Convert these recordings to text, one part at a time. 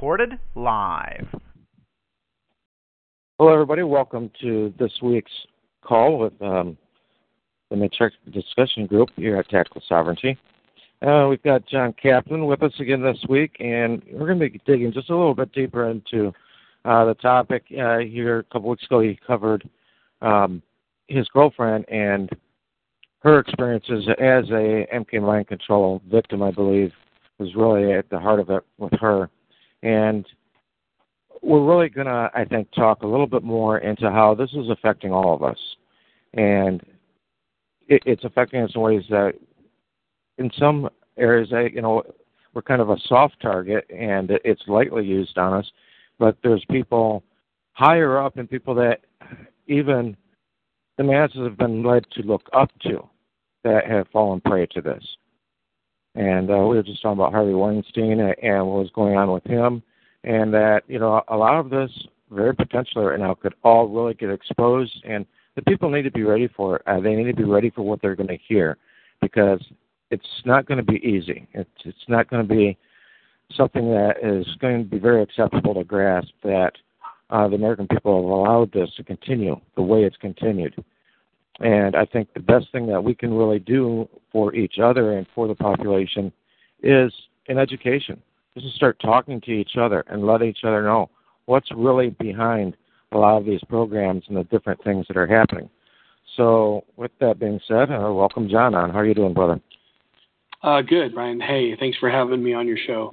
recorded live. Hello, everybody. Welcome to this week's call with um, the Matrix Discussion Group here at Tactical Sovereignty. Uh, we've got John Kaplan with us again this week, and we're going to be digging just a little bit deeper into uh, the topic. Uh, here a couple weeks ago, he covered um, his girlfriend and her experiences as a MK mind control victim, I believe, was really at the heart of it with her. And we're really going to, I think, talk a little bit more into how this is affecting all of us. And it, it's affecting us in ways that, in some areas, I, you know, we're kind of a soft target and it's lightly used on us. But there's people higher up and people that even the masses have been led to look up to that have fallen prey to this. And uh, we were just talking about Harvey Weinstein and and what was going on with him, and that you know a lot of this very potentially right now could all really get exposed, and the people need to be ready for it. Uh, they need to be ready for what they're going to hear, because it's not going to be easy. It's it's not going to be something that is going to be very acceptable to grasp that uh, the American people have allowed this to continue the way it's continued. And I think the best thing that we can really do for each other and for the population is in education. Just to start talking to each other and let each other know what's really behind a lot of these programs and the different things that are happening. So, with that being said, uh, welcome John on. How are you doing, brother? Uh, good, Ryan. Hey, thanks for having me on your show.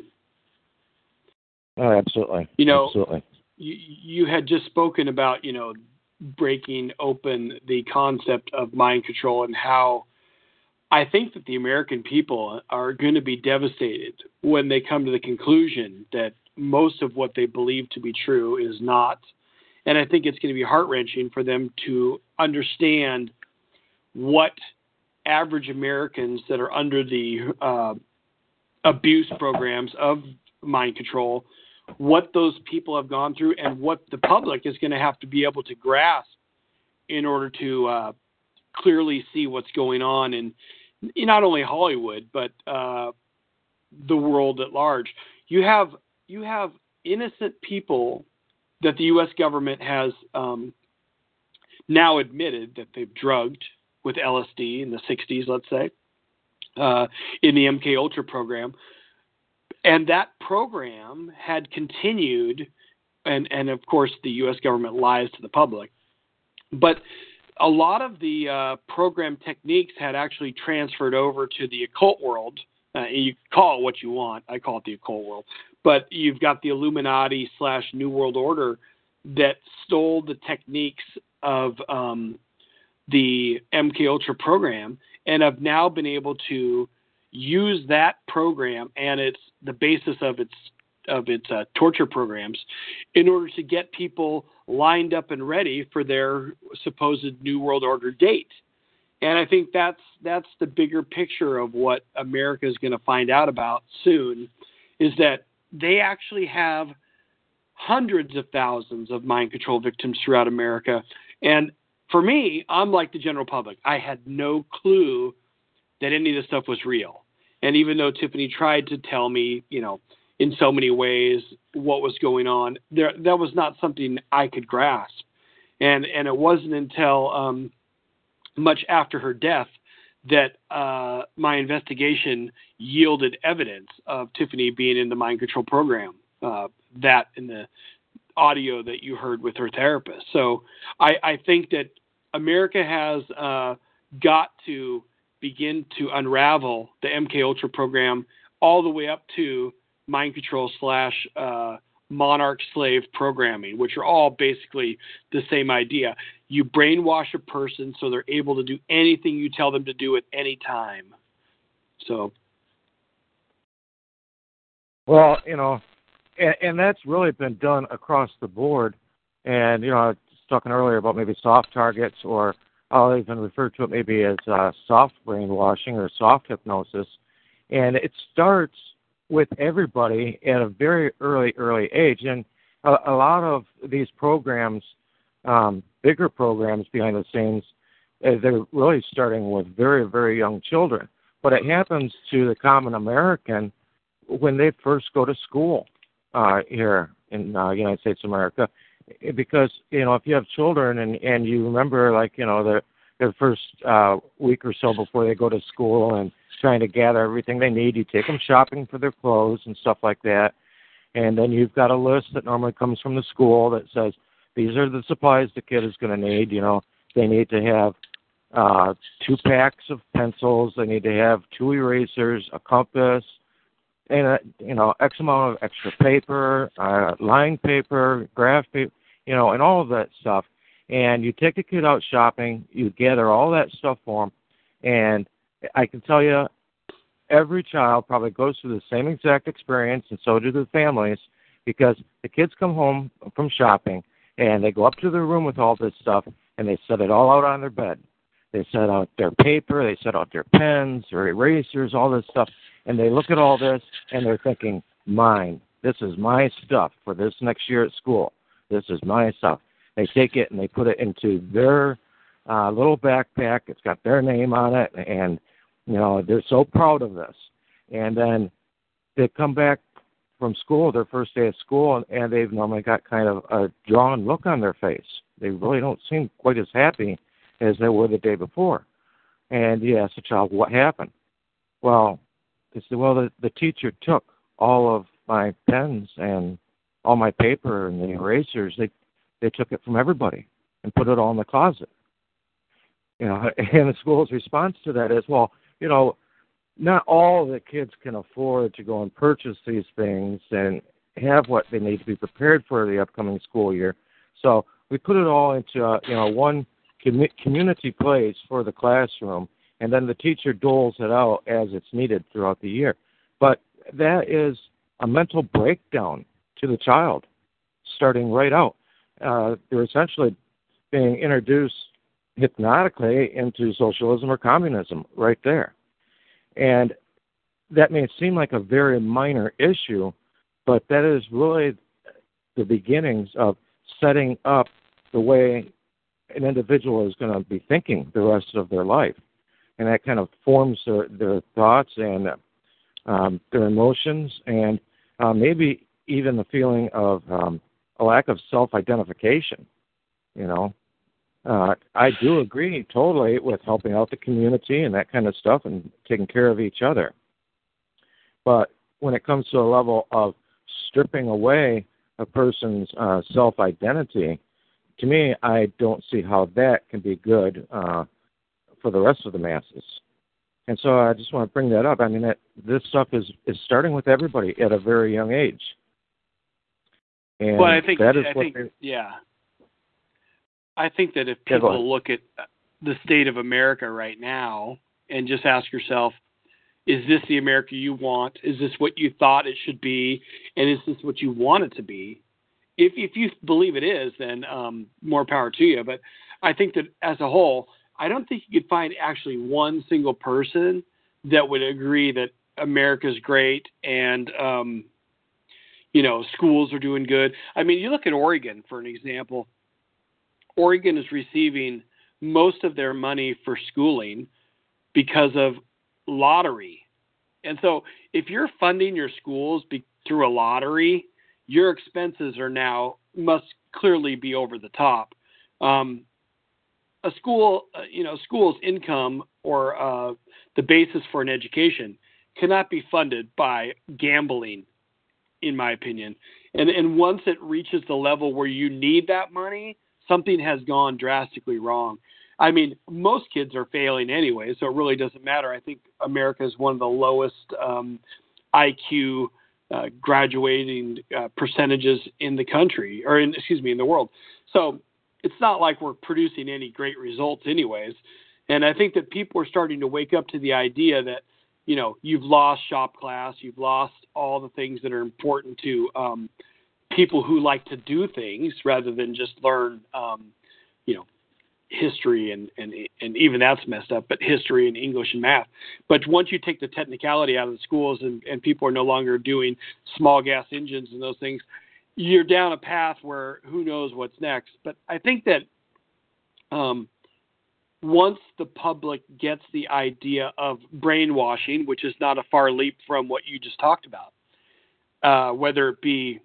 Oh, absolutely. You know, absolutely. You, you had just spoken about you know breaking open the concept of mind control and how I think that the American people are going to be devastated when they come to the conclusion that most of what they believe to be true is not. And I think it's going to be heart wrenching for them to understand what average Americans that are under the uh, abuse programs of mind control what those people have gone through and what the public is going to have to be able to grasp in order to uh, clearly see what's going on in, in not only Hollywood but uh, the world at large. You have you have innocent people that the U.S. government has um, now admitted that they've drugged with LSD in the 60s, let's say, uh, in the MK Ultra program, and that program had continued, and and of course the U.S. government lies to the public, but a lot of the uh, program techniques had actually transferred over to the occult world. Uh, you call it what you want. I call it the occult world. But you've got the Illuminati slash New World Order that stole the techniques of um, the MK Ultra program and have now been able to use that program and its the basis of its of its uh, torture programs in order to get people lined up and ready for their supposed new world order date. And I think that's that's the bigger picture of what America is going to find out about soon is that they actually have hundreds of thousands of mind control victims throughout America. And for me, I'm like the general public. I had no clue that any of this stuff was real. And even though Tiffany tried to tell me, you know, in so many ways what was going on, there that was not something I could grasp. And and it wasn't until um, much after her death that uh, my investigation yielded evidence of Tiffany being in the mind control program. Uh, that in the audio that you heard with her therapist. So I, I think that America has uh, got to begin to unravel the MK Ultra program all the way up to mind control slash uh, monarch slave programming, which are all basically the same idea. You brainwash a person so they're able to do anything you tell them to do at any time. So, well, you know, and, and that's really been done across the board. And you know, I was talking earlier about maybe soft targets or I'll even refer to it maybe as uh, soft brainwashing or soft hypnosis. And it starts with everybody at a very early, early age. And a, a lot of these programs, um, bigger programs behind the scenes, uh, they're really starting with very, very young children. But it happens to the common American when they first go to school. uh, here in uh, United States of America, because you know if you have children and and you remember like you know the their first uh, week or so before they go to school and trying to gather everything they need. You take them shopping for their clothes and stuff like that. And then you've got a list that normally comes from the school that says these are the supplies the kid is going to need. You know, they need to have uh, two packs of pencils. They need to have two erasers, a compass, and a, you know X amount of extra paper, uh, line paper, graph paper, you know, and all of that stuff and you take the kid out shopping, you gather all that stuff for them, and I can tell you, every child probably goes through the same exact experience, and so do the families, because the kids come home from shopping and they go up to their room with all this stuff and they set it all out on their bed. They set out their paper, they set out their pens, their erasers, all this stuff, and they look at all this and they're thinking, mine. This is my stuff for this next year at school. This is my stuff. They take it and they put it into their uh, little backpack. It's got their name on it, and you know they're so proud of this. And then they come back from school, their first day of school, and they've normally got kind of a drawn look on their face. They really don't seem quite as happy as they were the day before. And you ask the child, what happened? Well, they said, well, the, the teacher took all of my pens and all my paper and the erasers. They they took it from everybody and put it all in the closet. You know, and the school's response to that is, well, you know, not all the kids can afford to go and purchase these things and have what they need to be prepared for the upcoming school year. So we put it all into uh, you know one com- community place for the classroom, and then the teacher doles it out as it's needed throughout the year. But that is a mental breakdown to the child, starting right out uh, they're essentially being introduced hypnotically into socialism or communism right there. And that may seem like a very minor issue, but that is really the beginnings of setting up the way an individual is going to be thinking the rest of their life. And that kind of forms their, their thoughts and um, their emotions and uh, maybe even the feeling of um, a lack of self-identification. You know, uh, I do agree totally with helping out the community and that kind of stuff and taking care of each other. But when it comes to a level of stripping away a person's uh, self identity, to me, I don't see how that can be good uh, for the rest of the masses. And so I just want to bring that up. I mean, this stuff is, is starting with everybody at a very young age. And well, I think that is I what think yeah. I think that if people look at the state of America right now and just ask yourself, is this the America you want? Is this what you thought it should be? And is this what you want it to be? If if you believe it is, then um, more power to you. But I think that as a whole, I don't think you could find actually one single person that would agree that America's great and um, you know, schools are doing good. I mean, you look at Oregon for an example. Oregon is receiving most of their money for schooling because of lottery. And so, if you're funding your schools be, through a lottery, your expenses are now must clearly be over the top. Um, a school, uh, you know, school's income or uh, the basis for an education cannot be funded by gambling in my opinion. And and once it reaches the level where you need that money, something has gone drastically wrong. I mean, most kids are failing anyway, so it really doesn't matter. I think America is one of the lowest um, IQ uh, graduating uh, percentages in the country, or in, excuse me, in the world. So it's not like we're producing any great results, anyways. And I think that people are starting to wake up to the idea that you know you've lost shop class you've lost all the things that are important to um, people who like to do things rather than just learn um, you know history and, and and even that's messed up but history and english and math. But once you take the technicality out of the schools and, and people are no longer doing small gas engines and those things you're down a path where who knows what's next. But i think that um, once the public gets the idea of brainwashing, which is not a far leap from what you just talked about, uh, whether it be,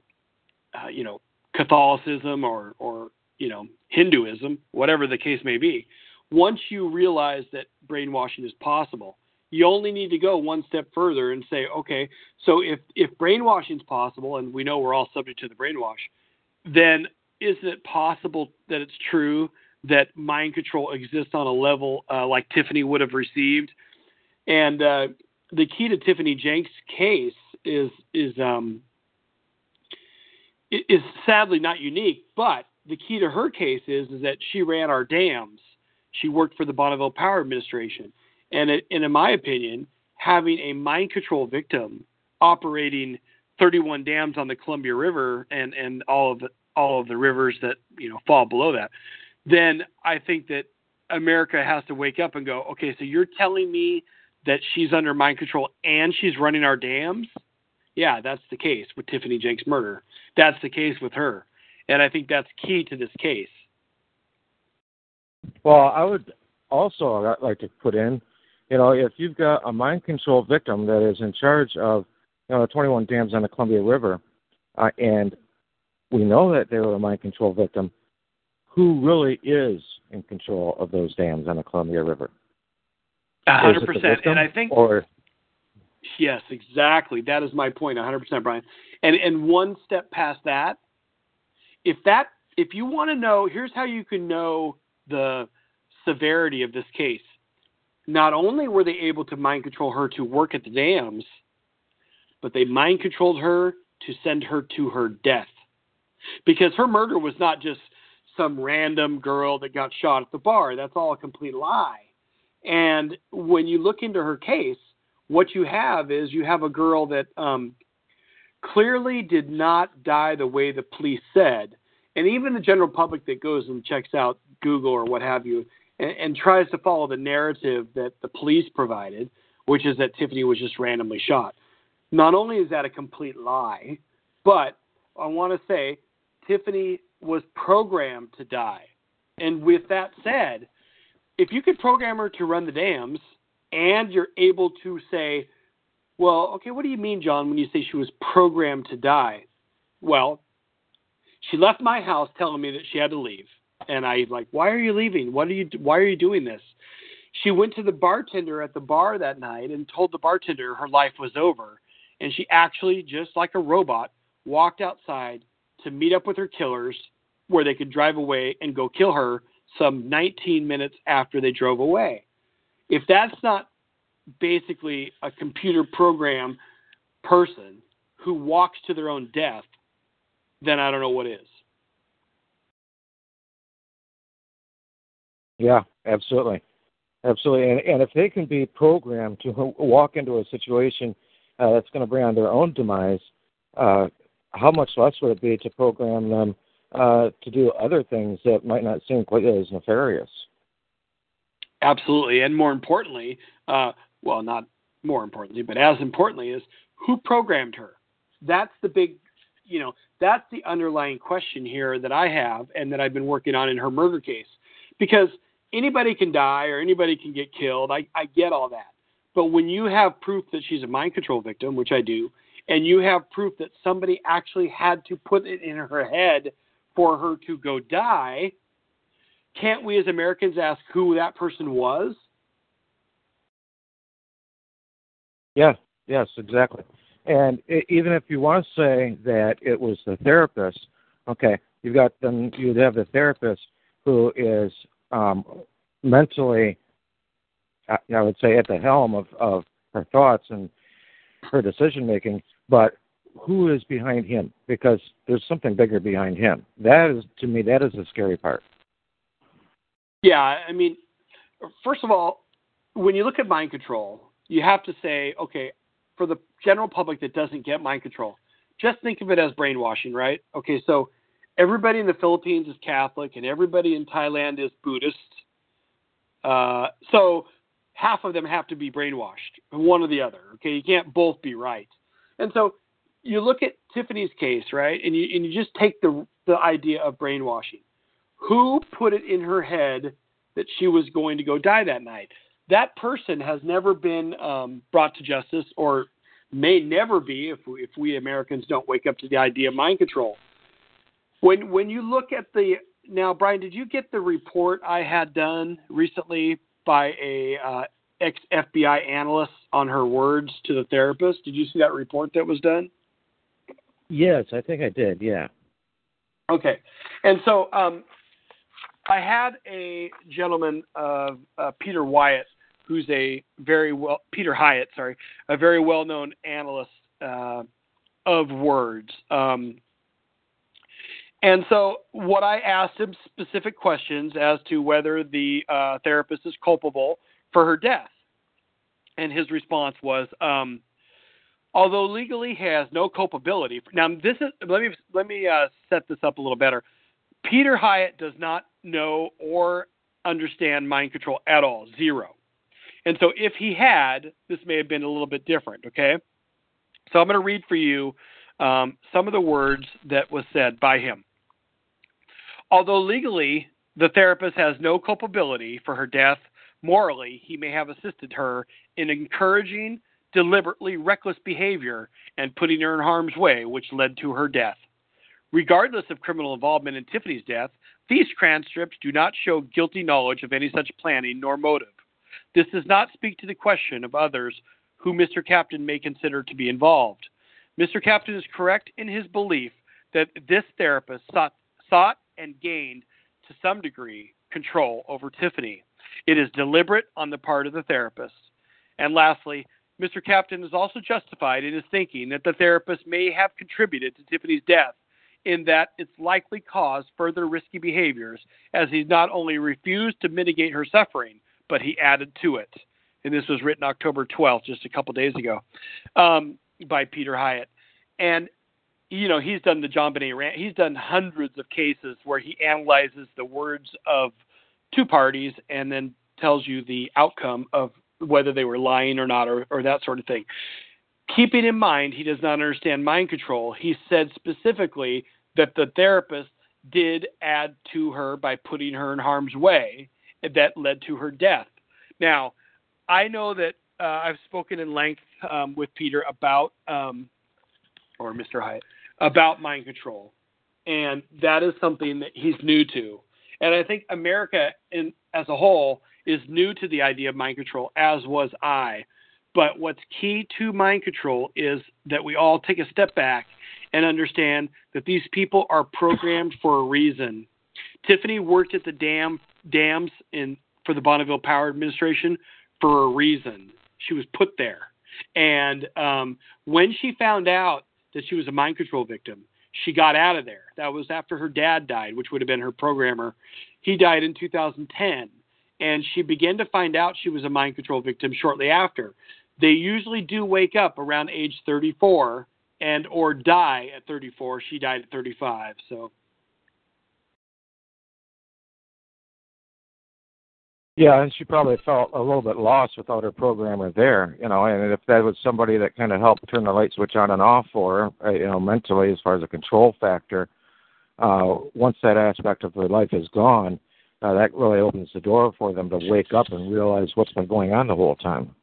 uh, you know, Catholicism or, or, you know, Hinduism, whatever the case may be. Once you realize that brainwashing is possible, you only need to go one step further and say, okay, so if, if brainwashing is possible, and we know we're all subject to the brainwash, then isn't it possible that it's true that mind control exists on a level uh, like Tiffany would have received? And uh, the key to Tiffany Jenks' case is is um, is sadly not unique, but the key to her case is is that she ran our dams. She worked for the Bonneville Power Administration, and, it, and in my opinion, having a mind control victim operating 31 dams on the Columbia River and and all of the, all of the rivers that you know fall below that, then I think that America has to wake up and go, okay, so you're telling me that she's under mind control and she's running our dams? Yeah, that's the case with Tiffany Jenks' murder. That's the case with her. And I think that's key to this case. Well, I would also like to put in, you know, if you've got a mind control victim that is in charge of, you know, 21 dams on the Columbia River, uh, and we know that they were a mind control victim, who really is in control of those dams on the Columbia River? A hundred percent. And I think or yes, exactly. That is my point. A hundred percent, Brian. And and one step past that, if that if you want to know, here's how you can know the severity of this case. Not only were they able to mind control her to work at the dams, but they mind controlled her to send her to her death. Because her murder was not just some random girl that got shot at the bar. That's all a complete lie. And when you look into her case, what you have is you have a girl that um, clearly did not die the way the police said. And even the general public that goes and checks out Google or what have you and, and tries to follow the narrative that the police provided, which is that Tiffany was just randomly shot. Not only is that a complete lie, but I want to say Tiffany was programmed to die. And with that said, if you could program her to run the dams and you're able to say, well, okay, what do you mean, John, when you say she was programmed to die? Well, she left my house telling me that she had to leave. And I like, why are you leaving? What are you why are you doing this? She went to the bartender at the bar that night and told the bartender her life was over. And she actually, just like a robot, walked outside to meet up with her killers where they could drive away and go kill her some 19 minutes after they drove away. If that's not basically a computer program person who walks to their own death, then I don't know what is. Yeah, absolutely. Absolutely. And, and if they can be programmed to walk into a situation uh, that's going to bring on their own demise, uh, how much less would it be to program them uh, to do other things that might not seem quite as nefarious? Absolutely, and more importantly, uh, well, not more importantly, but as importantly, is who programmed her. That's the big, you know, that's the underlying question here that I have and that I've been working on in her murder case, because anybody can die or anybody can get killed. I, I get all that. But when you have proof that she's a mind control victim, which I do, and you have proof that somebody actually had to put it in her head for her to go die, can't we as Americans ask who that person was? Yeah, yes, exactly. And it, even if you want to say that it was the therapist, okay, you've got them. You'd have the therapist who is um, mentally, I, I would say, at the helm of, of her thoughts and her decision making. But who is behind him because there's something bigger behind him. That is to me that is the scary part. Yeah, I mean, first of all, when you look at mind control, you have to say, okay, for the general public that doesn't get mind control, just think of it as brainwashing, right? Okay, so everybody in the Philippines is Catholic and everybody in Thailand is Buddhist. Uh, so half of them have to be brainwashed, one or the other. Okay, you can't both be right. And so you look at Tiffany's case, right, and you and you just take the the idea of brainwashing. Who put it in her head that she was going to go die that night? That person has never been um, brought to justice, or may never be if we, if we Americans don't wake up to the idea of mind control. When when you look at the now, Brian, did you get the report I had done recently by a uh, ex FBI analyst on her words to the therapist? Did you see that report that was done? Yes, I think I did. Yeah. Okay, and so um, I had a gentleman, uh, uh, Peter Wyatt, who's a very well Peter Hyatt, sorry, a very well-known analyst uh, of words. Um, and so, what I asked him specific questions as to whether the uh, therapist is culpable for her death, and his response was, um, although legally has no culpability. Now, this is let me let me uh, set this up a little better. Peter Hyatt does not know or understand mind control at all, zero. And so, if he had, this may have been a little bit different. Okay, so I'm going to read for you um, some of the words that was said by him. Although legally the therapist has no culpability for her death, morally he may have assisted her in encouraging deliberately reckless behavior and putting her in harm's way, which led to her death. Regardless of criminal involvement in Tiffany's death, these transcripts do not show guilty knowledge of any such planning nor motive. This does not speak to the question of others who Mr. Captain may consider to be involved. Mr. Captain is correct in his belief that this therapist sought, sought and gained, to some degree, control over Tiffany. It is deliberate on the part of the therapist. And lastly, Mr. Captain is also justified in his thinking that the therapist may have contributed to Tiffany's death in that it's likely caused further risky behaviors as he not only refused to mitigate her suffering, but he added to it. And this was written October 12th, just a couple days ago, um, by Peter Hyatt. And you know, he's done the John JonBenét Ramsey. He's done hundreds of cases where he analyzes the words of two parties and then tells you the outcome of whether they were lying or not, or, or that sort of thing. Keeping in mind he does not understand mind control, he said specifically that the therapist did add to her by putting her in harm's way that led to her death. Now, I know that uh, I've spoken in length um, with Peter about, um, or Mr. Hyatt, about mind control. And that is something that he's new to. And I think America in, as a whole is new to the idea of mind control, as was I. But what's key to mind control is that we all take a step back and understand that these people are programmed for a reason. Tiffany worked at the dam dams in for the Bonneville Power Administration for a reason. She was put there, and um, when she found out that she was a mind control victim. She got out of there. That was after her dad died, which would have been her programmer. He died in 2010, and she began to find out she was a mind control victim shortly after. They usually do wake up around age 34 and or die at 34. She died at 35. So Yeah, and she probably felt a little bit lost without her programmer there, you know. And if that was somebody that kind of helped turn the light switch on and off for her, uh, you know, mentally as far as a control factor, uh, once that aspect of her life is gone, uh, that really opens the door for them to wake up and realize what's been going on the whole time.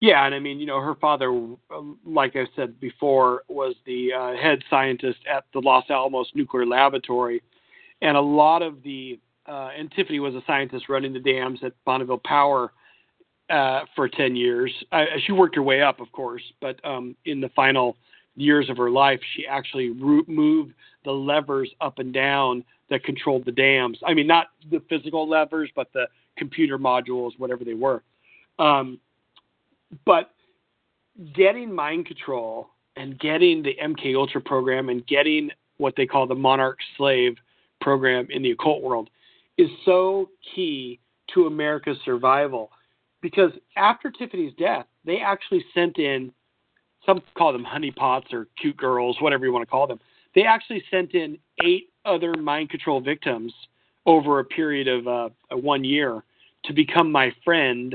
Yeah, and I mean, you know, her father, um, like I said before, was the uh, head scientist at the Los Alamos Nuclear Laboratory, and a lot of the uh, and Tiffany was a scientist running the dams at Bonneville Power uh, for 10 years. Uh, she worked her way up, of course, but um, in the final years of her life, she actually moved the levers up and down that controlled the dams. I mean, not the physical levers, but the computer modules, whatever they were. Um, but getting mind control and getting the MK Ultra program and getting what they call the monarch slave program in the occult world is so key to America's survival because after Tiffany's death, they actually sent in some call them honeypots or cute girls, whatever you want to call them. They actually sent in eight other mind control victims over a period of uh, one year to become my friend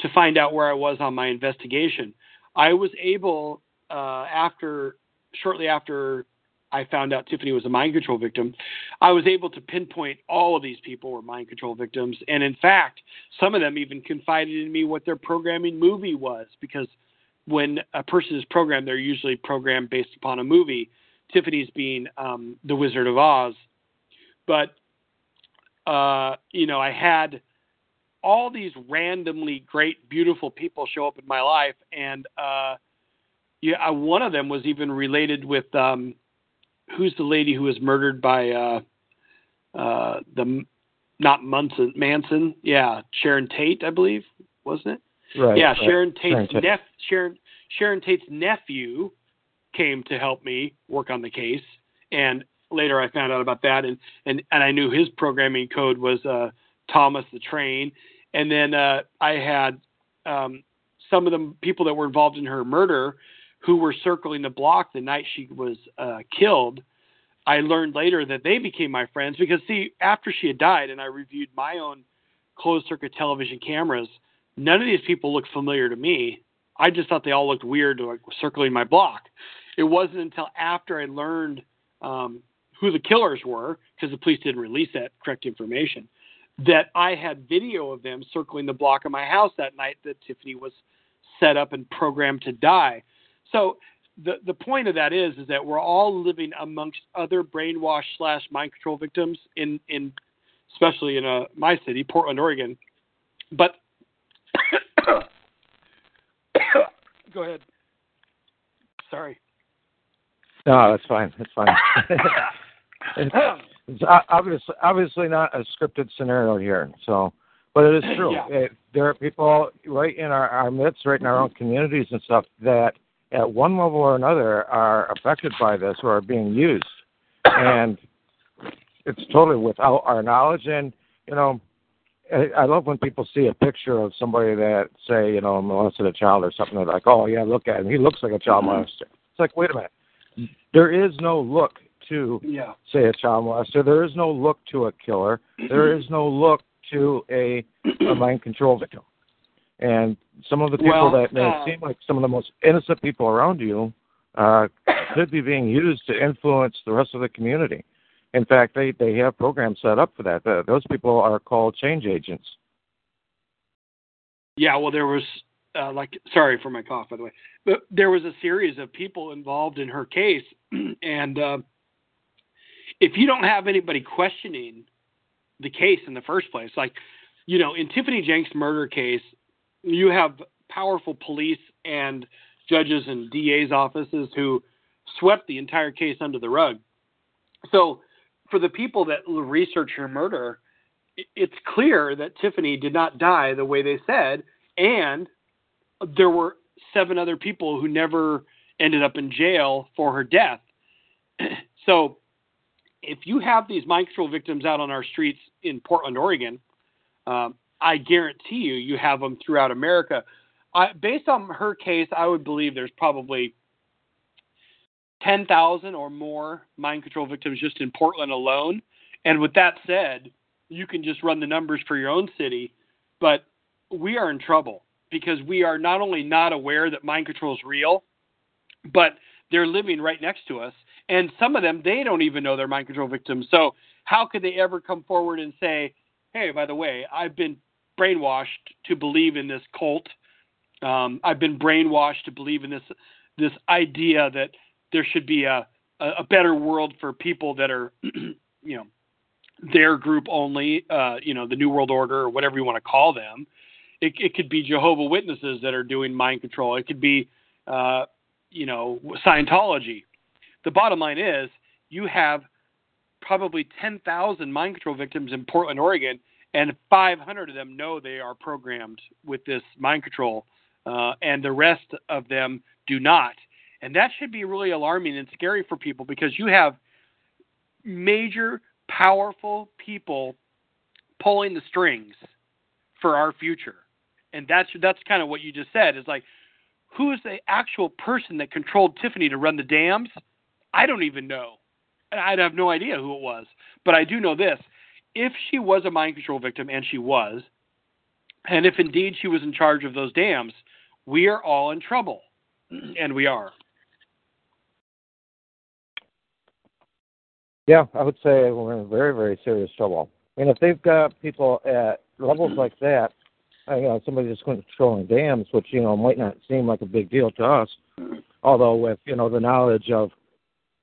to find out where I was on my investigation. I was able, uh, after shortly after I found out Tiffany was a mind control victim, I was able to pinpoint all of these people were mind control victims, and in fact, some of them even confided in me what their programming movie was because when a person is programmed, they're usually programmed based upon a movie. Tiffany's being um, The Wizard of Oz, but uh, you know, I had all these randomly great, beautiful people show up in my life, and uh, yeah, one of them was even related with um, who's the lady who was murdered by uh, uh, the not Munson Manson, yeah, Sharon Tate, I believe, wasn't it? Right. Yeah, right. Sharon Tate's Sharon Tate. nep- Sharon Sharon Tate's nephew came to help me work on the case, and later I found out about that, and and and I knew his programming code was uh, Thomas the Train, and then uh, I had um, some of the people that were involved in her murder who were circling the block the night she was uh, killed. I learned later that they became my friends because see, after she had died, and I reviewed my own closed circuit television cameras, none of these people looked familiar to me. I just thought they all looked weird, like circling my block. It wasn't until after I learned um, who the killers were, because the police didn't release that correct information, that I had video of them circling the block of my house that night that Tiffany was set up and programmed to die. So the the point of that is is that we're all living amongst other brainwash slash mind control victims in in especially in uh, my city, Portland, Oregon. But go ahead. Sorry. No, that's fine. That's fine. it's, it's obviously obviously not a scripted scenario here. So, but it is true. Yeah. It, there are people right in our, our midst, right in our own mm-hmm. communities and stuff that at one level or another are affected by this or are being used, and it's totally without our knowledge. And you know, I, I love when people see a picture of somebody that say you know molested a child or something. They're like, oh yeah, look at him. He looks like a child mm-hmm. molester. It's like, wait a minute. There is no look to Yeah. say a child molester. There is no look to a killer. There is no look to a, a mind control victim. And some of the people Well, that may uh, seem like some of the most innocent people around you uh, could be being used to influence the rest of the community. In fact, they, they have programs set up for that. Those people are called change agents. Yeah, well, there was uh, like sorry for my cough, by the way, but there was a series of people involved in her case, and uh, if you don't have anybody questioning the case in the first place, like you know, in Tiffany Jenks' murder case, you have powerful police and judges and DA's offices who swept the entire case under the rug. So, for the people that research her murder, it's clear that Tiffany did not die the way they said, and there were seven other people who never ended up in jail for her death. so, if you have these mind control victims out on our streets in Portland, Oregon, um, I guarantee you, you have them throughout America. I, based on her case, I would believe there's probably 10,000 or more mind control victims just in Portland alone. And with that said, you can just run the numbers for your own city, but we are in trouble because we are not only not aware that mind control is real, but they're living right next to us. And some of them, they don't even know they're mind control victims. So, how could they ever come forward and say, hey, by the way, I've been brainwashed to believe in this cult. Um, I've been brainwashed to believe in this this idea that there should be a a better world for people that are, you know, their group only. Uh, you know, the New World Order or whatever you want to call them. It, it could be Jehovah Witnesses that are doing mind control. It could be, uh, you know, Scientology. The bottom line is, you have probably 10,000 mind control victims in Portland, Oregon, and 500 of them know they are programmed with this mind control, uh, and the rest of them do not. And that should be really alarming and scary for people because you have major, powerful people pulling the strings for our future. And that's that's kind of what you just said is like who is the actual person that controlled Tiffany to run the dams? I don't even know. And I have no idea who it was. But I do know this. If she was a mind control victim, and she was, and if indeed she was in charge of those dams, we are all in trouble. Mm-hmm. And we are. Yeah, I would say we're in very, very serious trouble. And if they've got people at levels like that, you know, somebody just controlling dams, which you know might not seem like a big deal to us, although with you know the knowledge of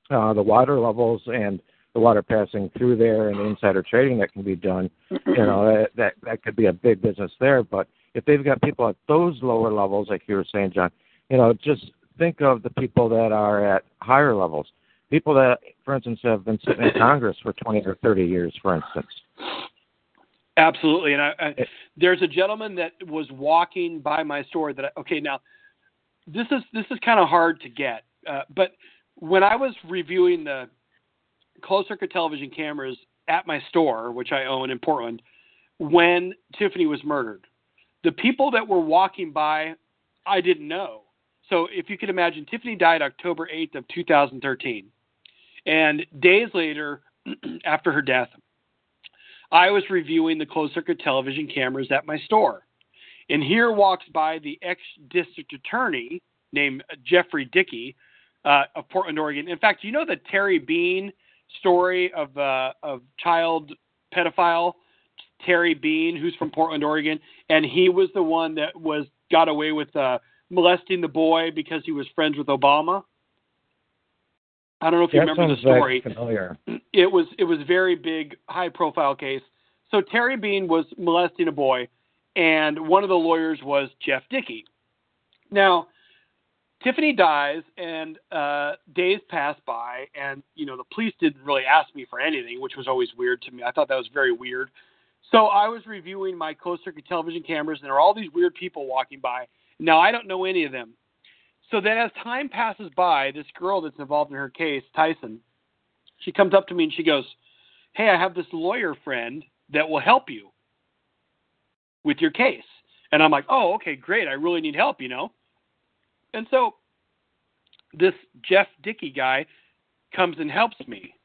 uh, the water levels and the water passing through there and the insider trading that can be done, you know that that, that could be a big business there. But if they've got people at those lower levels, like you were saying, John, you know, just think of the people that are at higher levels. People that, for instance, have been sitting in Congress for 20 or 30 years, for instance. Absolutely, and I, I, there's a gentleman that was walking by my store that I, okay now this is this is kind of hard to get, uh, but when I was reviewing the closed circuit television cameras at my store, which I own in Portland, when Tiffany was murdered, the people that were walking by, I didn't know. So if you could imagine, Tiffany died October 8th of 2013, and days later, after her death, I was reviewing the closed circuit television cameras at my store. And here walks by the ex district attorney named Jeffrey Dickey uh, of Portland, Oregon. In fact, you know the Terry Bean story of uh, of child pedophile Terry Bean, who's from Portland, Oregon, and he was the one that was got away with uh, molesting the boy because he was friends with Obama. I don't know if you that remember the story. Familiar. It was it was a very big, high profile case. So Terry Bean was molesting a boy, and one of the lawyers was Jeff Dickey. Now, Tiffany dies, and uh, days pass by, and you know the police didn't really ask me for anything, which was always weird to me. I thought that was very weird. So I was reviewing my closed circuit television cameras, and there are all these weird people walking by. Now I don't know any of them. So then, as time passes by, this girl that's involved in her case, Tyson, she comes up to me and she goes, "Hey, I have this lawyer friend that will help you with your case." And I'm like, "Oh, okay, great. I really need help, you know." And so this Jeff Dickey guy comes and helps me.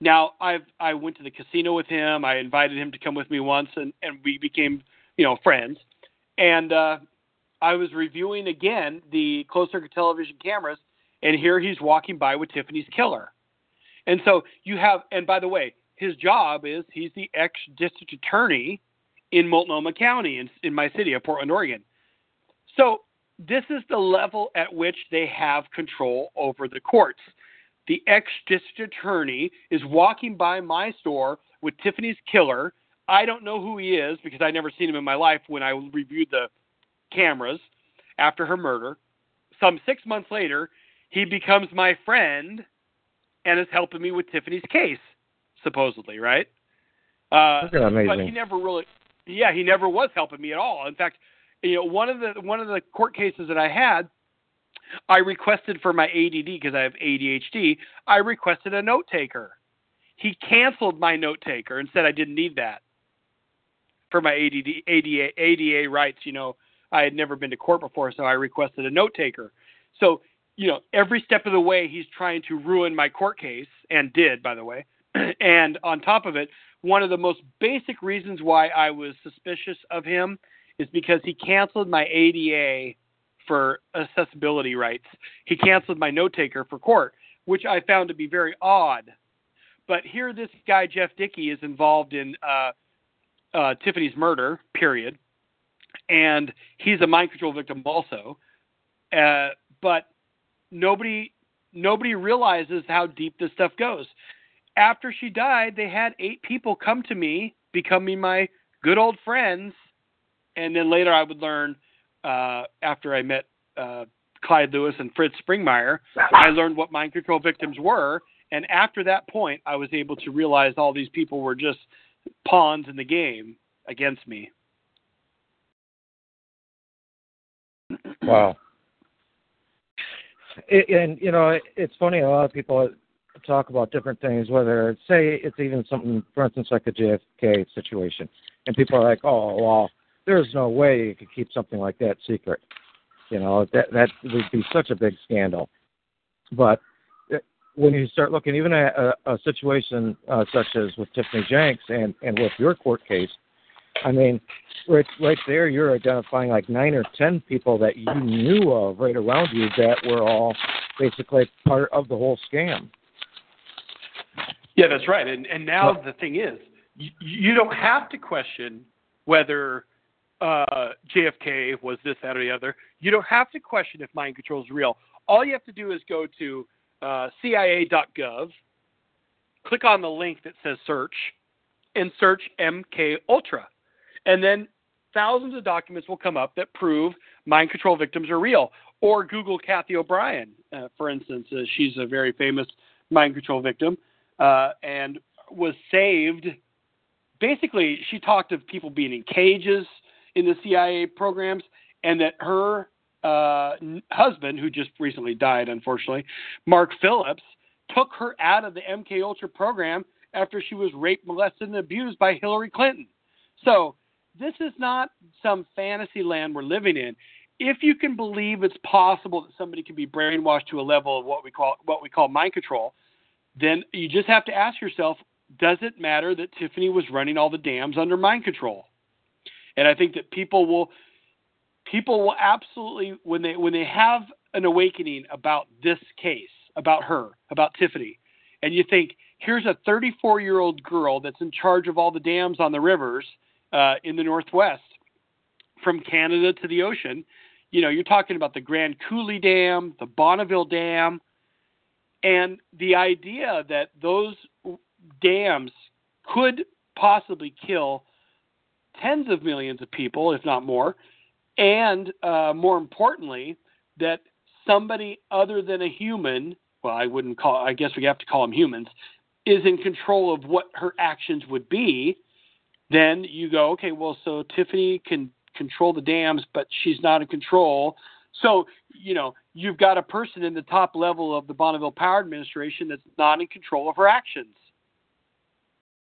Now I've I went to the casino with him. I invited him to come with me once, and and we became you know friends. And uh, I was reviewing again the closed circuit television cameras, and here he's walking by with Tiffany's killer. And so you have, and by the way, his job is he's the ex district attorney in Multnomah County in, in my city of Portland, Oregon. So this is the level at which they have control over the courts. The ex district attorney is walking by my store with Tiffany's killer. I don't know who he is because I've never seen him in my life when I reviewed the cameras after her murder. Some six months later, he becomes my friend and is helping me with Tiffany's case, supposedly, right? Uh, amazing. But he never really, yeah, he never was helping me at all. In fact, you know, one of the one of the court cases that I had, I requested for my ADD because I have ADHD. I requested a note taker. He canceled my note taker and said I didn't need that for my ADD, ADA, ADA rights. You know, I had never been to court before, so I requested a note taker. So, you know, every step of the way, he's trying to ruin my court case, and did, by the way. and on top of it, one of the most basic reasons why I was suspicious of him is because he canceled my ADA for accessibility rights. He canceled my note taker for court, which I found to be very odd. But here, this guy Jeff Dickey is involved in uh, uh, Tiffany's murder. Period, and he's a mind control victim also. Uh, but nobody nobody realizes how deep this stuff goes. After she died, they had eight people come to me, becoming my good old friends and then later I would learn uh, after I met uh, Clyde Lewis and Fritz Springmeier, I learned what mind control victims were, and after that point, I was able to realize all these people were just pawns in the game against me. Wow. It, and you know, it's funny. A lot of people talk about different things. Whether say it's even something, for instance, like a JFK situation, and people are like, "Oh, well, there's no way you could keep something like that secret. You know, that that would be such a big scandal. But uh, when you start looking even at a, a situation uh, such as with Tiffany Jenks and and with your court case, I mean, right right there you're identifying like nine or ten people that you knew of right around you that were all basically part of the whole scam. Yeah, that's right. And and now the thing is, you, you don't have to question whether uh, JFK was this, that, or the other. You don't have to question if mind control is real. All you have to do is go to uh, CIA.gov, click on the link that says search, and search MK Ultra, and then thousands of documents will come up that prove mind control victims are real. Or Google Cathy O'Brien, uh, for instance. Uh, she's a very famous mind control victim uh, and was saved. Basically, she talked of people being in cages in the CIA programs, and that her uh, husband, who just recently died, unfortunately, Mark Phillips, took her out of the MK Ultra program after she was raped, molested, and abused by Hillary Clinton. So this is not some fantasy land we're living in. If you can believe it's possible that somebody can be brainwashed to a level of what we call what we call mind control, then you just have to ask yourself, does it matter that Tiffany was running all the dams under mind control? And I think that people will people will absolutely when they when they have an awakening about this case, about her, about Tiffany, and you think, here's a 34 year old girl that's in charge of all the dams on the rivers uh, in the Northwest, from Canada to the ocean. You know, you're talking about the Grand Coulee Dam, the Bonneville Dam, and the idea that those dams could possibly kill tens of millions of people, if not more, and uh, more importantly, that somebody other than a human, well, I wouldn't call, I guess we have to call them humans, is in control of what her actions would be then you go, okay, well, so Tiffany can control the dams, but she's not in control. So, you know, you've got a person in the top level of the Bonneville Power Administration that's not in control of her actions.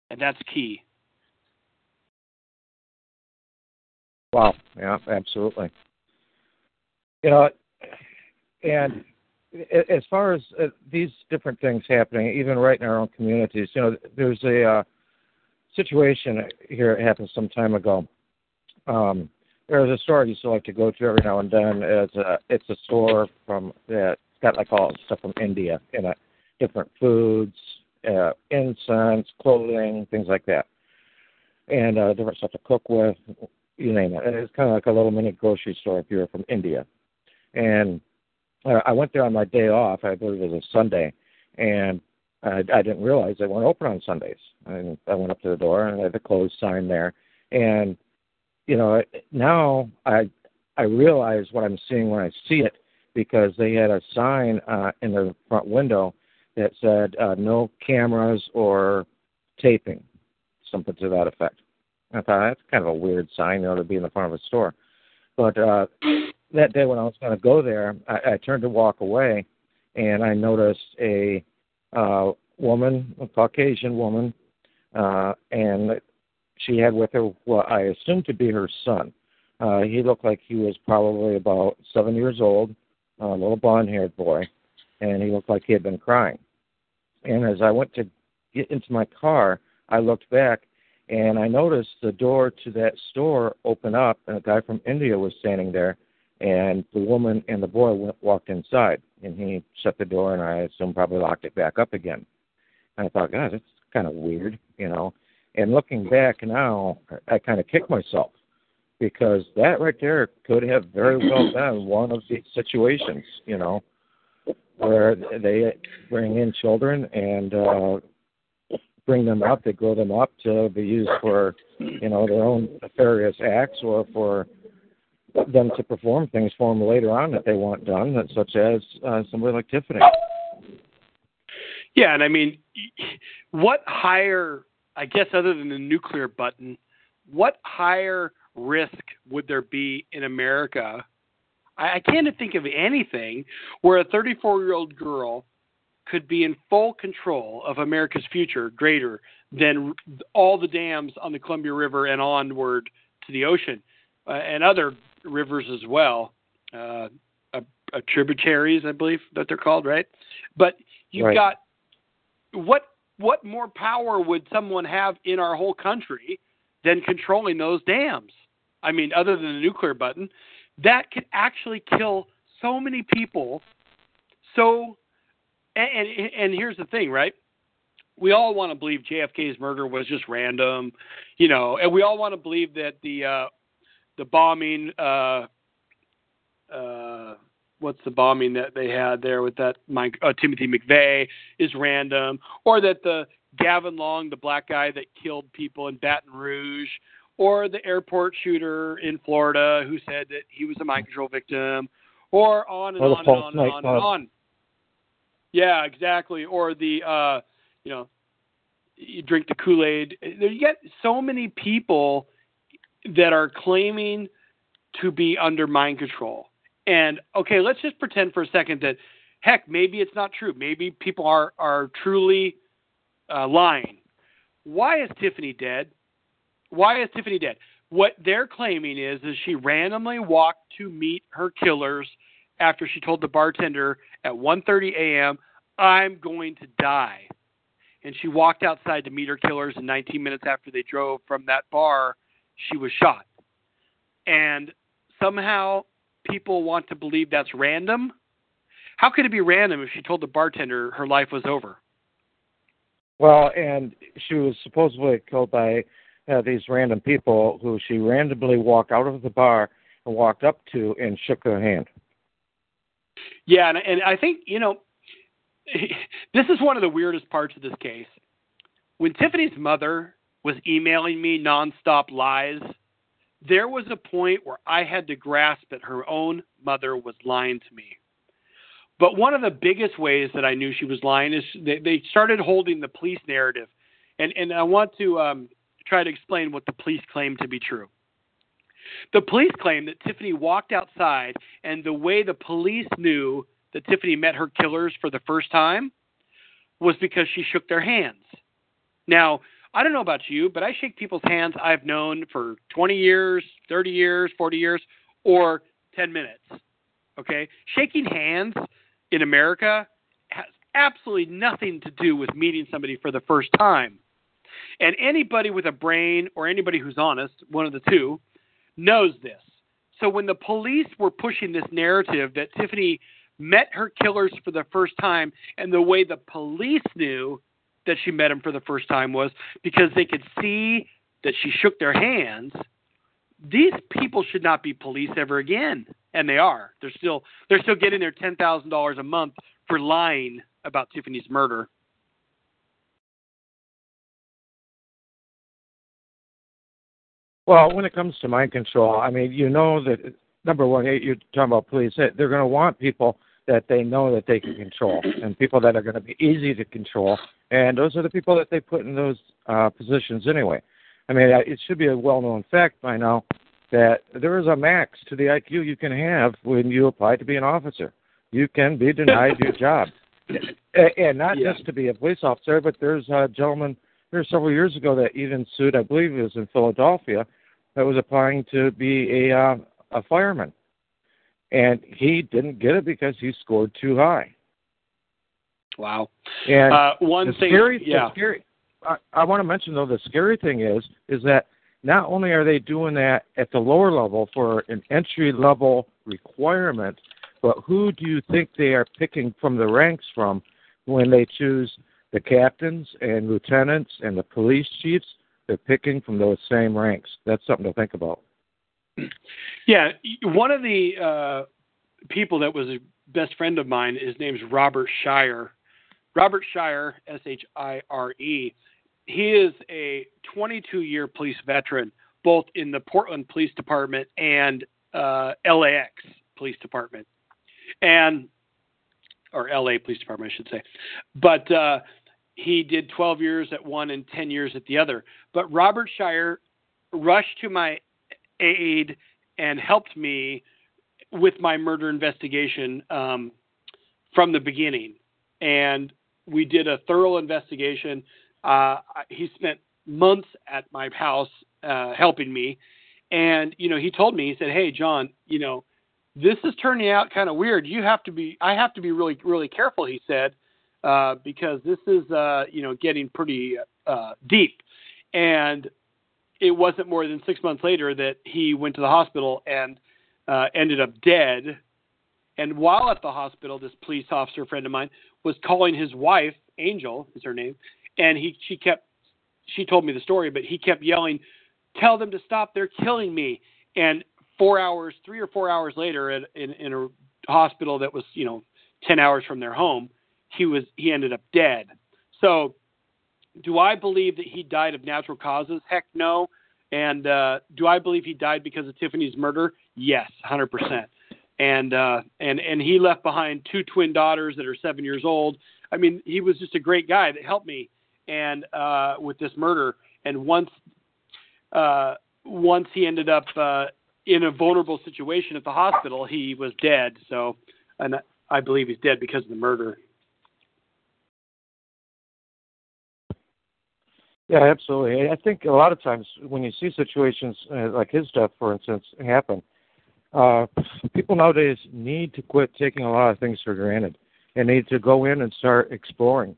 And that's key. Wow. Yeah, absolutely. You know, and as far as uh, these different things happening, even right in our own communities, you know, there's a uh, situation here it happened some time ago. Um, there was a store I used to like to go to every now and then. It's a it's a store from that it's got like all stuff from India in a different foods, uh, incense, clothing, things like that, and uh, different stuff to cook with. You name it. It's kind of like a little mini grocery store if you're from India. And uh, I went there on my day off. I believe it was a Sunday, and I, I didn't realize they weren't open on Sundays. And I went up to the door and I had the closed sign there. And you know, now I I realize what I'm seeing when I see it because they had a sign uh, in the front window that said uh, no cameras or taping, something to that effect. I thought that's kind of a weird sign, you know, to be in the front of a store. But uh, that day when I was going to go there, I, I turned to walk away, and I noticed a uh, woman, a Caucasian woman, uh, and she had with her what I assumed to be her son. Uh, he looked like he was probably about seven years old, a little blonde-haired boy, and he looked like he had been crying. And as I went to get into my car, I looked back and I noticed the door to that store open up, and a guy from India was standing there, and the woman and the boy went, walked inside and he shut the door and I assume probably locked it back up again. And I thought, God, that's kind of weird, you know. And looking back now, I kind of kick myself because that right there could have very well been one of these situations, you know, where they bring in children and uh, bring them up, they grow them up to be used for, you know, their own nefarious acts or for them to perform things for them later on that they want done, such as uh, somebody like Tiffany. Yeah, and I mean, what higher, I guess, other than the nuclear button, what higher risk would there be in America? I, I can't think of anything where a 34 year old girl could be in full control of America's future greater than all the dams on the Columbia River and onward to the ocean uh, and other rivers as well, uh, a, a tributaries, I believe that they're called, right? But you've right. got what what more power would someone have in our whole country than controlling those dams? I mean, other than the nuclear button, that could actually kill so many people. So, and and, and here's the thing, right? we all want to believe JFK's murder was just random, you know, and we all want to believe that the uh, the bombing, uh, uh, what's the bombing that they had there with that Mike, uh, Timothy McVeigh is random, or that the Gavin Long, the black guy that killed people in Baton Rouge, or the airport shooter in Florida who said that he was a mind control victim, or on and or on and on and on and on. Yeah, exactly. Or the uh, you know, you drink the Kool Aid. You get so many people that are claiming to be under mind control. And okay, let's just pretend for a second that heck, maybe it's not true. Maybe people are are truly uh, lying. Why is Tiffany dead? Why is Tiffany dead? What they're claiming is is she randomly walked to meet her killers after she told the bartender at 1:30 a.m. I'm going to die. And she walked outside to meet her killers and 19 minutes after they drove from that bar, she was shot. And somehow people want to believe that's random. How could it be random if she told the bartender her life was over? Well, and she was supposedly killed by uh, these random people who she randomly walked out of the bar and walked up to and shook their hand. Yeah, and, and I think you know this is one of the weirdest parts of this case. When Tiffany's mother was emailing me nonstop lies, there was a point where I had to grasp that her own mother was lying to me. But one of the biggest ways that I knew she was lying is they, they started holding the police narrative. And, and I want to um, try to explain what the police claim to be true. The police claim that Tiffany walked outside, and the way the police knew that Tiffany met her killers for the first time was because she shook their hands. Now, I don't know about you, but I shake people's hands I've known for 20 years, 30 years, 40 years, or 10 minutes. Okay? Shaking hands in America has absolutely nothing to do with meeting somebody for the first time. And anybody with a brain or anybody who's honest, one of the two, knows this. So when the police were pushing this narrative that Tiffany met her killers for the first time, and the way the police knew that she met him for the first time was because they could see that she shook their hands. These people should not be police ever again, and they are. They're still they're still getting their ten thousand dollars a month for lying about Tiffany's murder. Well, when it comes to mind control, I mean, you know that number one, you're talking about police. They're going to want people that they know that they can control, and people that are going to be easy to control. And those are the people that they put in those uh, positions anyway. I mean, it should be a well-known fact by now that there is a max to the IQ you can have when you apply to be an officer. You can be denied your job, and not yeah. just to be a police officer, but there's a gentleman here several years ago that even sued, I believe it was in Philadelphia, that was applying to be a uh, a fireman and he didn't get it because he scored too high. Wow. And uh, one thing, scary, yeah. Scary, I, I want to mention though the scary thing is is that not only are they doing that at the lower level for an entry level requirement, but who do you think they are picking from the ranks from when they choose the captains and lieutenants and the police chiefs? They're picking from those same ranks. That's something to think about. Yeah, one of the uh, people that was a best friend of mine, his name's Robert Shire. Robert Shire, S H I R E. He is a 22 year police veteran, both in the Portland Police Department and uh, LAX Police Department, and or LA Police Department, I should say. But uh, he did 12 years at one and 10 years at the other. But Robert Shire rushed to my aid and helped me with my murder investigation um, from the beginning. And we did a thorough investigation. Uh, he spent months at my house uh, helping me. And, you know, he told me, he said, Hey, John, you know, this is turning out kind of weird. You have to be, I have to be really, really careful, he said, uh, because this is, uh, you know, getting pretty uh, deep. And it wasn't more than six months later that he went to the hospital and uh, ended up dead. And while at the hospital, this police officer friend of mine was calling his wife, Angel is her name, and he she kept she told me the story, but he kept yelling, "Tell them to stop! They're killing me!" And four hours, three or four hours later, at, in in a hospital that was you know ten hours from their home, he was he ended up dead. So, do I believe that he died of natural causes? Heck no. And uh, do I believe he died because of Tiffany's murder? Yes, hundred percent. And uh, and and he left behind two twin daughters that are seven years old. I mean, he was just a great guy that helped me and uh, with this murder. And once uh, once he ended up uh, in a vulnerable situation at the hospital, he was dead. So, and I believe he's dead because of the murder. Yeah, absolutely. I think a lot of times when you see situations uh, like his death, for instance, happen, uh, people nowadays need to quit taking a lot of things for granted and need to go in and start exploring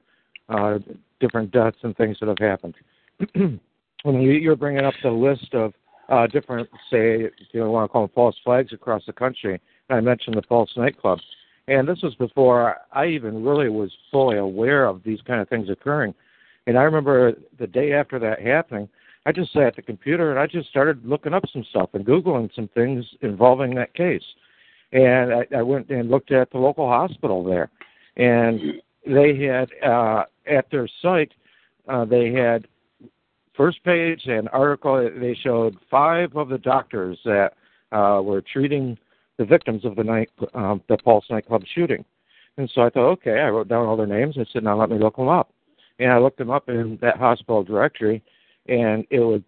uh, different deaths and things that have happened. when you, you're bringing up the list of uh, different, say, if you want to call them false flags across the country, I mentioned the Pulse nightclub. And this was before I even really was fully aware of these kind of things occurring. And I remember the day after that happening, I just sat at the computer and I just started looking up some stuff and Googling some things involving that case. And I, I went and looked at the local hospital there. And they had, uh, at their site, uh, they had first page and article, they showed five of the doctors that uh, were treating the victims of the night, um, the Pulse nightclub shooting. And so I thought, okay, I wrote down all their names. I said, now let me look them up. And I looked them up in that hospital directory, and it would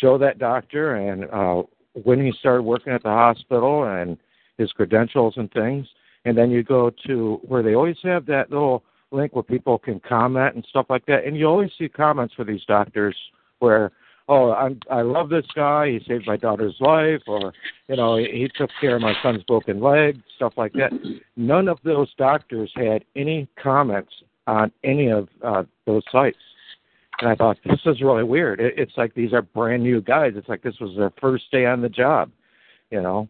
show that doctor and uh, when he started working at the hospital and his credentials and things. And then you go to where they always have that little link where people can comment and stuff like that. And you always see comments for these doctors where, oh, I'm, I love this guy. He saved my daughter's life, or you know, he took care of my son's broken leg, stuff like that. None of those doctors had any comments on any of uh, those sites. And I thought this is really weird. It, it's like these are brand new guys. It's like this was their first day on the job, you know.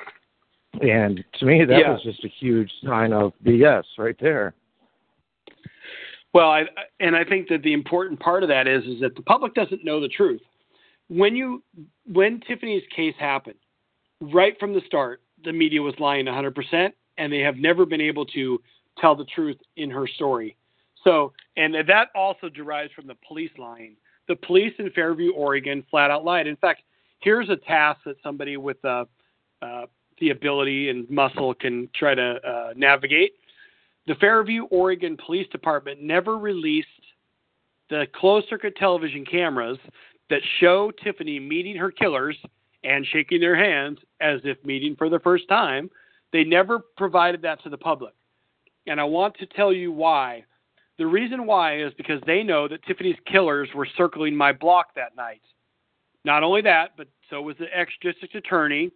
And to me, that yeah. was just a huge sign of BS right there. Well, I, and I think that the important part of that is is that the public doesn't know the truth. When you when Tiffany's case happened, right from the start, the media was lying 100%, and they have never been able to tell the truth in her story. So, and that also derives from the police lying. The police in Fairview, Oregon, flat out lied. In fact, here's a task that somebody with uh, uh, the ability and muscle can try to uh, navigate. The Fairview, Oregon Police Department never released the closed circuit television cameras that show Tiffany meeting her killers and shaking their hands as if meeting for the first time. They never provided that to the public. And I want to tell you why. The reason why is because they know that Tiffany's killers were circling my block that night. Not only that, but so was the ex district attorney.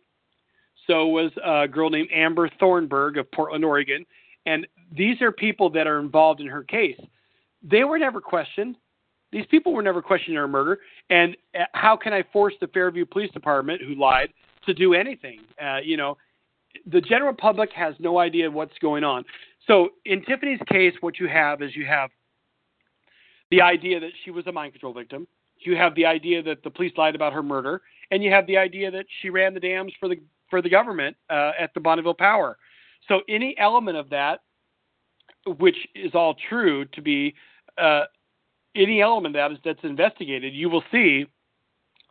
So was a girl named Amber Thornburg of Portland, Oregon. And these are people that are involved in her case. They were never questioned. These people were never questioned in her murder. And uh, how can I force the Fairview Police Department, who lied, to do anything? Uh, you know, the general public has no idea what's going on. So in Tiffany's case, what you have is you have the idea that she was a mind control victim. You have the idea that the police lied about her murder, and you have the idea that she ran the dams for the for the government uh, at the Bonneville Power. So any element of that, which is all true to be, uh, any element that is that's investigated, you will see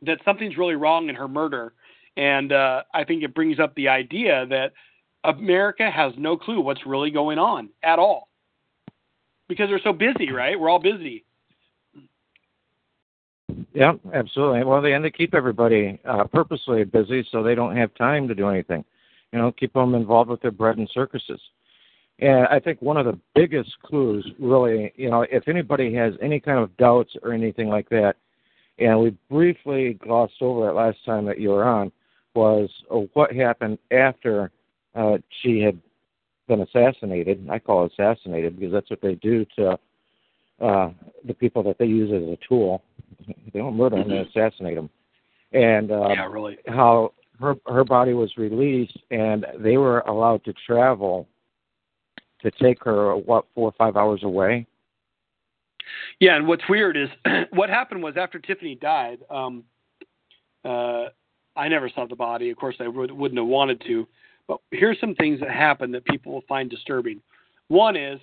that something's really wrong in her murder. And uh, I think it brings up the idea that America has no clue what's really going on at all because they're so busy, right? We're all busy. Yeah, absolutely. Well, they end to keep everybody uh, purposely busy so they don't have time to do anything you know, keep them involved with their bread and circuses. And I think one of the biggest clues, really, you know, if anybody has any kind of doubts or anything like that, and we briefly glossed over it last time that you were on, was uh, what happened after uh, she had been assassinated. I call it assassinated because that's what they do to uh, the people that they use as a tool. They don't murder them; they assassinate them. And uh, yeah, really. how her her body was released, and they were allowed to travel to take her what four or five hours away. Yeah, and what's weird is what happened was after Tiffany died, um, uh, I never saw the body. Of course, I would, wouldn't have wanted to. But here's some things that happened that people will find disturbing. One is,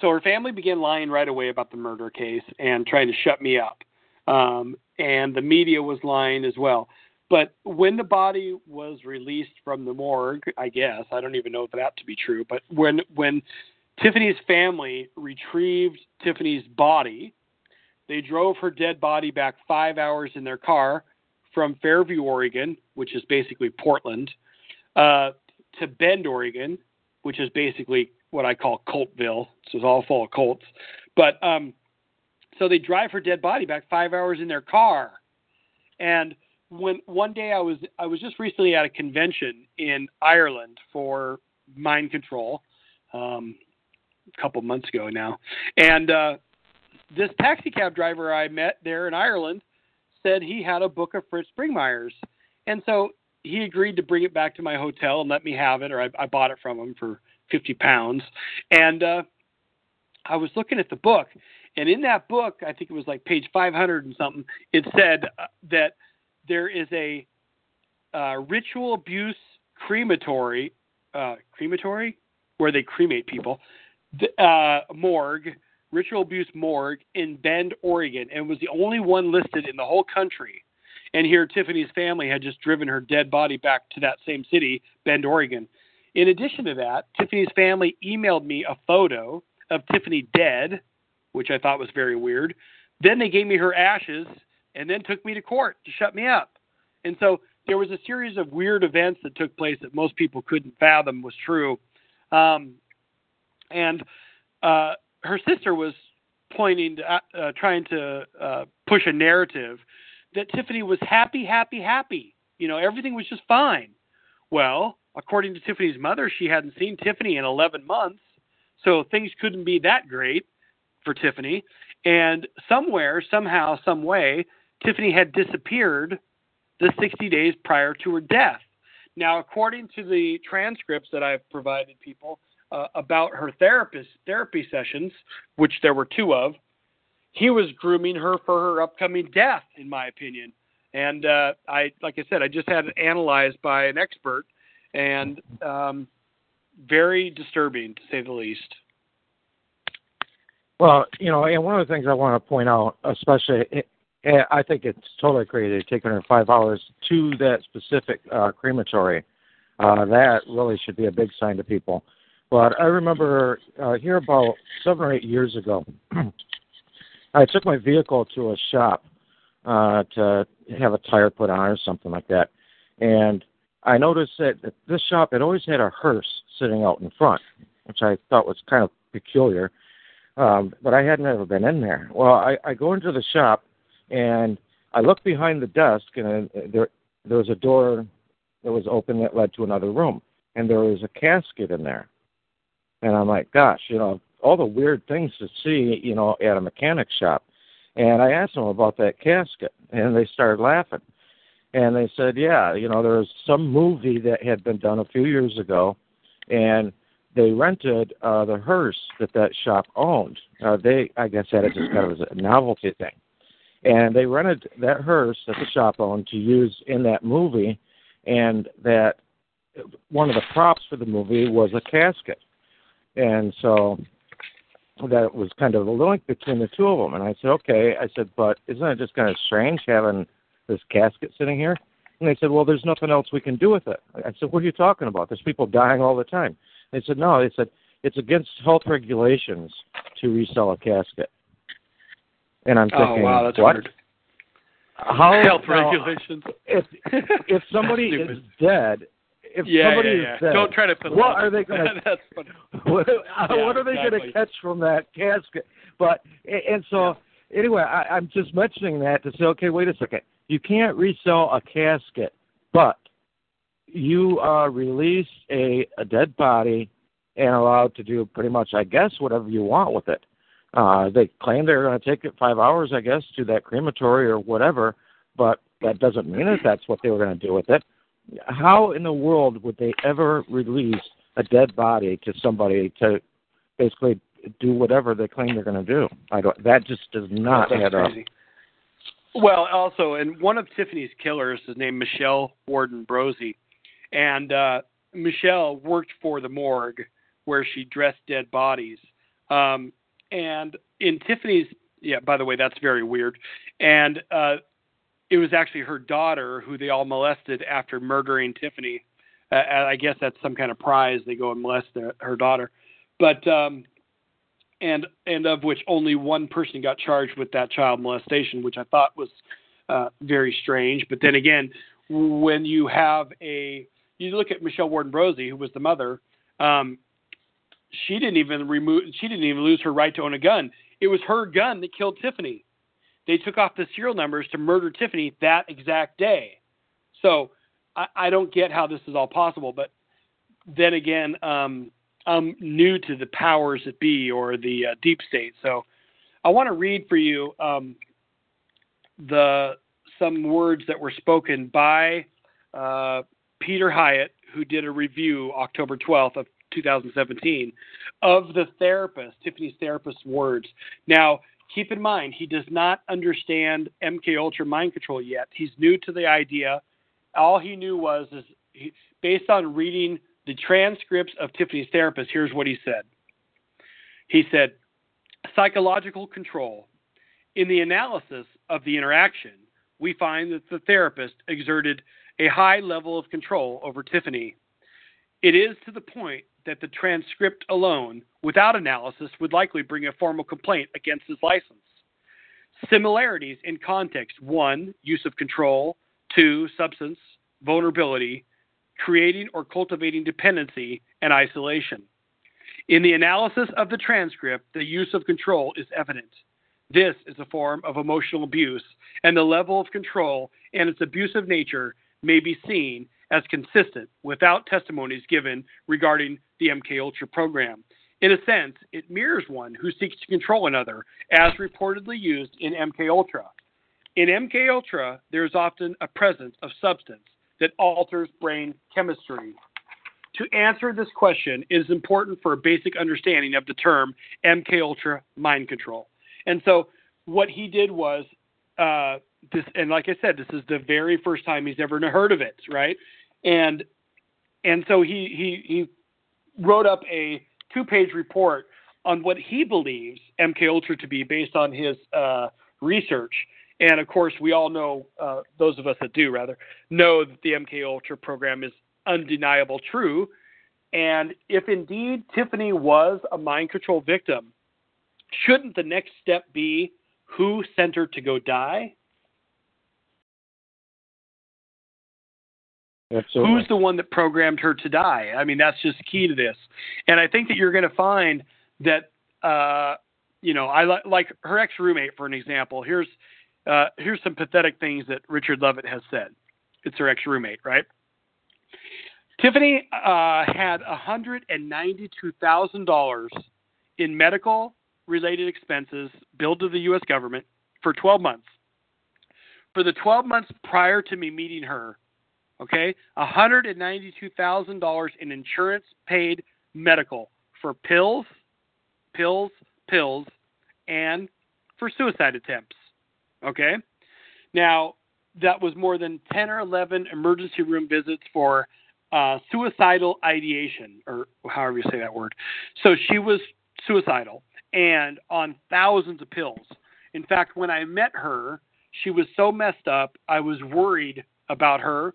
so her family began lying right away about the murder case and trying to shut me up. Um, and the media was lying as well. But when the body was released from the morgue, I guess I don't even know if that to be true. But when when Tiffany's family retrieved Tiffany's body, they drove her dead body back five hours in their car from Fairview, Oregon, which is basically Portland, uh, to Bend, Oregon, which is basically what I call Coltville. So it's all full of Colts. But um, so they drive her dead body back five hours in their car, and when one day I was I was just recently at a convention in Ireland for mind control, um, a couple months ago now, and uh, this taxi cab driver I met there in Ireland said he had a book of Fritz Springmeier's, and so he agreed to bring it back to my hotel and let me have it, or I, I bought it from him for fifty pounds, and uh, I was looking at the book, and in that book, I think it was like page five hundred and something, it said uh, that there is a uh, ritual abuse crematory, uh, crematory, where they cremate people, uh, morgue, ritual abuse morgue in Bend, Oregon, and was the only one listed in the whole country. And here, Tiffany's family had just driven her dead body back to that same city, Bend, Oregon. In addition to that, Tiffany's family emailed me a photo of Tiffany dead, which I thought was very weird. Then they gave me her ashes and then took me to court to shut me up. And so there was a series of weird events that took place that most people couldn't fathom was true. Um, and uh, her sister was pointing to, uh, trying to uh, push a narrative that Tiffany was happy, happy, happy. You know, everything was just fine. Well, according to Tiffany's mother, she hadn't seen Tiffany in 11 months, so things couldn't be that great for Tiffany. And somewhere, somehow, some way, Tiffany had disappeared the 60 days prior to her death. Now, according to the transcripts that I've provided people uh, about her therapist therapy sessions, which there were two of, he was grooming her for her upcoming death, in my opinion. And uh, I, like I said, I just had it analyzed by an expert, and um, very disturbing to say the least. Well, you know, and one of the things I want to point out, especially I think it's totally crazy taking her five hours to that specific uh, crematory. Uh, that really should be a big sign to people. But I remember uh, here about seven or eight years ago, I took my vehicle to a shop uh, to have a tire put on or something like that, and I noticed that this shop had always had a hearse sitting out in front, which I thought was kind of peculiar. Um, but I hadn't ever been in there. Well, I, I go into the shop and I look behind the desk, and there there was a door that was open that led to another room, and there was a casket in there. And I'm like, gosh, you know, all the weird things to see, you know, at a mechanic shop. And I asked them about that casket, and they started laughing. And they said, yeah, you know, there was some movie that had been done a few years ago, and they rented uh, the hearse that that shop owned. Uh, they, I guess, had it just kind of as a novelty thing and they rented that hearse that the shop owned to use in that movie, and that one of the props for the movie was a casket, and so that was kind of a link between the two of them. And I said, okay. I said, but isn't it just kind of strange having this casket sitting here? And they said, well, there's nothing else we can do with it. I said, what are you talking about? There's people dying all the time. They said, no. They said it's against health regulations to resell a casket. And I'm thinking, oh wow, that's what? weird. How health now, regulations? If if somebody is dead, if yeah, somebody yeah, yeah. dead, don't try to put. what are they going to? That's funny. What, Yeah, what are they going to catch from that casket? But and so anyway, I, I'm just mentioning that to say, okay, wait a second. You can't resell a casket, but you uh, release a, a dead body and allowed to do pretty much, I guess, whatever you want with it. Uh, they claim they're going to take it five hours, I guess, to that crematory or whatever, but that doesn't mean that that's what they were going to do with it. How in the world would they ever release a dead body to somebody to basically do whatever they claim they're going to do. I don't. That just does not add up. Well, also, and one of Tiffany's killers is named Michelle Warden Brosey, and uh, Michelle worked for the morgue where she dressed dead bodies. Um, and in Tiffany's, yeah, by the way, that's very weird. And uh, it was actually her daughter who they all molested after murdering Tiffany. Uh, I guess that's some kind of prize. They go and molest their, her daughter, but um, and and of which only one person got charged with that child molestation, which I thought was uh, very strange. But then again, when you have a you look at Michelle Warden Brosey, who was the mother, um, she didn't even remove she didn't even lose her right to own a gun. It was her gun that killed Tiffany. They took off the serial numbers to murder Tiffany that exact day. So I, I don't get how this is all possible. But then again, um, I'm new to the powers that be or the uh, deep state. So I want to read for you um, the some words that were spoken by uh, Peter Hyatt, who did a review October 12th of 2017 of the therapist, Tiffany's therapist's words. Now, keep in mind, he does not understand MK Ultra mind control yet. He's new to the idea. All he knew was is he, based on reading the transcripts of Tiffany's therapist, here's what he said. He said, psychological control. In the analysis of the interaction, we find that the therapist exerted a high level of control over Tiffany. It is to the point that the transcript alone, without analysis, would likely bring a formal complaint against his license. Similarities in context one, use of control, two, substance, vulnerability, creating or cultivating dependency, and isolation. In the analysis of the transcript, the use of control is evident. This is a form of emotional abuse, and the level of control and its abusive nature may be seen as consistent without testimonies given regarding the MK Ultra program. In a sense, it mirrors one who seeks to control another, as reportedly used in MK Ultra. In MK Ultra, there is often a presence of substance that alters brain chemistry. To answer this question, it is important for a basic understanding of the term MK Ultra mind control. And so, what he did was uh, this, and like I said, this is the very first time he's ever heard of it, right? And and so he he he wrote up a two-page report on what he believes MK Ultra to be based on his uh, research. And of course, we all know, uh, those of us that do rather, know that the MK Ultra program is undeniable true. And if indeed Tiffany was a mind control victim, shouldn't the next step be who sent her to go die? Absolutely. Who's the one that programmed her to die? I mean, that's just key to this. And I think that you're going to find that, uh, you know, I li- like her ex roommate, for an example. Here's uh, here's some pathetic things that Richard Lovett has said. It's her ex roommate, right? Tiffany uh, had $192,000 in medical related expenses billed to the U.S. government for 12 months. For the 12 months prior to me meeting her, okay, $192,000 in insurance paid medical for pills, pills, pills, and for suicide attempts. Okay? Now, that was more than 10 or 11 emergency room visits for uh, suicidal ideation, or however you say that word. So she was suicidal and on thousands of pills. In fact, when I met her, she was so messed up, I was worried about her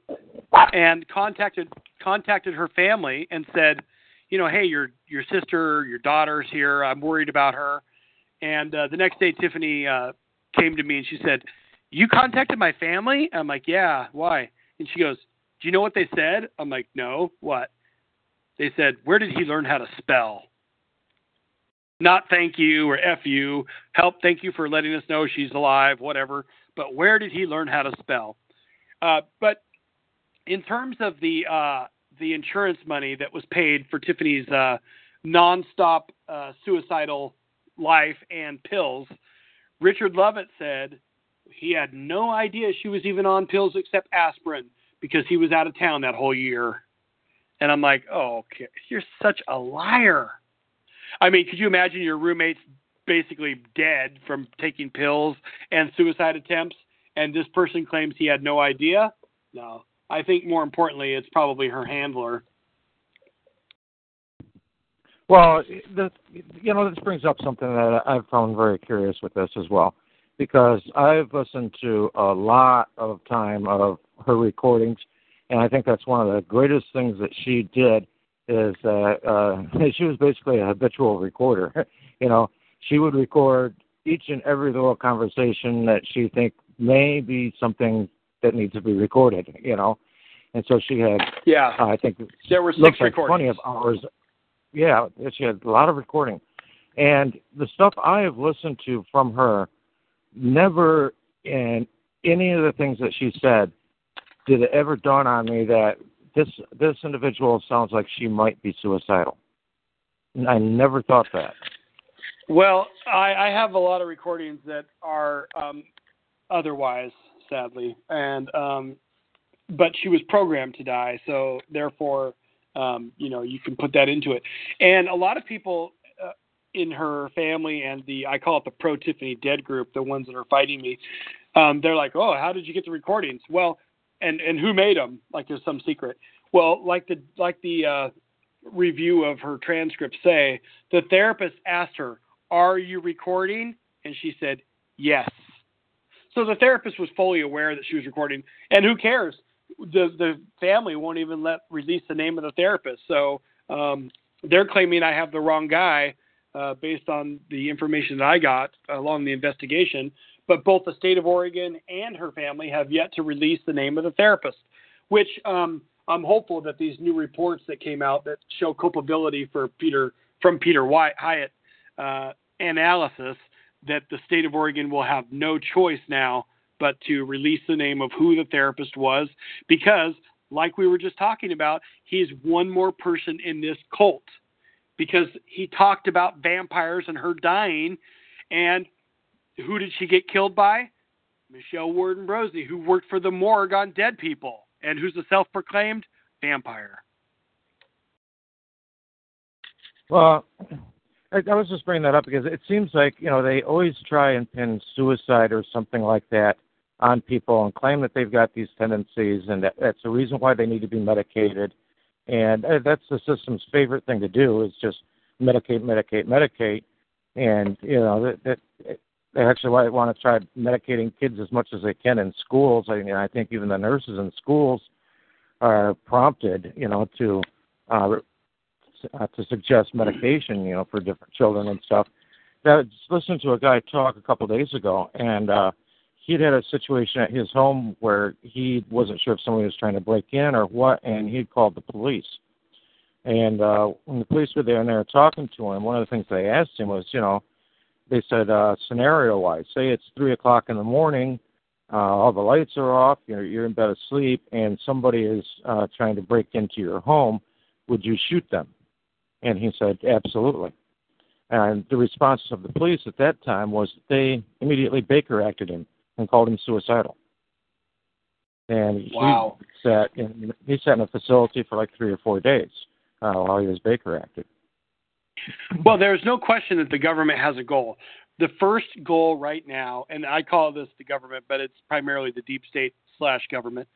and contacted contacted her family and said, you know, hey, your your sister, your daughter's here. I'm worried about her. And uh, the next day, Tiffany uh, came to me and she said, "You contacted my family?" I'm like, "Yeah. Why?" And she goes, "Do you know what they said?" I'm like, "No. What?" They said, "Where did he learn how to spell?" Not thank you or F you. Help, thank you for letting us know she's alive, whatever. But where did he learn how to spell? Uh, but in terms of the uh, the insurance money that was paid for Tiffany's uh, nonstop uh, suicidal life and pills, Richard Lovett said he had no idea she was even on pills except aspirin because he was out of town that whole year. And I'm like, oh, okay, you're such a liar. I mean, could you imagine your roommate's basically dead from taking pills and suicide attempts, and this person claims he had no idea? No. I think more importantly, it's probably her handler. Well, the, you know, this brings up something that I've found very curious with this as well, because I've listened to a lot of time of her recordings, and I think that's one of the greatest things that she did is that uh, she was basically a habitual recorder. you know, she would record each and every little conversation that she think may be something that needs to be recorded. You know, and so she had. Yeah. Uh, I think there were six like recordings. twenty of hours. Yeah, she had a lot of recording, and the stuff I have listened to from her, never in any of the things that she said did it ever dawn on me that this this individual sounds like she might be suicidal. I never thought that. Well, I, I have a lot of recordings that are um, otherwise, sadly, and um, but she was programmed to die, so therefore, um, you know, you can put that into it. And a lot of people uh, in her family and the I call it the pro Tiffany dead group, the ones that are fighting me, um, they're like, oh, how did you get the recordings? Well, and and who made them? Like there's some secret. Well, like the like the uh, review of her transcript say, the therapist asked her, "Are you recording?" And she said, "Yes." So the therapist was fully aware that she was recording, and who cares? The the family won't even let release the name of the therapist. So um, they're claiming I have the wrong guy uh, based on the information that I got along the investigation but both the state of Oregon and her family have yet to release the name of the therapist, which um, I'm hopeful that these new reports that came out that show culpability for Peter from Peter Hyatt uh, analysis that the state of Oregon will have no choice now but to release the name of who the therapist was because like we were just talking about he's one more person in this cult because he talked about vampires and her dying and who did she get killed by? Michelle Warden Brosey, who worked for the morgue on dead people and who's a self proclaimed vampire. Well, I, I was just bringing that up because it seems like, you know, they always try and pin suicide or something like that on people and claim that they've got these tendencies and that that's the reason why they need to be medicated. And uh, that's the system's favorite thing to do is just medicate, medicate, medicate. And, you know, that, that they actually want to try medicating kids as much as they can in schools. I mean, I think even the nurses in schools are prompted, you know, to uh, uh, to suggest medication, you know, for different children and stuff. That just listened to a guy talk a couple days ago, and uh, he'd had a situation at his home where he wasn't sure if somebody was trying to break in or what, and he'd called the police. And uh, when the police were there and they were talking to him, one of the things they asked him was, you know, they said uh, scenario wise, say it's three o'clock in the morning, uh, all the lights are off, you're, you're in bed asleep, and somebody is uh, trying to break into your home, would you shoot them? And he said, absolutely. And the response of the police at that time was they immediately Baker acted him and called him suicidal. And wow. he sat in he sat in a facility for like three or four days uh, while he was Baker acted. Well, there's no question that the government has a goal. The first goal right now, and I call this the government, but it's primarily the deep state slash government.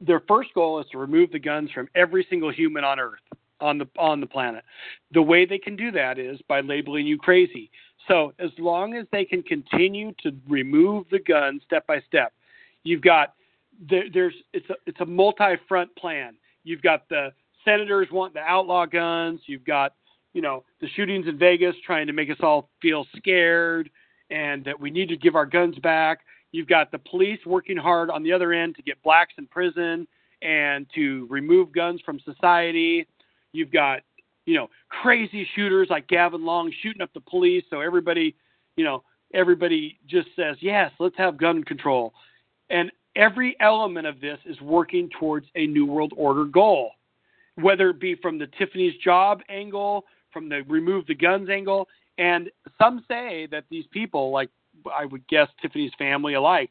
Their first goal is to remove the guns from every single human on Earth, on the on the planet. The way they can do that is by labeling you crazy. So as long as they can continue to remove the guns step by step, you've got there, there's it's a it's a multi-front plan. You've got the senators want the outlaw guns. You've got you know, the shootings in Vegas trying to make us all feel scared and that we need to give our guns back. You've got the police working hard on the other end to get blacks in prison and to remove guns from society. You've got, you know, crazy shooters like Gavin Long shooting up the police so everybody, you know, everybody just says, "Yes, let's have gun control." And every element of this is working towards a new world order goal. Whether it be from the Tiffany's job angle, from the remove the guns angle. And some say that these people, like I would guess Tiffany's family alike,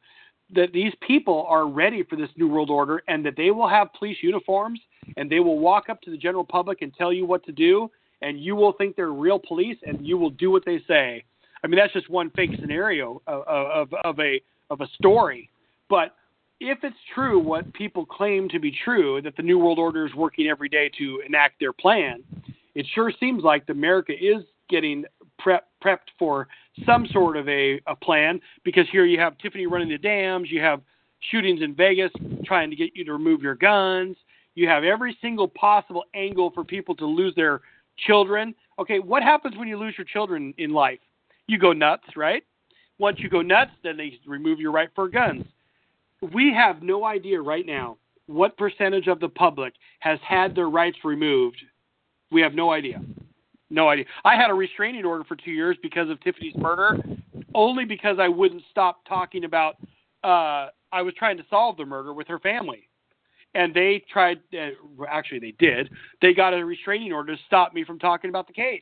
that these people are ready for this new world order and that they will have police uniforms and they will walk up to the general public and tell you what to do and you will think they're real police, and you will do what they say. I mean, that's just one fake scenario of, of, of a of a story. But if it's true, what people claim to be true, that the New World Order is working every day to enact their plan, it sure seems like America is getting prep, prepped for some sort of a, a plan because here you have Tiffany running the dams, you have shootings in Vegas trying to get you to remove your guns, you have every single possible angle for people to lose their children. Okay, what happens when you lose your children in life? You go nuts, right? Once you go nuts, then they remove your right for guns. We have no idea right now what percentage of the public has had their rights removed. We have no idea. No idea. I had a restraining order for two years because of Tiffany's murder, only because I wouldn't stop talking about. Uh, I was trying to solve the murder with her family, and they tried. Uh, actually, they did. They got a restraining order to stop me from talking about the case,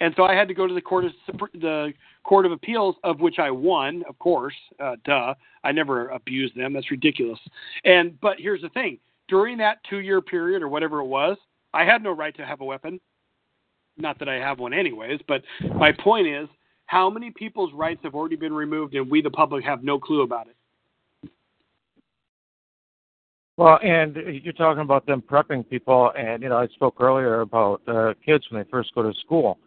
and so I had to go to the court of the court of appeals, of which I won, of course. Uh, duh. I never abused them. That's ridiculous. And but here's the thing: during that two-year period or whatever it was, I had no right to have a weapon. Not that I have one anyways, but my point is how many people's rights have already been removed and we, the public, have no clue about it? Well, and you're talking about them prepping people, and you know, I spoke earlier about uh, kids when they first go to school,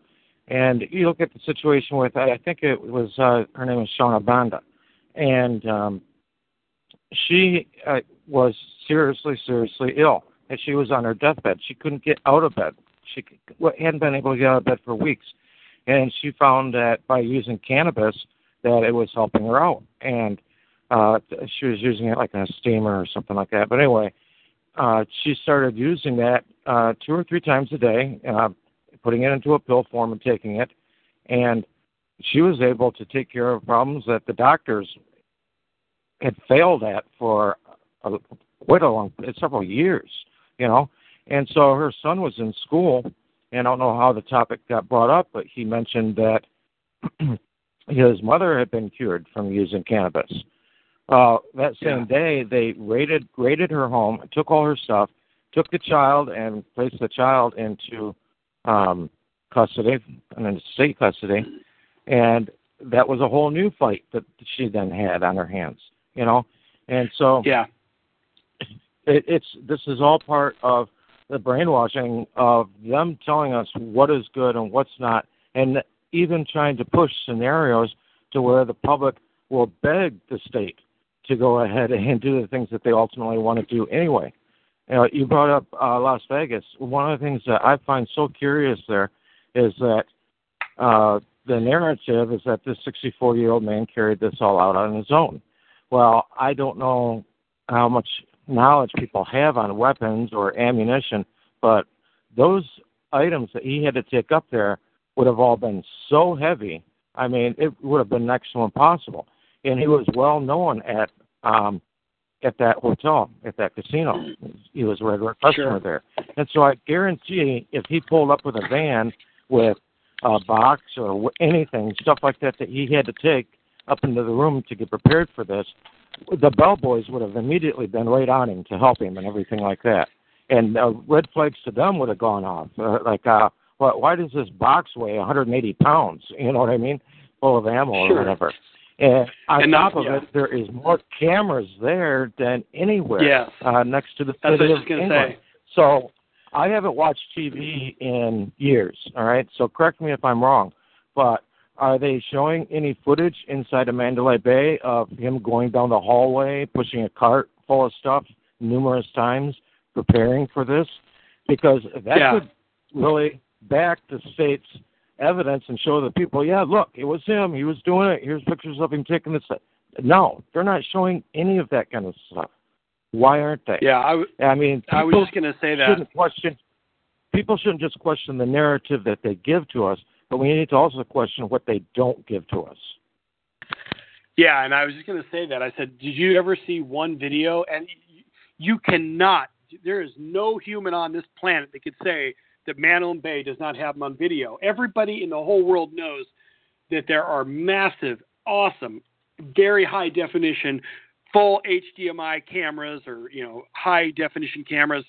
and you look at the situation with I think it was uh, her name was Shona Banda, and um, she uh, was seriously, seriously ill, and she was on her deathbed. She couldn't get out of bed she hadn't been able to get out of bed for weeks, and she found that by using cannabis that it was helping her out, and uh, she was using it like in a steamer or something like that. But anyway, uh, she started using that uh, two or three times a day, uh, putting it into a pill form and taking it, and she was able to take care of problems that the doctors had failed at for a, quite a long, several years. You know, and so her son was in school, and I don't know how the topic got brought up, but he mentioned that his mother had been cured from using cannabis. Uh, that same yeah. day, they raided raided her home, took all her stuff, took the child, and placed the child into um, custody, and in state custody, and that was a whole new fight that she then had on her hands, you know, and so yeah, it, it's this is all part of the brainwashing of them telling us what is good and what's not, and even trying to push scenarios to where the public will beg the state to go ahead and do the things that they ultimately want to do anyway. You, know, you brought up uh, Las Vegas. One of the things that I find so curious there is that uh, the narrative is that this 64 year old man carried this all out on his own. Well, I don't know how much knowledge people have on weapons or ammunition, but those items that he had to take up there would have all been so heavy. I mean, it would have been next to impossible. And he was well known at um, at that hotel, at that casino. He was a regular customer sure. there. And so I guarantee if he pulled up with a van with a box or anything, stuff like that, that he had to take up into the room to get prepared for this, the bellboys would have immediately been right on him to help him and everything like that. And uh, red flags to them would have gone off. Uh, like, uh, well, why does this box weigh 180 pounds? You know what I mean? Full of ammo sure. or whatever. And on and top of yeah. it, there is more cameras there than anywhere uh, next to the That's city of England. Say. So I haven't watched TV in years. All right, so correct me if I'm wrong, but are they showing any footage inside of Mandalay Bay of him going down the hallway, pushing a cart full of stuff numerous times, preparing for this? Because that yeah. could really back the state's evidence and show the people, yeah, look, it was him. He was doing it. Here's pictures of him taking this. No, they're not showing any of that kind of stuff. Why aren't they? Yeah, I, w- I mean, I was just going to say that. Shouldn't question. People shouldn't just question the narrative that they give to us but we need to also question what they don't give to us. Yeah, and I was just going to say that. I said, did you ever see one video? And you cannot. There is no human on this planet that could say that Mandalay Bay does not have them on video. Everybody in the whole world knows that there are massive, awesome, very high definition, full HDMI cameras or you know high definition cameras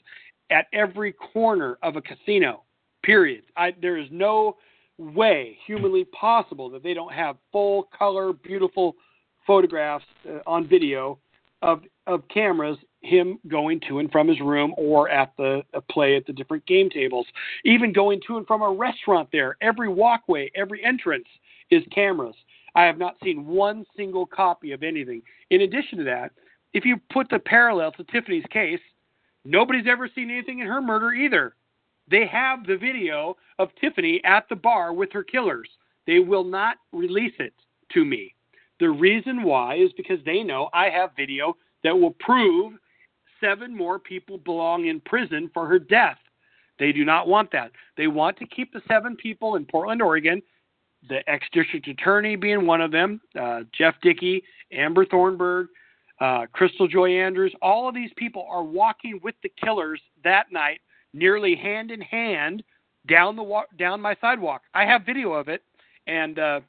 at every corner of a casino Period. I, there is no way humanly possible that they don't have full color, beautiful photographs uh, on video of of cameras him going to and from his room or at the play at the different game tables. Even going to and from a restaurant there every walkway every entrance is cameras. I have not seen one single copy of anything. In addition to that if you put the parallel to tiffany's case nobody's ever seen anything in her murder either they have the video of tiffany at the bar with her killers they will not release it to me the reason why is because they know I have video that will prove seven more people belong in prison for her death. They do not want that. They want to keep the seven people in Portland, Oregon, the ex district attorney being one of them, uh, Jeff Dickey, Amber Thornburg, uh, Crystal Joy Andrews. All of these people are walking with the killers that night, nearly hand in hand down the wa- down my sidewalk. I have video of it, and uh,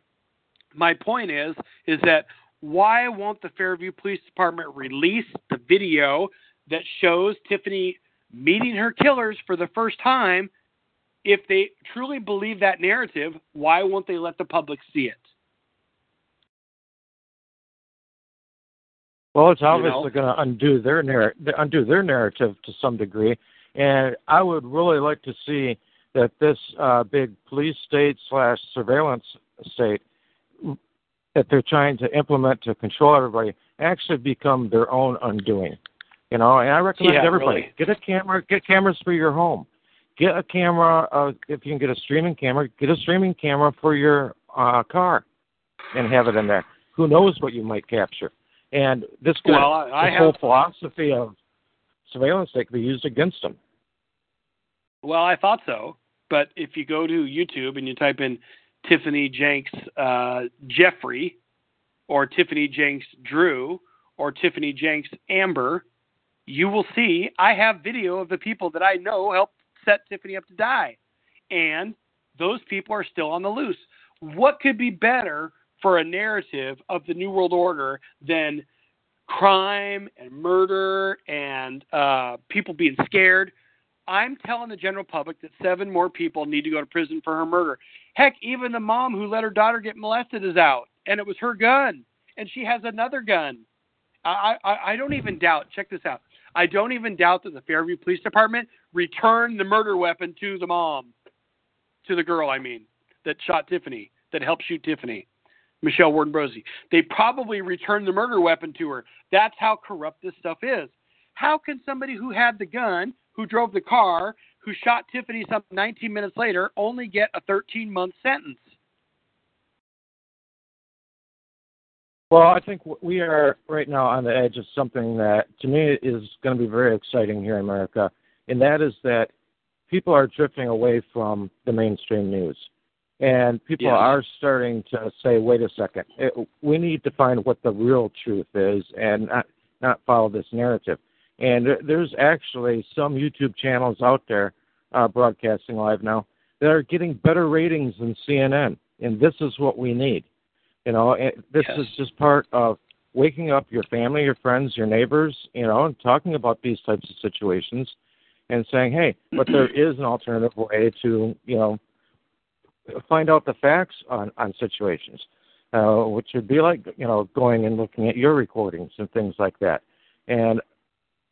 my point is is that why won't the Fairview Police Department release the video that shows Tiffany meeting her killers for the first time? If they truly believe that narrative, why won't they let the public see it? Well, it's obviously you know? going to undo their narr- undo their narrative to some degree, and I would really like to see that this uh, big police state slash surveillance state that they're trying to implement to control everybody actually become their own undoing. You know, and I recommend yeah, everybody really. get a camera, get cameras for your home. Get a camera uh, if you can get a streaming camera, get a streaming camera for your uh, car, and have it in there. Who knows what you might capture? And this could, well, I, I this whole philosophy of surveillance that could be used against them. Well, I thought so, but if you go to YouTube and you type in Tiffany Jenks uh, Jeffrey or Tiffany Jenks Drew or Tiffany Jenks Amber, you will see I have video of the people that I know helped set Tiffany up to die. And those people are still on the loose. What could be better for a narrative of the New World Order than crime and murder and uh, people being scared? I'm telling the general public that seven more people need to go to prison for her murder. Heck, even the mom who let her daughter get molested is out, and it was her gun, and she has another gun. I, I, I don't even doubt. Check this out. I don't even doubt that the Fairview Police Department returned the murder weapon to the mom, to the girl. I mean, that shot Tiffany, that helped shoot Tiffany, Michelle Warden Brosey. They probably returned the murder weapon to her. That's how corrupt this stuff is. How can somebody who had the gun, who drove the car, who shot Tiffany some 19 minutes later only get a 13 month sentence. Well, I think we are right now on the edge of something that to me is going to be very exciting here in America, and that is that people are drifting away from the mainstream news. And people yes. are starting to say, wait a second, it, we need to find what the real truth is and not, not follow this narrative. And there's actually some YouTube channels out there uh, broadcasting live now that are getting better ratings than CNN. And this is what we need. You know, this yes. is just part of waking up your family, your friends, your neighbors, you know, and talking about these types of situations and saying, hey, but there is an alternative way to, you know, find out the facts on, on situations, uh, which would be like, you know, going and looking at your recordings and things like that. And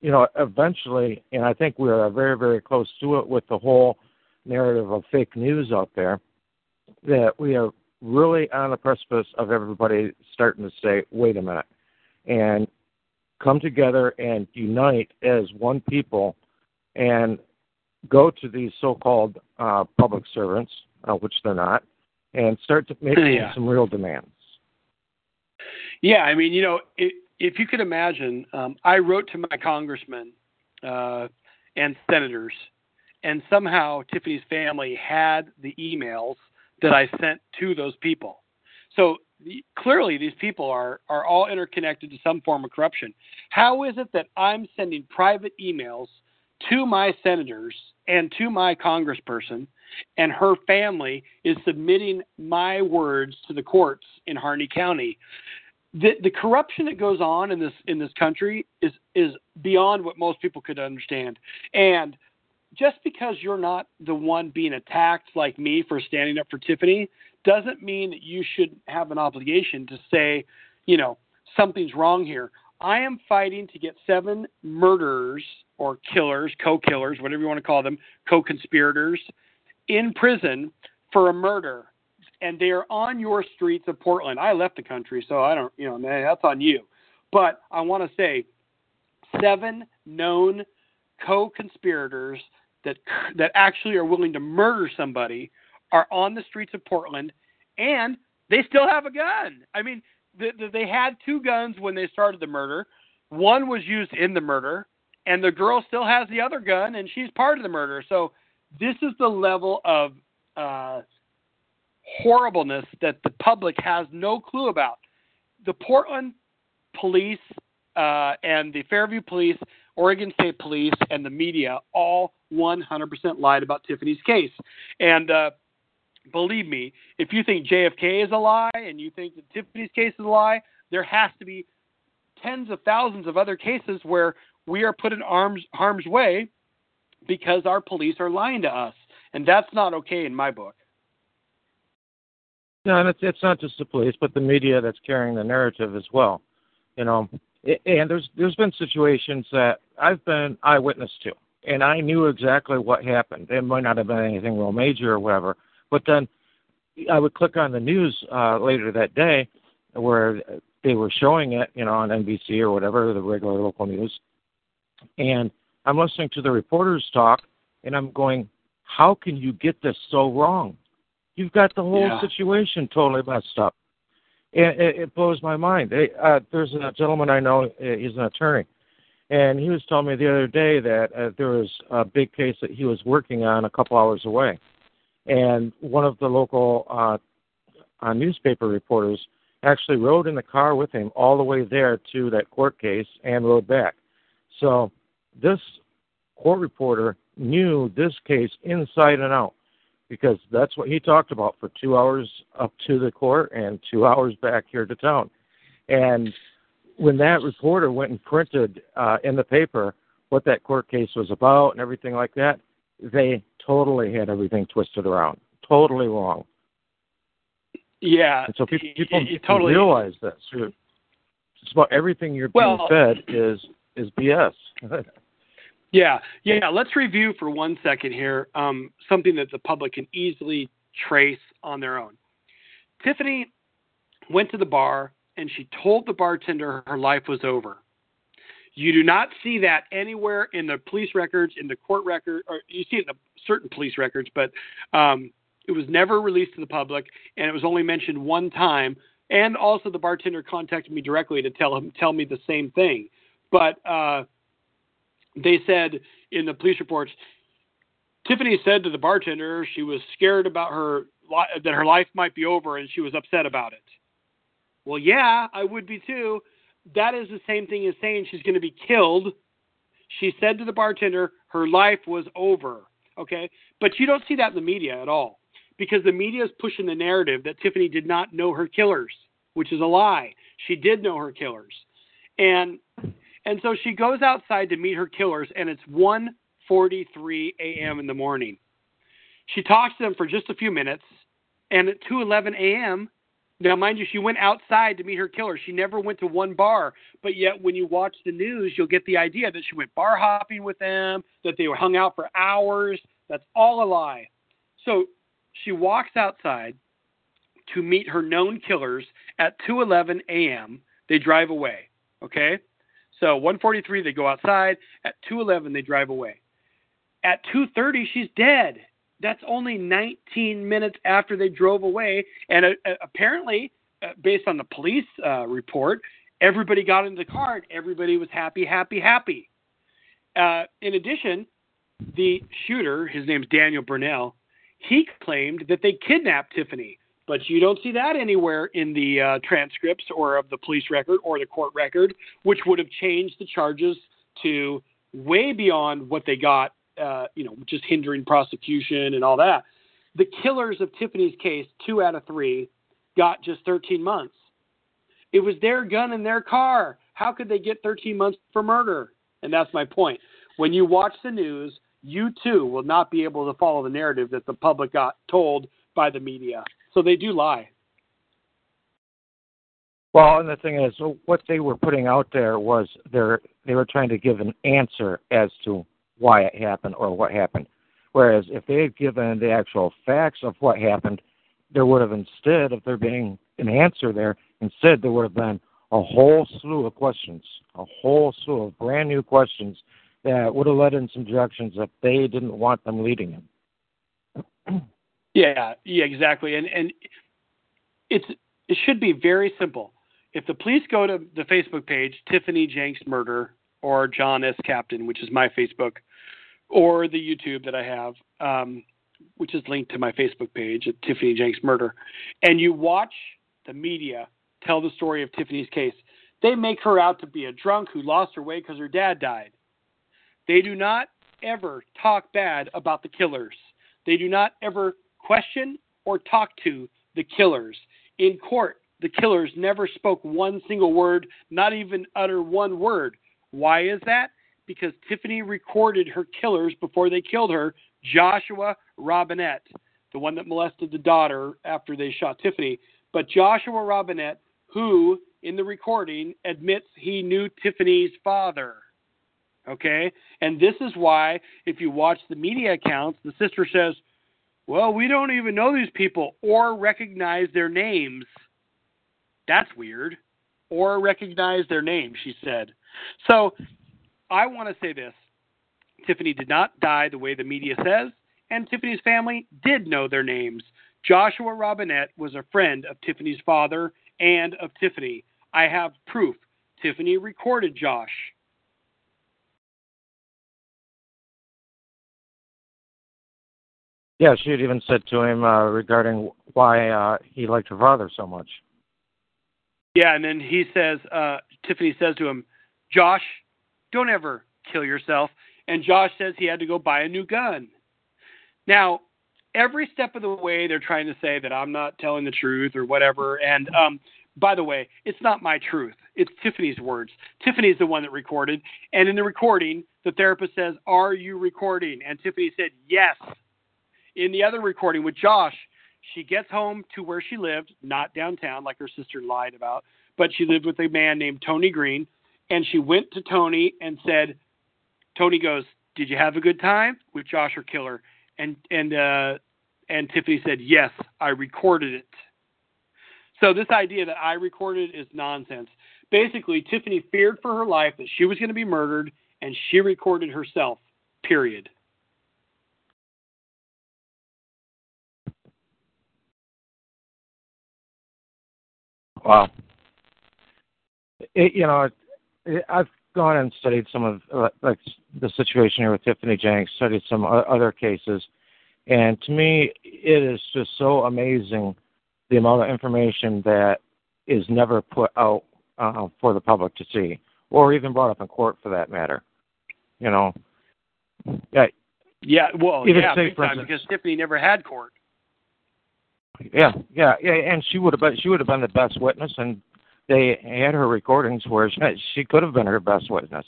you know, eventually, and I think we are very, very close to it with the whole narrative of fake news out there, that we are really on the precipice of everybody starting to say, wait a minute, and come together and unite as one people and go to these so called uh, public servants, uh, which they're not, and start to make yeah. some real demands. Yeah, I mean, you know, it, if you could imagine, um, I wrote to my congressmen uh, and senators, and somehow Tiffany's family had the emails that I sent to those people. So the, clearly, these people are are all interconnected to some form of corruption. How is it that I'm sending private emails to my senators and to my congressperson, and her family is submitting my words to the courts in Harney County? the the corruption that goes on in this in this country is is beyond what most people could understand. And just because you're not the one being attacked like me for standing up for Tiffany doesn't mean that you should have an obligation to say, you know, something's wrong here. I am fighting to get seven murderers or killers, co killers, whatever you want to call them, co conspirators, in prison for a murder. And they are on your streets of Portland. I left the country, so I don't, you know, that's on you. But I want to say seven known co conspirators that, that actually are willing to murder somebody are on the streets of Portland and they still have a gun. I mean, the, the, they had two guns when they started the murder. One was used in the murder, and the girl still has the other gun, and she's part of the murder. So this is the level of uh, horribleness that the public has no clue about. The Portland police uh, and the Fairview police, Oregon State police, and the media all 100% lied about Tiffany's case. And uh, believe me, if you think JFK is a lie and you think that Tiffany's case is a lie, there has to be tens of thousands of other cases where we are put in arms, harm's way because our police are lying to us. And that's not okay in my book. No, and it's, it's not just the police, but the media that's carrying the narrative as well. You know, and there's there's been situations that I've been eyewitness to, and I knew exactly what happened. It might not have been anything real major or whatever, but then I would click on the news uh, later that day where they were showing it, you know, on NBC or whatever, the regular local news. And I'm listening to the reporters talk, and I'm going, how can you get this so wrong? You've got the whole yeah. situation totally messed up. And it, it blows my mind. They, uh, there's a gentleman I know, uh, he's an attorney, and he was telling me the other day that uh, there was a big case that he was working on a couple hours away and one of the local uh, uh, newspaper reporters actually rode in the car with him all the way there to that court case and rode back. So this court reporter knew this case inside and out because that's what he talked about for two hours up to the court and two hours back here to town. And when that reporter went and printed uh, in the paper what that court case was about and everything like that, they totally had everything twisted around, totally wrong. Yeah. And so people, people, you totally realize this. It's about everything you're being well, fed is is BS. yeah, yeah. Let's review for one second here um, something that the public can easily trace on their own. Tiffany went to the bar and she told the bartender her life was over. You do not see that anywhere in the police records, in the court record, or you see it in the certain police records, but um, it was never released to the public, and it was only mentioned one time. And also, the bartender contacted me directly to tell him tell me the same thing. But uh, they said in the police reports, Tiffany said to the bartender she was scared about her that her life might be over, and she was upset about it. Well, yeah, I would be too that is the same thing as saying she's going to be killed. She said to the bartender her life was over. Okay, but you don't see that in the media at all because the media is pushing the narrative that Tiffany did not know her killers, which is a lie. She did know her killers, and and so she goes outside to meet her killers, and it's 1:43 a.m. in the morning. She talks to them for just a few minutes, and at 2:11 a.m. Now, mind you, she went outside to meet her killer. She never went to one bar. But yet, when you watch the news, you'll get the idea that she went bar hopping with them, that they were hung out for hours. That's all a lie. So she walks outside to meet her known killers at 2:11 a.m. They drive away. Okay, so 1:43 they go outside. At 2:11 they drive away. At 2:30 she's dead that's only 19 minutes after they drove away. And uh, uh, apparently, uh, based on the police uh, report, everybody got in the car and everybody was happy, happy, happy. Uh, in addition, the shooter, his name's Daniel Burnell, he claimed that they kidnapped Tiffany. But you don't see that anywhere in the uh, transcripts or of the police record or the court record, which would have changed the charges to way beyond what they got uh, you know, just hindering prosecution and all that. The killers of Tiffany's case, two out of three, got just 13 months. It was their gun in their car. How could they get 13 months for murder? And that's my point. When you watch the news, you too will not be able to follow the narrative that the public got told by the media. So they do lie. Well, and the thing is, what they were putting out there was they were trying to give an answer as to why it happened or what happened. Whereas if they had given the actual facts of what happened, there would have instead of there being an answer there, instead there would have been a whole slew of questions, a whole slew of brand new questions that would have led in some directions that they didn't want them leading in. yeah, yeah, exactly. And and it's it should be very simple. If the police go to the Facebook page Tiffany Jenks murder or John S. Captain, which is my Facebook, or the YouTube that I have, um, which is linked to my Facebook page at Tiffany Jenks Murder, and you watch the media tell the story of Tiffany's case, they make her out to be a drunk who lost her way because her dad died. They do not ever talk bad about the killers. They do not ever question or talk to the killers. In court, the killers never spoke one single word, not even utter one word. Why is that? because Tiffany recorded her killers before they killed her, Joshua Robinette, the one that molested the daughter after they shot Tiffany. But Joshua Robinette, who in the recording admits he knew Tiffany's father. Okay? And this is why, if you watch the media accounts, the sister says, Well, we don't even know these people or recognize their names. That's weird. Or recognize their names, she said. So I want to say this Tiffany did not die the way the media says, and Tiffany's family did know their names. Joshua Robinette was a friend of Tiffany's father and of Tiffany. I have proof. Tiffany recorded Josh. Yeah, she had even said to him uh, regarding why uh, he liked her father so much. Yeah, and then he says, uh, Tiffany says to him, Josh, don't ever kill yourself. And Josh says he had to go buy a new gun. Now, every step of the way, they're trying to say that I'm not telling the truth or whatever. And um, by the way, it's not my truth. It's Tiffany's words. Tiffany's the one that recorded. And in the recording, the therapist says, Are you recording? And Tiffany said, Yes. In the other recording with Josh, she gets home to where she lived, not downtown like her sister lied about, but she lived with a man named Tony Green, and she went to Tony and said, Tony goes, "Did you have a good time with Josh or Killer?" And and uh, and Tiffany said, "Yes, I recorded it." So this idea that I recorded is nonsense. Basically, Tiffany feared for her life that she was going to be murdered, and she recorded herself. Period. Wow. It, you know, I've gone and studied some of uh, like the situation here with Tiffany Jenks, studied some other cases, and to me, it is just so amazing the amount of information that is never put out uh, for the public to see, or even brought up in court for that matter. You know, yeah. Yeah, well, yeah, say, big time, instance, because Tiffany never had court. Yeah, yeah, yeah, and she would have been she would have been the best witness, and they had her recordings where she, she could have been her best witness,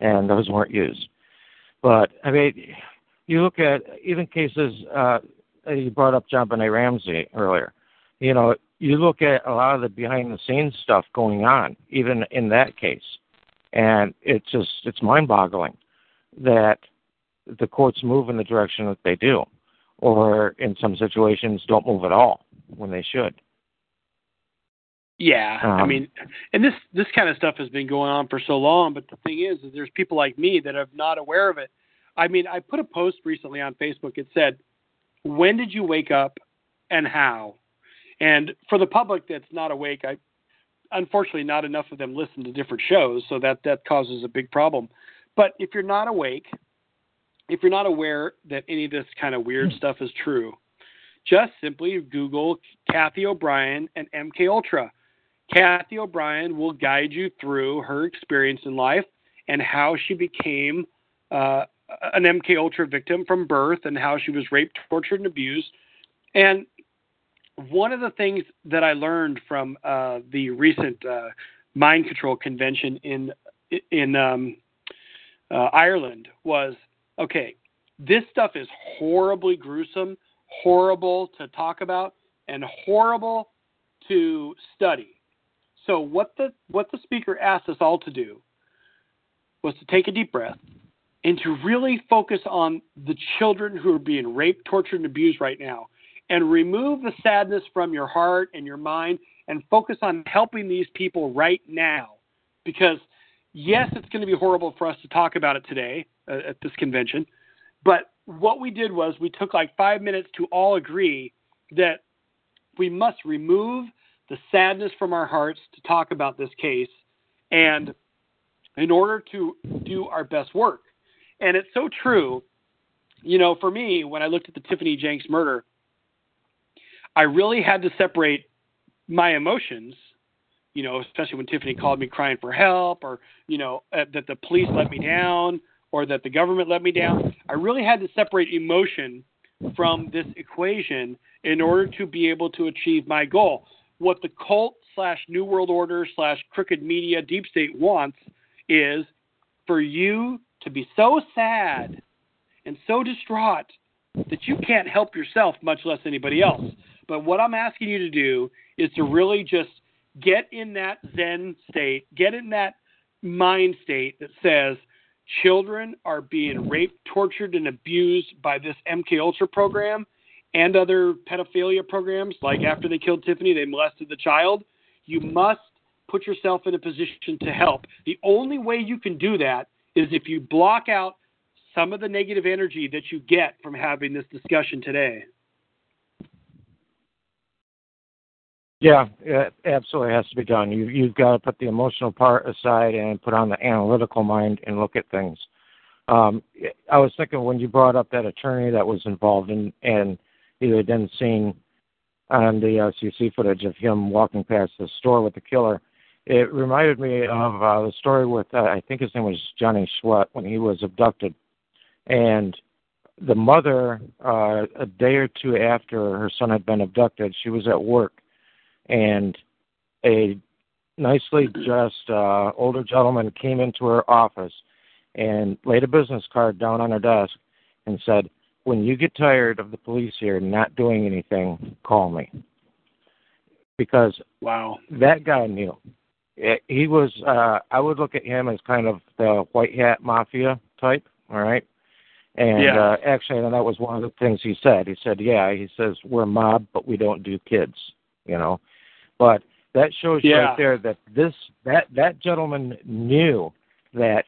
and those weren't used. But I mean, you look at even cases. Uh, you brought up JonBenét Ramsey earlier. You know, you look at a lot of the behind the scenes stuff going on, even in that case, and it's just it's mind boggling that the courts move in the direction that they do, or in some situations don't move at all when they should. Yeah, um, I mean, and this this kind of stuff has been going on for so long. But the thing is, is there's people like me that are not aware of it. I mean, I put a post recently on Facebook. It said, "When did you wake up, and how?" And for the public that's not awake, I unfortunately not enough of them listen to different shows, so that that causes a big problem. But if you're not awake, if you're not aware that any of this kind of weird stuff is true, just simply Google Cathy O'Brien and MK Ultra Cathy O'Brien will guide you through her experience in life and how she became uh, an MK Ultra victim from birth and how she was raped, tortured, and abused. And one of the things that I learned from uh, the recent uh, mind control convention in in um, uh, Ireland was okay. This stuff is horribly gruesome, horrible to talk about, and horrible to study. So what the what the speaker asked us all to do was to take a deep breath and to really focus on the children who are being raped, tortured, and abused right now, and remove the sadness from your heart and your mind, and focus on helping these people right now. Because yes, it's going to be horrible for us to talk about it today at this convention, but what we did was we took like five minutes to all agree that we must remove the sadness from our hearts to talk about this case and in order to do our best work. And it's so true. You know, for me, when I looked at the Tiffany Jenks murder, I really had to separate my emotions, you know, especially when Tiffany called me crying for help or, you know, uh, that the police let me down or that the government let me down. I really had to separate emotion from this equation in order to be able to achieve my goal. What the cult slash New World Order slash crooked media deep state wants is for you to be so sad and so distraught that you can't help yourself, much less anybody else. But what I'm asking you to do is to really just get in that Zen state, get in that mind state that says, children are being raped, tortured, and abused by this MK Ultra program and other pedophilia programs. Like after they killed Tiffany, they molested the child. You must put yourself in a position to help. The only way you can do that is if you block out some of the negative energy that you get from having this discussion today. Yeah, it absolutely has to be done. You, you've got to put the emotional part aside and put on the analytical mind and look at things. Um, I was thinking when you brought up that attorney that was involved in, and you had then seen on the uh, footage of him walking past the store with the killer. It reminded me of uh, the story with uh, I think his name was Johnny Schwett when he was abducted, and the mother uh, a day or two after her son had been abducted, she was at work and a nicely dressed uh, older gentleman came into her office and laid a business card down on her desk and said, "When you get tired of the police here not doing anything, call me." Because wow, that guy knew. He was. Uh, I would look at him as kind of the white hat mafia type. All right. And yeah. uh, actually, and that was one of the things he said. He said, "Yeah," he says, "We're mob, but we don't do kids." You know, but that shows yeah. right there that this that that gentleman knew that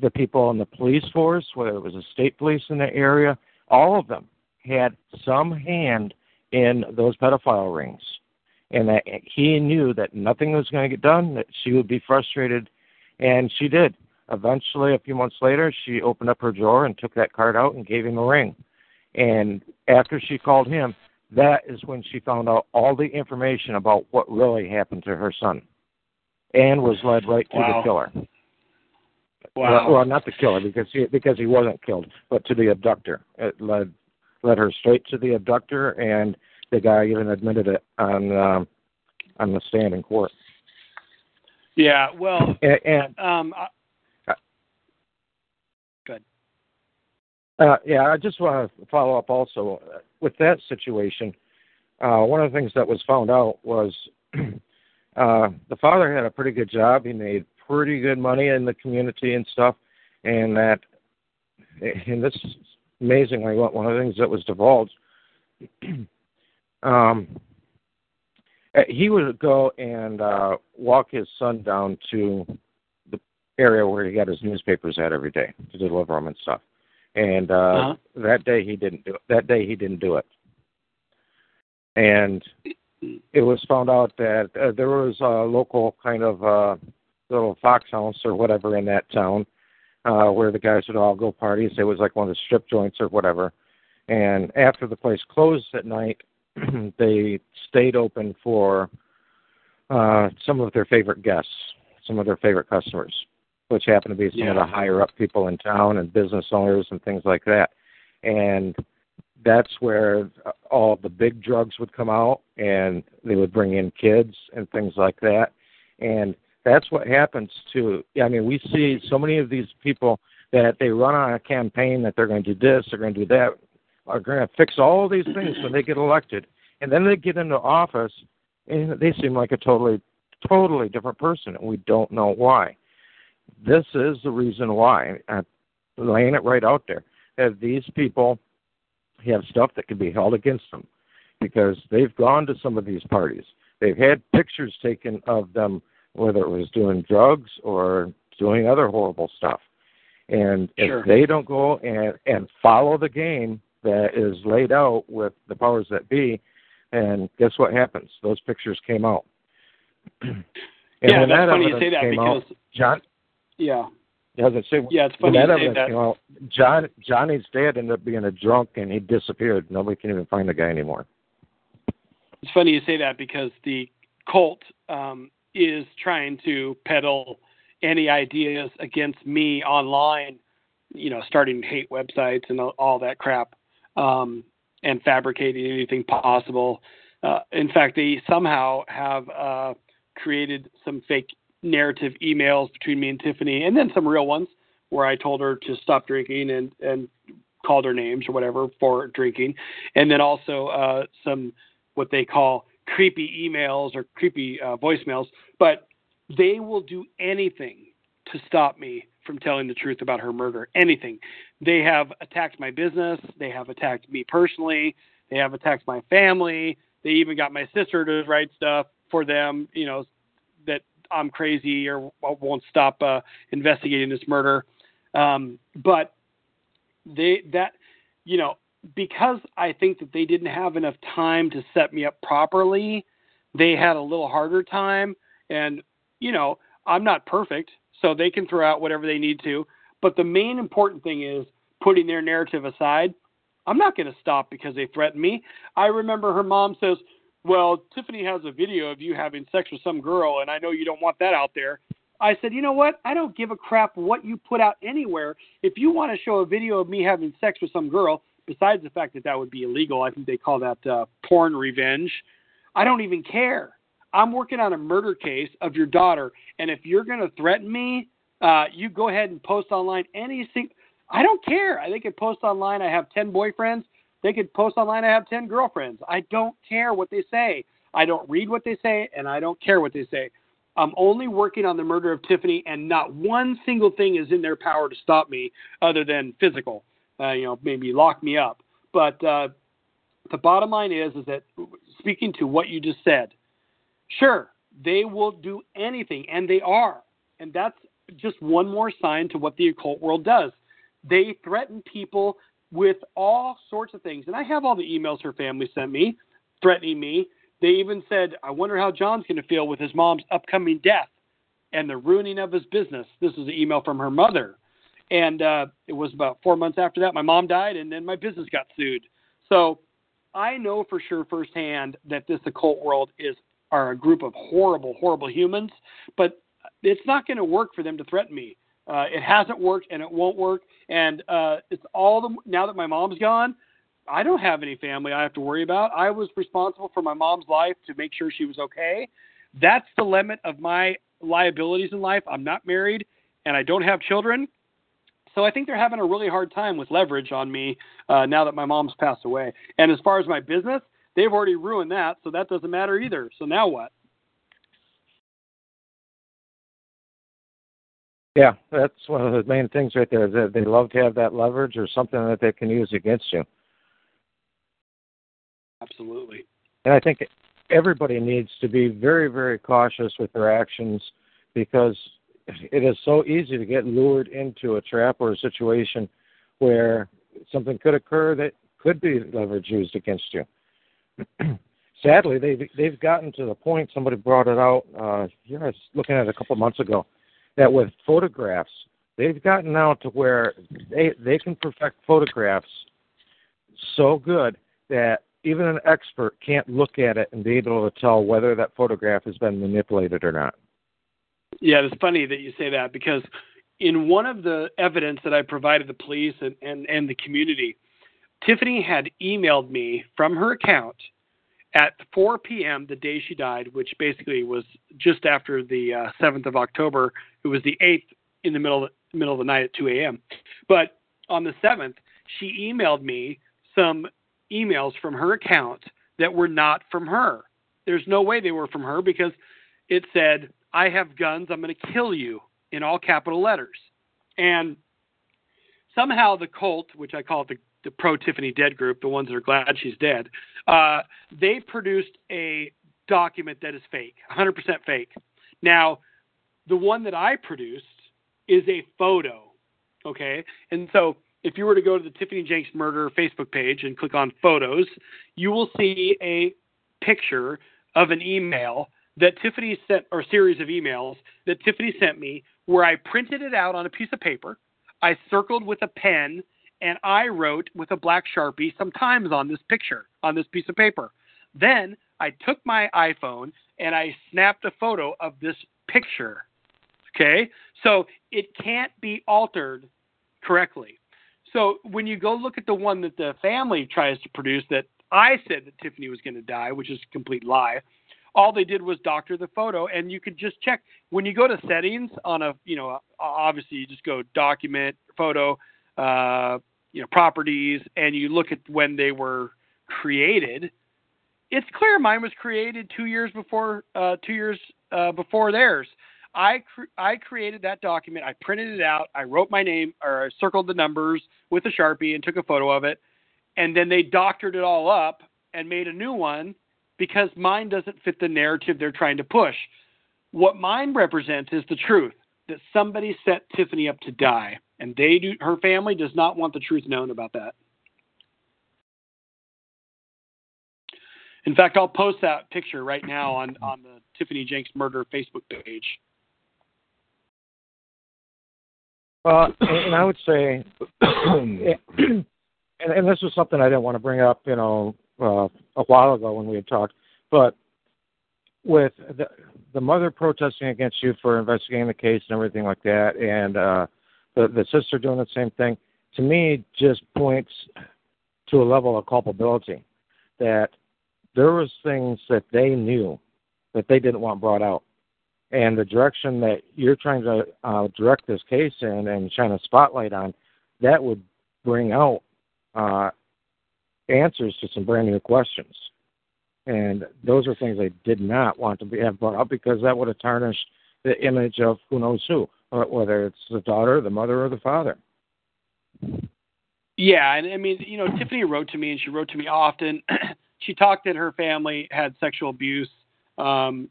the people in the police force, whether it was the state police in the area, all of them had some hand in those pedophile rings. And that he knew that nothing was going to get done, that she would be frustrated, and she did. Eventually, a few months later, she opened up her drawer and took that card out and gave him a ring. And after she called him, that is when she found out all the information about what really happened to her son and was led right to wow. the killer. Wow. Well, not the killer because he because he wasn't killed, but to the abductor. It led led her straight to the abductor, and the guy even admitted it on um, on the stand in court. Yeah. Well. And, and um, I, good. Uh, yeah, I just want to follow up also with that situation. Uh, one of the things that was found out was uh, the father had a pretty good job. He made pretty good money in the community and stuff, and that, and this is amazingly one of the things that was divulged. um, he would go and uh, walk his son down to the area where he got his newspapers at every day to deliver them and stuff and uh, uh-huh. that day he didn't do it. That day he didn't do it, and it was found out that uh, there was a local kind of uh, little fox house or whatever in that town uh, where the guys would all go parties. It was like one of the strip joints or whatever. And after the place closed at night, they stayed open for uh, some of their favorite guests, some of their favorite customers which happen to be some yeah. of the higher up people in town and business owners and things like that. And that's where all the big drugs would come out and they would bring in kids and things like that. And that's what happens to I mean, we see so many of these people that they run on a campaign that they're going to do this, they're going to do that, are going to fix all these things when they get elected, and then they get into office and they seem like a totally, totally different person, and we don't know why. This is the reason why. I'm laying it right out there. That these people have stuff that can be held against them because they've gone to some of these parties. They've had pictures taken of them, whether it was doing drugs or doing other horrible stuff. And sure. if they don't go and, and follow the game that is laid out with the powers that be, and guess what happens? Those pictures came out. and yeah, that's that funny you say that because out, John. Yeah. Does it say? Yeah, it's funny that you evidence say that. Came out, John Johnny's dad ended up being a drunk, and he disappeared. Nobody can even find the guy anymore. It's funny you say that because the cult um, is trying to peddle any ideas against me online, you know, starting hate websites and all that crap, um, and fabricating anything possible. Uh, in fact, they somehow have uh, created some fake narrative emails between me and Tiffany, and then some real ones where I told her to stop drinking and and called her names or whatever for drinking, and then also uh, some what they call creepy emails or creepy uh, voicemails, but they will do anything to stop me from telling the truth about her murder. Anything. They have attacked my business. They have attacked me personally. They have attacked my family. They even got my sister to write stuff for them, you know, I'm crazy or won't stop uh, investigating this murder. Um, but they that you know because I think that they didn't have enough time to set me up properly, they had a little harder time. And, you know, I'm not perfect, so they can throw out whatever they need to. But the main important thing is putting their narrative aside. I'm not going to stop because they threaten me. I remember her mom says, Well, Tiffany has a video of you having sex with some girl, and I know you don't want that out there. I said, You know what? I don't give a crap what you put out anywhere. If you want to show a video of me having sex with some girl, besides the fact that that would be illegal, I think they call that uh, porn revenge. I don't even care. I'm working on a murder case of your daughter, and if you're going to threaten me, uh, you go ahead and post online anything. I don't care. I think could post online. I have ten boyfriends. They could post online. I have ten girlfriends. I don't care what they say. I don't read what they say, and I don't care what they say. I'm only working on the murder of Tiffany, and not one single thing is in their power to stop me other than physical uh, you know, maybe lock me up. But uh, the bottom line is, is that speaking to what you just said, sure, they will do anything, and they are, and that's just one more sign to what the occult world does. They threaten people with all sorts of things, and I have all the emails her family sent me threatening me. They even said, "I wonder how John's going to feel with his mom's upcoming death." and the ruining of his business. This is an email from her mother. And uh, it was about four months after that, my mom died, and then my business got sued. So I know for sure firsthand that this occult world is are a group of horrible, horrible humans. But it's not going to work for them to threaten me. Uh, it hasn't worked, and it won't work. And uh, it's all the now that my mom's gone. I don't have any family I have to worry about. I was responsible for my mom's life to make sure she was okay. That's the limit of my liabilities in life. I'm not married and I don't have children. So I think they're having a really hard time with leverage on me uh, now that my mom's passed away. And as far as my business, they've already ruined that, so that doesn't matter either. So now what? Yeah, that's one of the main things right there. Is that they love to have that leverage or something that they can use against you. Absolutely. And I think everybody needs to be very, very cautious with their actions because it is so easy to get lured into a trap or a situation where something could occur that could be leverage used against you. Sadly, they've they've gotten to the point. Somebody brought it out. Uh, here I was looking at it a couple of months ago. That with photographs, they've gotten now to where they they can perfect photographs so good that even an expert can't look at it and be able to tell whether that photograph has been manipulated or not. Yeah, it's funny that you say that because in one of the evidence that I provided the police and, and, and the community, Tiffany had emailed me from her account at 4 p.m. the day she died, which basically was just after the uh, 7th of October. It was the 8th in the middle middle of the night at 2 a.m. But on the 7th, she emailed me some emails from her account that were not from her. There's no way they were from her because it said, I have guns, I'm going to kill you in all capital letters. And somehow the cult, which I call it the, the pro Tiffany dead group, the ones that are glad she's dead, uh, they produced a document that is fake, 100% fake. Now, the one that I produced is a photo, okay? And so if you were to go to the Tiffany Jenks murder Facebook page and click on photos, you will see a picture of an email that Tiffany sent, or series of emails that Tiffany sent me, where I printed it out on a piece of paper. I circled with a pen and I wrote with a black sharpie sometimes on this picture, on this piece of paper. Then I took my iPhone and I snapped a photo of this picture. Okay? So it can't be altered correctly. So when you go look at the one that the family tries to produce that I said that Tiffany was going to die, which is a complete lie, all they did was doctor the photo and you could just check when you go to settings on a you know obviously you just go document photo uh, you know properties and you look at when they were created it's clear mine was created two years before uh, two years uh, before theirs I I created that document I printed it out I wrote my name or I circled the numbers with a sharpie and took a photo of it and then they doctored it all up and made a new one because mine doesn't fit the narrative they're trying to push. What mine represents is the truth that somebody set Tiffany up to die, and they do. Her family does not want the truth known about that. In fact, I'll post that picture right now on on the Tiffany Jenks murder Facebook page. Uh, and I would say, and, and this was something I didn't want to bring up, you know, uh, a while ago when we had talked, but with the, the mother protesting against you for investigating the case and everything like that, and uh, the the sister doing the same thing, to me just points to a level of culpability that there was things that they knew that they didn't want brought out, and the direction that you're trying to uh, direct this case in and shine a spotlight on, that would bring out uh, answers to some brand new questions. And those are things they did not want to be, have brought up because that would have tarnished the image of who knows who, whether it's the daughter, the mother, or the father. Yeah, and I mean, you know, Tiffany wrote to me, and she wrote to me often. she talked that her family had sexual abuse, um,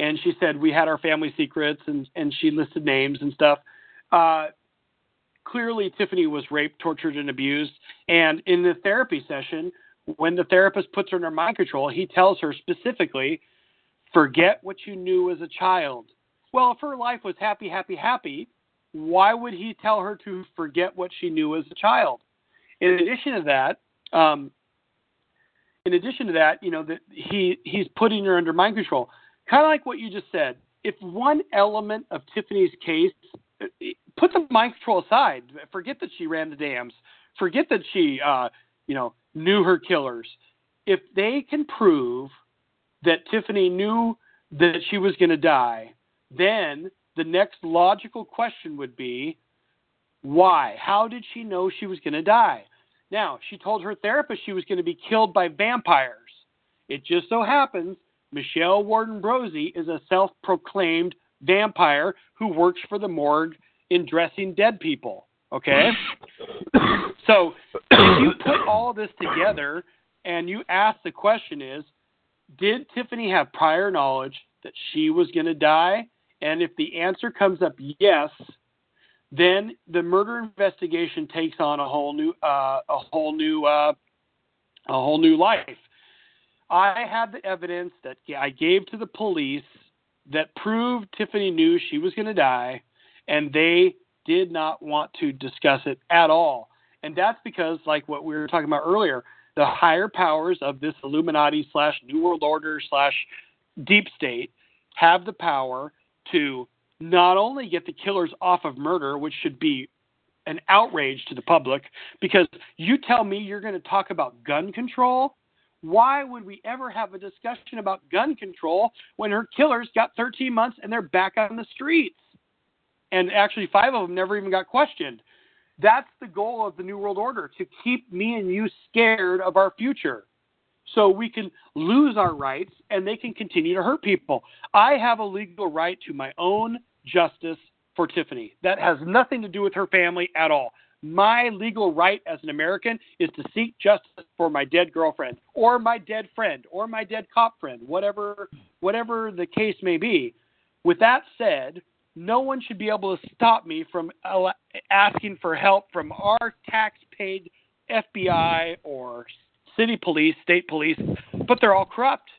and she said we had our family secrets, and and she listed names and stuff. Uh, clearly Tiffany was raped, tortured, and abused. And in the therapy session, when the therapist puts her under mind control, he tells her specifically, forget what you knew as a child. Well, if her life was happy, happy, happy, why would he tell her to forget what she knew as a child? In addition to that, um, in addition to that, you know, that he he's putting her under mind control. Kind of like what you just said. If one element of Tiffany's case put the mind control aside. Forget that she ran the dams. Forget that she, uh, you know, knew her killers. If they can prove that Tiffany knew that she was going to die, then the next logical question would be, why? How did she know she was going to die? Now, she told her therapist she was going to be killed by vampires. It just so happens Michelle Warden Brosey is a self proclaimed vampire who works for the morgue in dressing dead people. Okay? so if you put all this together and you ask the question is, did Tiffany have prior knowledge that she was going to die? And if the answer comes up yes, then the murder investigation takes on a whole new uh, a whole new uh, a whole new life. I had the evidence that I gave to the police that proved Tiffany knew she was going to die, and they did not want to discuss it at all. And that's because, like what we were talking about earlier, the higher powers of this Illuminati slash New World Order slash deep state have the power to not only get the killers off of murder, which should be an outrage to the public, because you tell me you're going to talk about gun control why would we ever have a discussion about gun control when her killers got 13 months and they're back on the streets? and actually five of them never even got questioned. That's the goal of the New World Order to keep me and you scared of our future so we can lose our rights and they can continue to hurt people. I have a legal right to my own justice for Tiffany. That has nothing to do with her family at all. My legal right as an American is to seek justice for my dead girlfriend or my dead friend or my dead cop friend, whatever whatever the case may be. With that said, no one should be able to stop me from asking for help from our tax paid FBI or city police, state police, but they're all corrupt.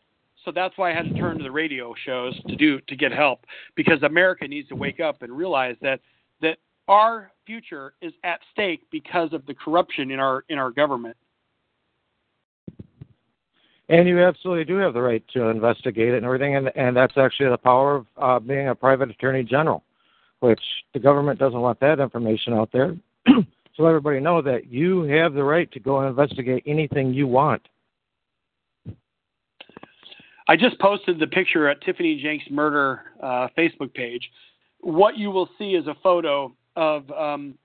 So that's why I had to turn to the radio shows to do to get help because America needs to wake up and realize that that our future is at stake because of the corruption in our in our government. And you absolutely do have the right to investigate it and everything, and and that's actually the power of uh, being a private attorney general, which the government doesn't want that information out there. so everybody know that you have the right to go and investigate anything you want. I just posted the picture at Tiffany Jenks murder uh, Facebook page. What you will see is a photo of um,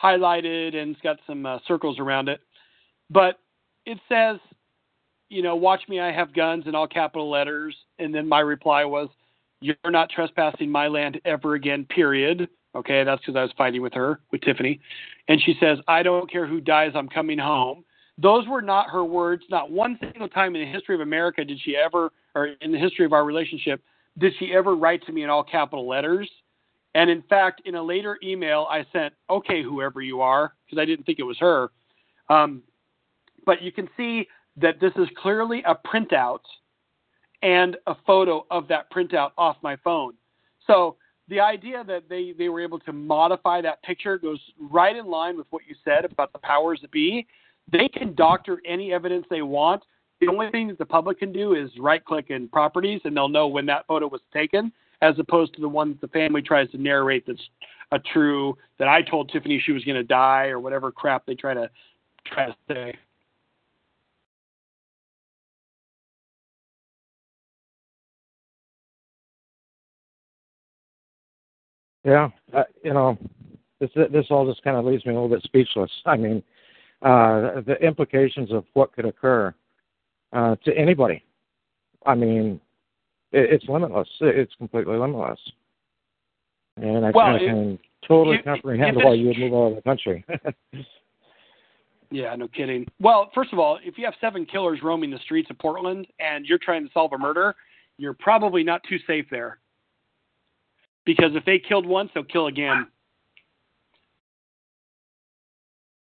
highlighted and it's got some uh, circles around it, but it says, you know, watch me, I have guns in all capital letters. And then my reply was, you're not trespassing my land ever again, period. Okay, that's because I was fighting with her, with Tiffany. And she says, I don't care who dies, I'm coming home. Those were not her words. Not one single time in the history of America did she ever, or in the history of our relationship, did she ever write to me in all capital letters. And in fact, in a later email, I sent, okay, whoever you are, because I didn't think it was her. Um, but you can see that this is clearly a printout and a photo of that printout off my phone. So the idea that they, they were able to modify that picture goes right in line with what you said about the powers that be. They can doctor any evidence they want. The only thing that the public can do is right click in properties and they'll know when that photo was taken, as opposed to the one that the family tries to narrate that's a true that I told Tiffany she was to die or whatever crap they try to try to say. Yeah, uh, you know, this this all just kind of leaves me a little bit speechless. I mean, uh, the implications of what could occur uh, to anybody. I mean, it, it's limitless. It's completely limitless. And I, well, I can totally comprehend why you would move out of the country. yeah, no kidding. Well, first of all, if you have seven killers roaming the streets of Portland and you're trying to solve a murder, you're probably not too safe there because if they killed once, they'll kill again.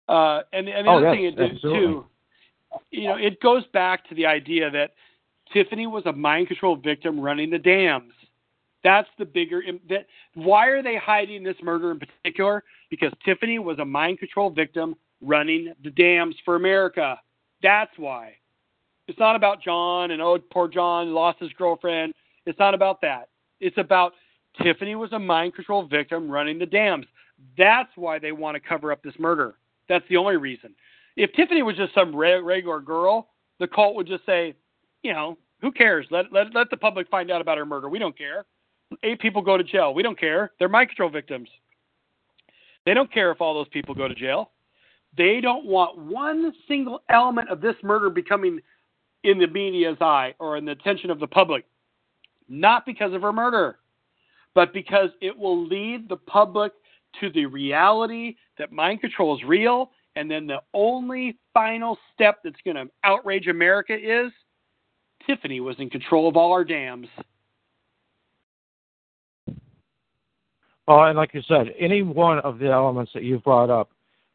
Uh, and, and the oh, other yes, thing it did too, you know, it goes back to the idea that Tiffany was a mind control victim running the dams. That's the bigger that. Why are they hiding this murder in particular? Because Tiffany was a mind control victim running the dams for America. That's why. It's not about John and oh poor John lost his girlfriend. It's not about that. It's about Tiffany was a mind control victim running the dams. That's why they want to cover up this murder. That's the only reason. If Tiffany was just some regular girl, the cult would just say, you know, who cares? Let, let, let the public find out about her murder. We don't care. Eight people go to jail. We don't care. They're mind control victims. They don't care if all those people go to jail. They don't want one single element of this murder becoming in the media's eye or in the attention of the public. Not because of her murder but because it will lead the public to the reality that mind control is real. And then the only final step that's going to outrage America is Tiffany was in control of all our dams. Oh, and like you said, any one of the elements that you've brought up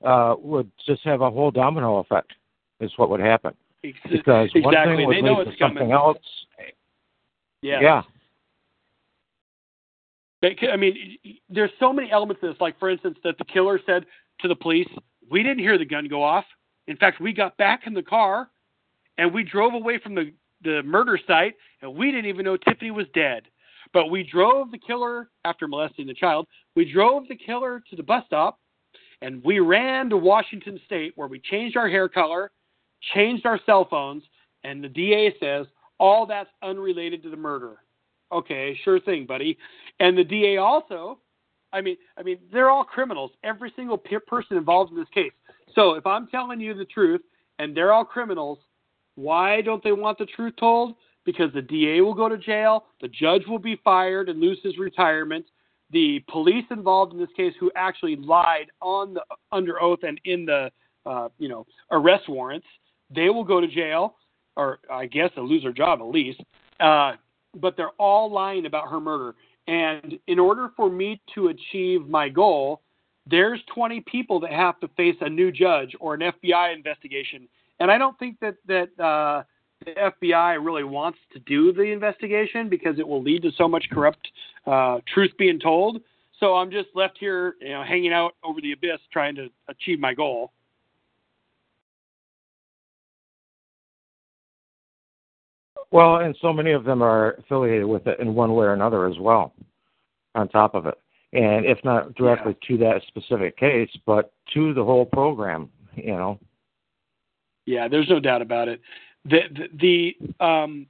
uh, would just have a whole domino effect. Is what would happen because exactly. one thing would they lead to something coming. else. Yeah. Yeah. I mean, there's so many elements to this. Like, for instance, that the killer said to the police, "We didn't hear the gun go off. In fact, we got back in the car, and we drove away from the the murder site, and we didn't even know Tiffany was dead. But we drove the killer after molesting the child. We drove the killer to the bus stop, and we ran to Washington State, where we changed our hair color, changed our cell phones, and the DA says all that's unrelated to the murder." Okay, sure thing, buddy. And the DA also I mean, I mean, they're all criminals. Every single pe- person involved in this case. So if I'm telling you the truth and they're all criminals, why don't they want the truth told? Because the DA will go to jail, the judge will be fired and lose his retirement. The police involved in this case, who actually lied on the under oath and in the uh, you know arrest warrants, they will go to jail, or I guess they'll lose their job at least. Uh, but they're all lying about her murder. And in order for me to achieve my goal, there's 20 people that have to face a new judge or an FBI investigation. And I don't think that that uh, the FBI really wants to do the investigation because it will lead to so much corrupt uh, truth being told. So I'm just left here, you know, hanging out over the abyss, trying to achieve my goal. Well, and so many of them are affiliated with it in one way or another as well, on top of it. And if not directly yeah. to that specific case, but to the whole program, you know. Yeah, there's no doubt about it. The the, the um,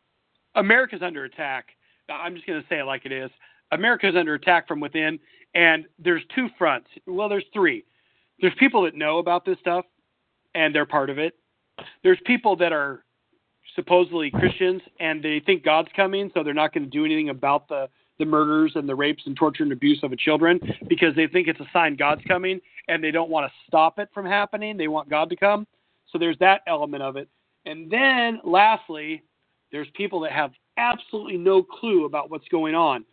America's under attack. I'm just going to say it like it is. America's under attack from within, and there's two fronts. Well, there's three. There's people that know about this stuff, and they're part of it. There's people that are supposedly Christians and they think God's coming, so they're not going to do anything about the the murders and the rapes and torture and abuse of children because they think it's a sign God's coming and they don't want to stop it from happening. They want God to come. So there's that element of it. And then lastly, there's people that have absolutely no clue about what's going on.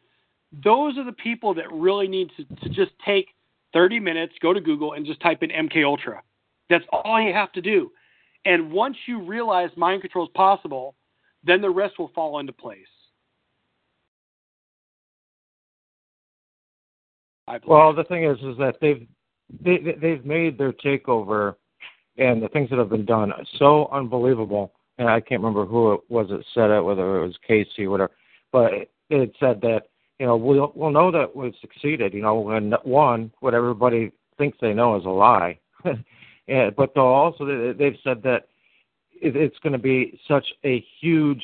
Those are the people that really need to, to just take 30 minutes, go to Google and just type in MK Ultra. That's all you have to do. And once you realize mind control is possible, then the rest will fall into place. Well, the thing is, is that they've they, they've made their takeover and the things that have been done so unbelievable. And I can't remember who it was that said it, whether it was Casey or whatever, but it said that you know we'll we'll know that we've succeeded. You know, when one, what everybody thinks they know is a lie, Yeah, but they'll also they've said that it's going to be such a huge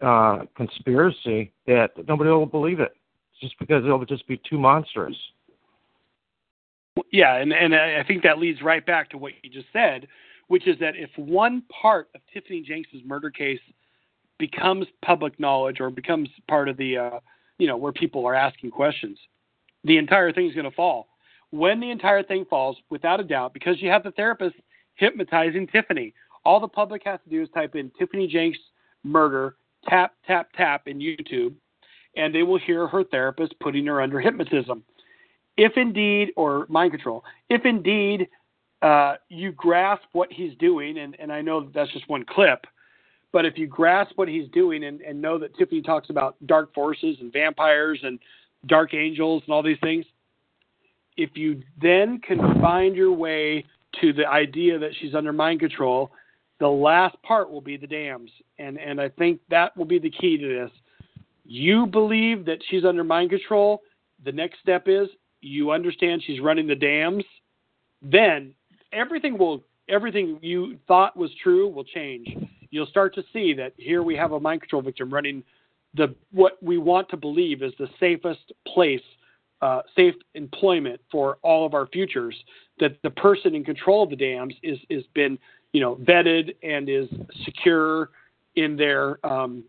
uh, conspiracy that nobody will believe it, just because it'll just be too monstrous. Yeah, and and I think that leads right back to what you just said, which is that if one part of Tiffany Jenks's murder case becomes public knowledge or becomes part of the uh, you know where people are asking questions, the entire thing is going to fall when the entire thing falls, without a doubt, because you have the therapist hypnotizing Tiffany. All the public has to do is type in Tiffany Jenks murder, tap, tap, tap in YouTube, and they will hear her therapist putting her under hypnotism. If indeed, or mind control, if indeed uh, you grasp what he's doing, and, and I know that that's just one clip, but if you grasp what he's doing and, and know that Tiffany talks about dark forces and vampires and dark angels and all these things, if you then can find your way to the idea that she's under mind control, the last part will be the dams. And and I think that will be the key to this. You believe that she's under mind control. The next step is you understand she's running the dams. Then everything will everything you thought was true will change. You'll start to see that here we have a mind control victim running the what we want to believe is the safest place uh, safe employment for all of our futures. That the person in control of the dams is is been you know vetted and is secure in their um,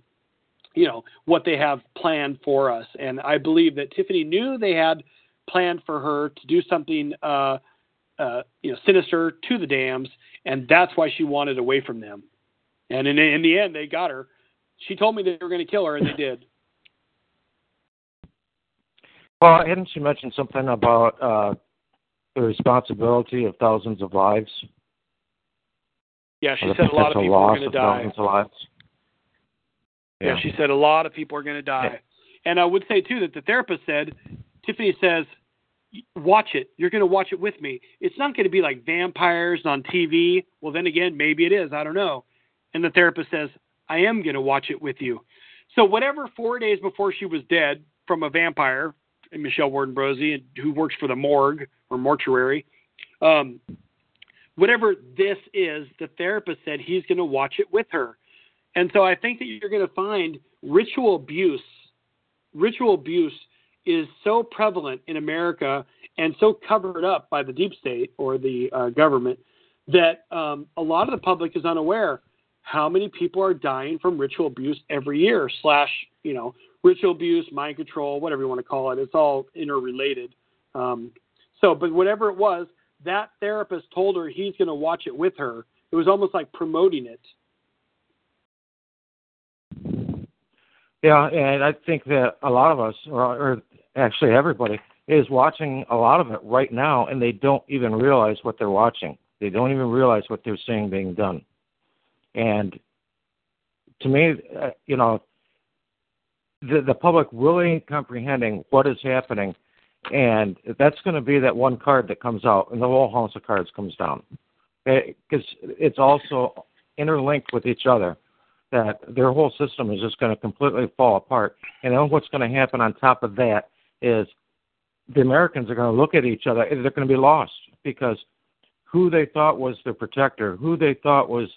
you know what they have planned for us. And I believe that Tiffany knew they had planned for her to do something uh, uh, you know sinister to the dams, and that's why she wanted away from them. And in, in the end, they got her. She told me they were going to kill her, and they did. Well, hadn't she mentioned something about uh, the responsibility of thousands of lives? Yeah, she said a lot of people are going to die. Yeah. yeah. she said a lot of people are going to die. Yeah. And I would say too that the therapist said, Tiffany says, watch it. You're going to watch it with me. It's not going to be like vampires on TV. Well, then again, maybe it is. I don't know. And the therapist says, I am going to watch it with you. So whatever four days before she was dead from a vampire, Michelle Warden Brosey, who works for the morgue or mortuary. Um, whatever this is, the therapist said he's going to watch it with her. And so I think that you're going to find ritual abuse, ritual abuse is so prevalent in America and so covered up by the deep state or the uh, government that um, a lot of the public is unaware how many people are dying from ritual abuse every year slash you know ritual abuse mind control whatever you want to call it it's all interrelated. Um, so but whatever it was that therapist told her he's going to watch it with her. It was almost like promoting it. Yeah and i think that a lot of us or, or actually everybody is watching a lot of it right now and they don't even realize what they're watching. They don't even realize what they're seeing being done. And to me, uh, you know, the the public really comprehending what is happening, and that's going to be that one card that comes out, and the whole house of cards comes down, because eh, it's also interlinked with each other. That their whole system is just going to completely fall apart, and then what's going to happen on top of that is the Americans are going to look at each other. They're going to be lost because who they thought was their protector, who they thought was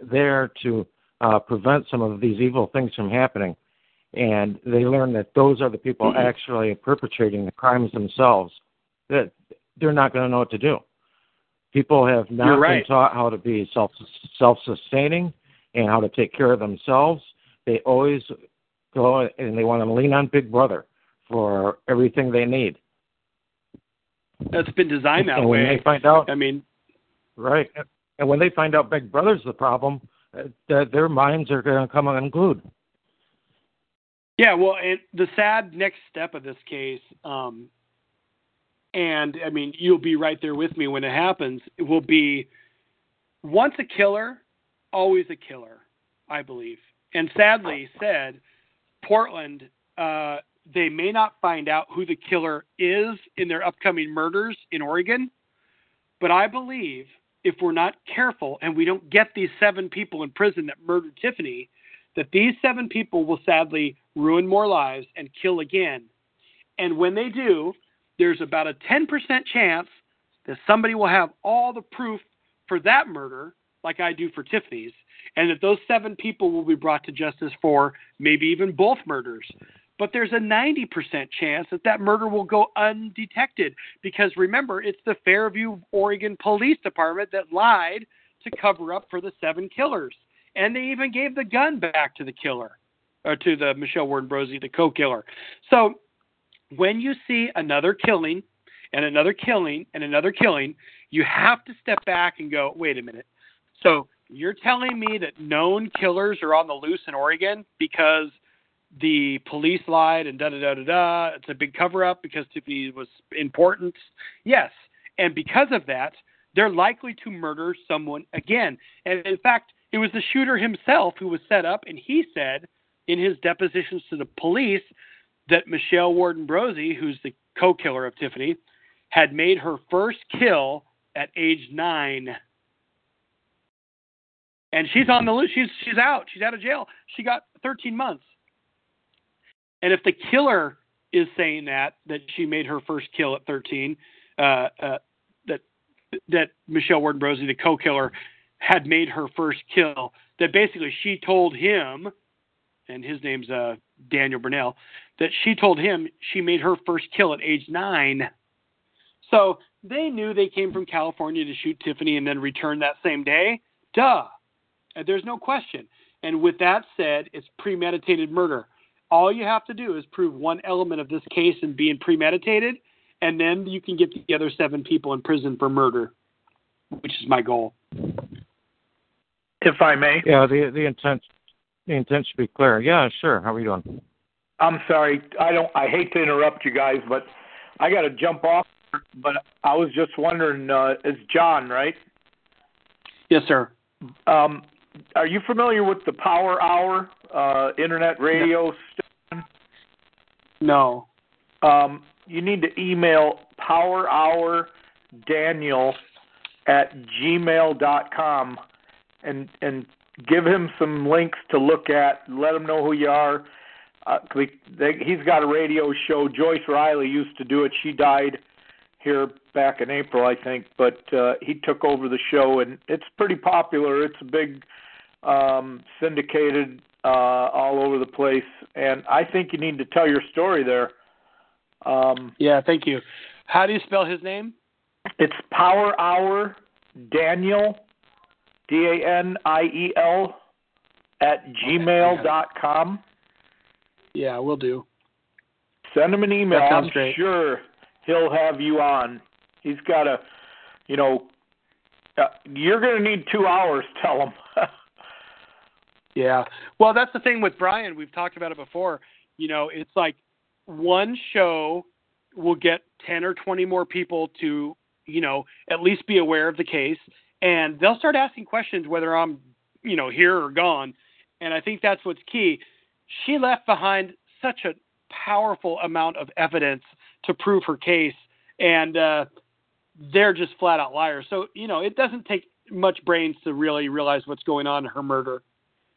there to uh, prevent some of these evil things from happening. And they learn that those are the people mm-hmm. actually perpetrating the crimes themselves. That they're not going to know what to do. People have not right. been taught how to be self self sustaining and how to take care of themselves. They always go and they want to lean on Big Brother for everything they need. That's been designed that and way. When they find out, I mean, right. And when they find out Big Brother's the problem, uh, their minds are going to come unglued. Yeah, well, and the sad next step of this case, um, and I mean, you'll be right there with me when it happens. It will be once a killer, always a killer, I believe. And sadly said, Portland, uh, they may not find out who the killer is in their upcoming murders in Oregon, but I believe if we're not careful and we don't get these seven people in prison that murdered Tiffany, that these seven people will sadly ruin more lives and kill again. And when they do, there's about a 10% chance that somebody will have all the proof for that murder, like I do for Tiffany's, and that those seven people will be brought to justice for maybe even both murders but there's a 90% chance that that murder will go undetected because remember, it's the Fairview, Oregon Police Department that lied to cover up for the seven killers. And they even gave the gun back to the killer, or to the Michelle Warden Brozzi, the co killer. So when you see another killing and another killing and another killing, you have to step back and go, wait a minute. So you're telling me that known killers are on the loose in Oregon because the police lied and da da da da da. It's a big cover up because Tiffany was important. Yes. And because of that, they're likely to murder someone again. And in fact, it was the shooter himself who was set up, and he said in his depositions to the police that Michelle Warden Brozzi, who's the co killer of Tiffany, had made her first kill at age nine. And she's on the loose. She's she's out. She's out of jail. She got 13 months. And if the killer is saying that that she made her first kill at 13, uh, uh, that that Michelle Warden Brozzi, the co-killer, had made her first kill. That basically she told him, and his name's uh, Daniel Burnell, that she told him she made her first kill at age nine. So they knew they came from California to shoot Tiffany and then return that same day. Duh. There's no question. And with that said, it's premeditated murder. All you have to do is prove one element of this case and being premeditated, and then you can get the other seven people in prison for murder, which is my goal. If I may. Yeah, the the intent the intent should be clear. Yeah, sure. How are you doing? I'm sorry. I don't. I hate to interrupt you guys, but I got to jump off. But I was just wondering. Uh, it's John, right? Yes, sir. Um, are you familiar with the Power Hour uh, internet radio station? No. Um, you need to email Power Hour Daniel at gmail dot com and and give him some links to look at. Let him know who you are. Uh, they, he's got a radio show. Joyce Riley used to do it. She died here back in April, I think, but uh, he took over the show, and it's pretty popular. It's a big um, syndicated uh, all over the place, and I think you need to tell your story there. Um, yeah, thank you. How do you spell his name? It's Power Hour Daniel, D A N I E L, at gmail dot com. Yeah, we'll do. Send him an email. I'm great. sure he'll have you on. He's got a, you know, uh, you're going to need two hours. Tell him. Yeah. Well, that's the thing with Brian. We've talked about it before. You know, it's like one show will get 10 or 20 more people to, you know, at least be aware of the case. And they'll start asking questions whether I'm, you know, here or gone. And I think that's what's key. She left behind such a powerful amount of evidence to prove her case. And uh, they're just flat out liars. So, you know, it doesn't take much brains to really realize what's going on in her murder.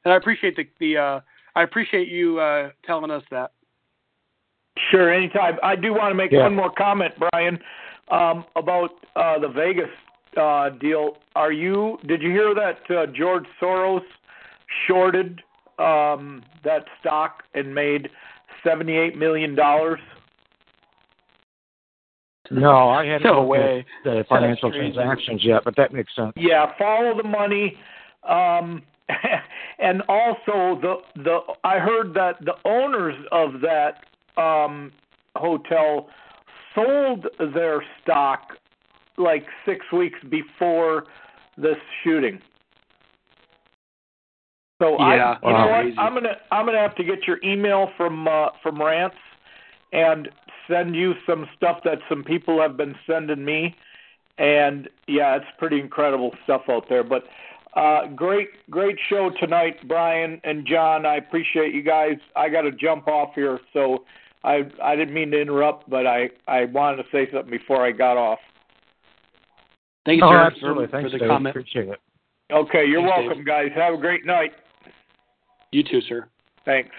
And I appreciate the, the uh, I appreciate you uh, telling us that. Sure, anytime. I do want to make Yeah. one more comment, Brian, um, about uh, the Vegas uh, deal. Are you? Did you hear that uh, George Soros shorted um, that stock and made seventy-eight million dollars? No, I hadn't No way. the financial transactions yet, but that makes sense. Yeah, follow the money. Um, and also the the I heard that the owners of that um, hotel sold their stock like six weeks before this shooting. So Yeah, I, you wow. know what? I'm gonna I'm gonna have to get your email from uh, from Rants and send you some stuff that some people have been sending me. And yeah, it's pretty incredible stuff out there. But uh, great, great show tonight, Brian and John. I appreciate you guys. I got to jump off here, so I I didn't mean to interrupt, but I I wanted to say something before I got off. Thank you, Oh, sir, absolutely. for, Thanks, for the Dave. comment. Appreciate it. Okay, you're Thanks, welcome, guys. Have a great night. You too, sir. Thanks.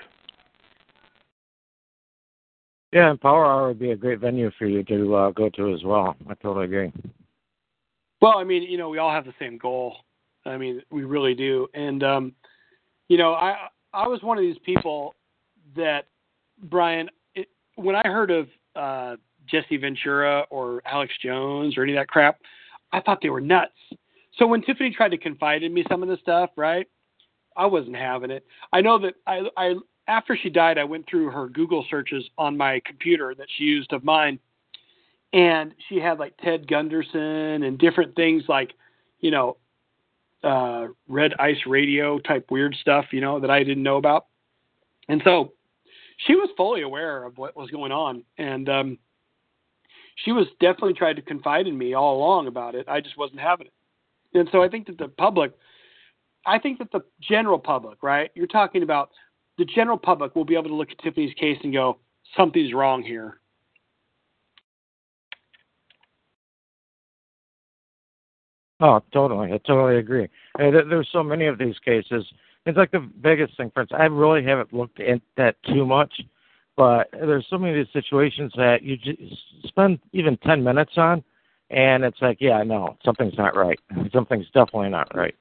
Yeah, and Power Hour would be a great venue for you to uh, go to as well. I totally agree. Well, I mean, you know, we all have the same goal. I mean, we really do. And um, you know, I I was one of these people that Brian, it, when I heard of uh, Jesse Ventura or Alex Jones or any of that crap, I thought they were nuts. So when Tiffany tried to confide in me some of the stuff, right? I wasn't having it. I know that I I after she died, I went through her Google searches on my computer that she used of mine, and she had like Ted Gunderson and different things like, you know, uh, Red Ice Radio type weird stuff, you know, that I didn't know about. And so she was fully aware of what was going on. And um, she was definitely trying to confide in me all along about it. I just wasn't having it. And so I think that the public, I think that the general public, right? You're talking about the general public will be able to look at Tiffany's case and go, something's wrong here. Oh, totally. I totally agree. There's so many of these cases. It's like the biggest thing, for. I really haven't looked at that too much, but there's so many of these situations that you just spend even 10 minutes on, and it's like, yeah, no, something's not right. Something's definitely not right.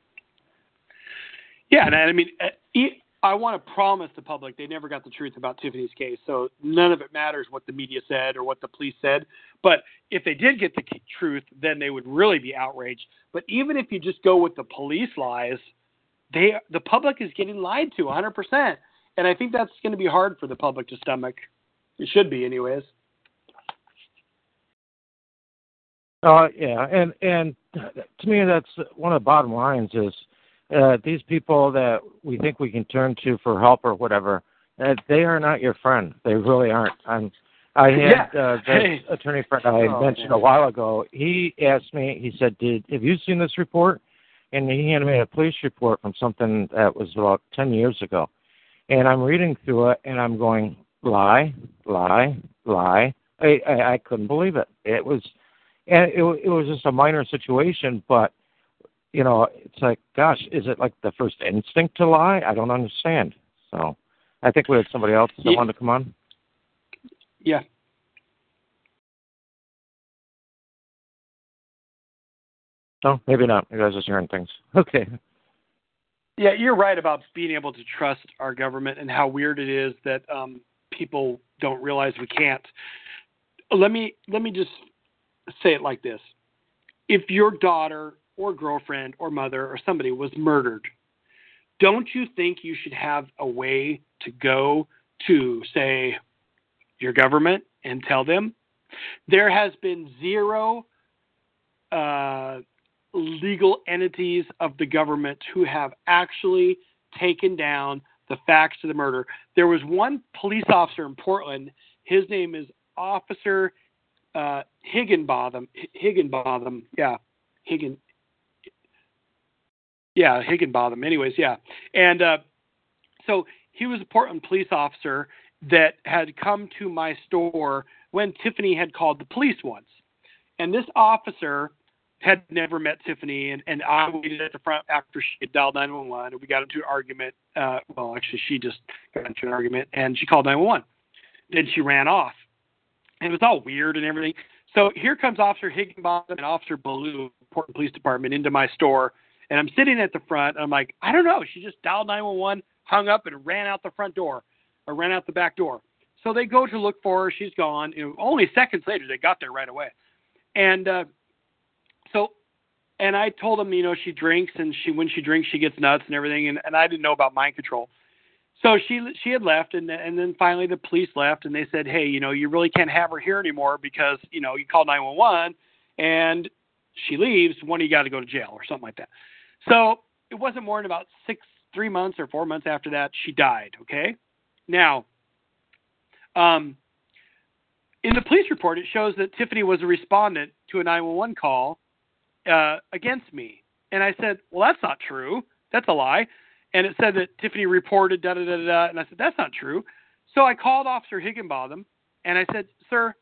Yeah, and I mean, uh, I want to promise the public they never got the truth about Tiffany's case, so none of it matters what the media said or what the police said. But if they did get the truth, then they would really be outraged. But even if you just go with the police lies, they the public is getting lied to 100%, and I think that's going to be hard for the public to stomach. It should be, anyways. Uh, yeah, and and to me, that's one of the bottom lines is uh, these people that we think we can turn to for help or whatever. Uh, they are not your friend. They really aren't. I'm, I had Yeah. uh, the Hey. attorney friend I Oh, mentioned man. a while ago. He asked me. He said, "Did have you seen this report?" And he handed me a police report from something that was about ten years ago. And I'm reading through it, and I'm going, lie, lie, lie. I I, I couldn't believe it. It was and it, it was just a minor situation, but you know, it's like, gosh, is it like the first instinct to lie? I don't understand. So, I think we had somebody else that Yeah. wanted to come on. Yeah. No, maybe not. You guys are hearing things. Okay. Yeah, you're right about being able to trust our government and how weird it is that um, people don't realize we can't. let me let me just say it like this: If your daughter or girlfriend or mother or somebody was murdered, don't you think you should have a way to go to say your government and tell them? There has been zero uh, legal entities of the government who have actually taken down the facts of the murder. There was one police officer in Portland. His name is Officer uh, Higginbotham. Higginbotham, yeah, Higgin. Yeah, Higginbotham. Anyways, yeah, and uh, so he was a Portland police officer that had come to my store when Tiffany had called the police once, and this officer had never met Tiffany, and, and I waited at the front after she had dialed 911, and we got into an argument. Uh, well, actually, she just got into an argument, and she called 911. Then she ran off, and it was all weird and everything. So here comes Officer Higginbotham and Officer Ballou, Portland Police Department, into my store, and I'm sitting at the front. I'm like, I don't know. She just dialed 911, hung up, and ran out the front door, or ran out the back door. So they go to look for her. She's gone. You know, only seconds later, they got there right away. And uh, so and I told him, you know, she drinks and she when she drinks she gets nuts and everything and, and I didn't know about mind control. So she she had left and and then finally the police left and they said, "Hey, you know, you really can't have her here anymore because, you know, you called 911 and she leaves, one of you got to go to jail or something like that." So, it wasn't more than about 6 3 months or 4 months after that she died, okay? Now, um in the police report it shows that Tiffany was a respondent to a 911 call uh, against me. And I said, well, that's not true. That's a lie. And it said that Tiffany reported da da da da. And I said, that's not true. So I called Officer Higginbotham and I said, sir,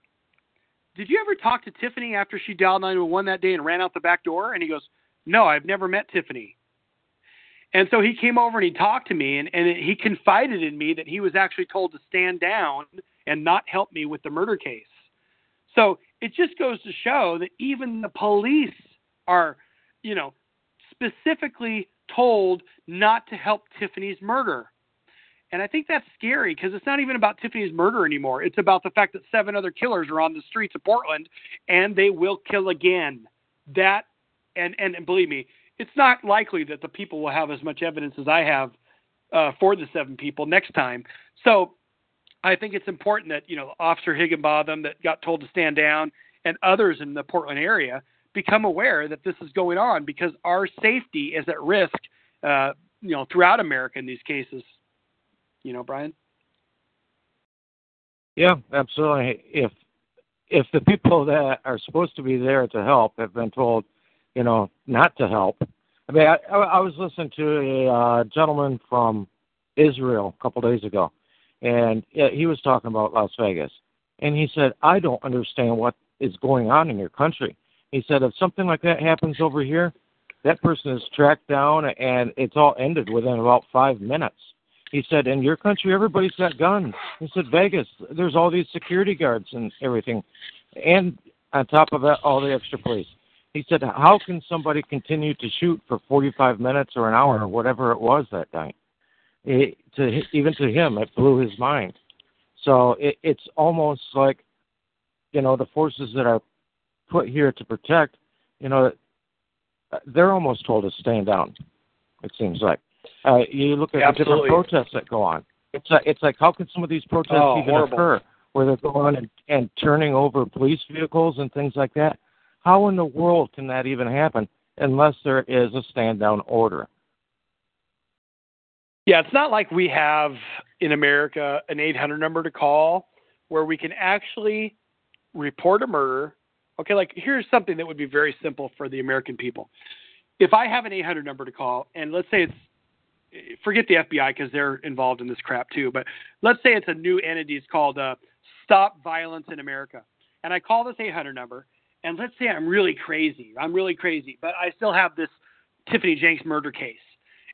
did you ever talk to Tiffany after she dialed 911 that day and ran out the back door? And he goes, no, I've never met Tiffany. And so he came over and he talked to me and, and he confided in me that he was actually told to stand down and not help me with the murder case. So it just goes to show that even the police are, you know, specifically told not to help Tiffany's murder. And I think that's scary because it's not even about Tiffany's murder anymore. It's about the fact that seven other killers are on the streets of Portland and they will kill again. That and and, and believe me, it's not likely that the people will have as much evidence as I have uh, for the seven people next time. So I think it's important that you know Officer Higginbotham that got told to stand down and others in the Portland area become aware that this is going on because our safety is at risk, uh, you know, throughout America in these cases. You know, Brian. Yeah, absolutely. If if the people that are supposed to be there to help have been told, you know, not to help. I mean, I, I was listening to a uh, gentleman from Israel a couple days ago, and he was talking about Las Vegas, and he said, "I don't understand what is going on in your country." He said, if something like that happens over here, that person is tracked down and it's all ended within about five minutes. He said, in your country, everybody's got guns. He said, Vegas, there's all these security guards and everything. And on top of that, all the extra police. He said, how can somebody continue to shoot for 45 minutes or an hour or whatever it was that night? It, to even to him, it blew his mind. So it, it's almost like, you know, the forces that are put here to protect, you know, they're almost told to stand down. It seems like uh, you look at Absolutely. the different protests that go on. It's like, it's like how can some of these protests oh, even horrible. occur where they're going and, and turning over police vehicles and things like that? How in the world can that even happen unless there is a stand down order? Yeah, it's not like we have in America an 800 number to call where we can actually report a murder Okay, like here's something that would be very simple for the American people. If I have an 800 number to call, and let's say it's forget the FBI because they're involved in this crap too, but let's say it's a new entity. It's called uh, Stop Violence in America, and I call this 800 number, and let's say I'm really crazy. I'm really crazy, but I still have this Tiffany Jenks murder case,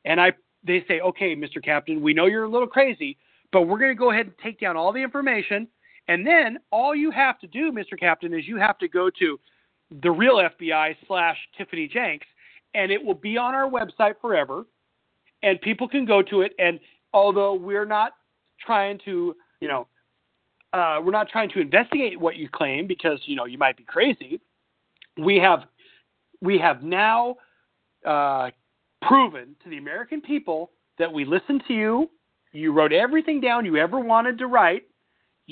and I they say, okay, Mr. Captain, we know you're a little crazy, but we're going to go ahead and take down all the information and then all you have to do, Mr. Captain, is you have to go to the real FBI slash Tiffany Jenks, and it will be on our website forever. And people can go to it. And although we're not trying to, you know, uh, we're not trying to investigate what you claim because you know you might be crazy. We have we have now uh, proven to the American people that we listened to you. You wrote everything down you ever wanted to write.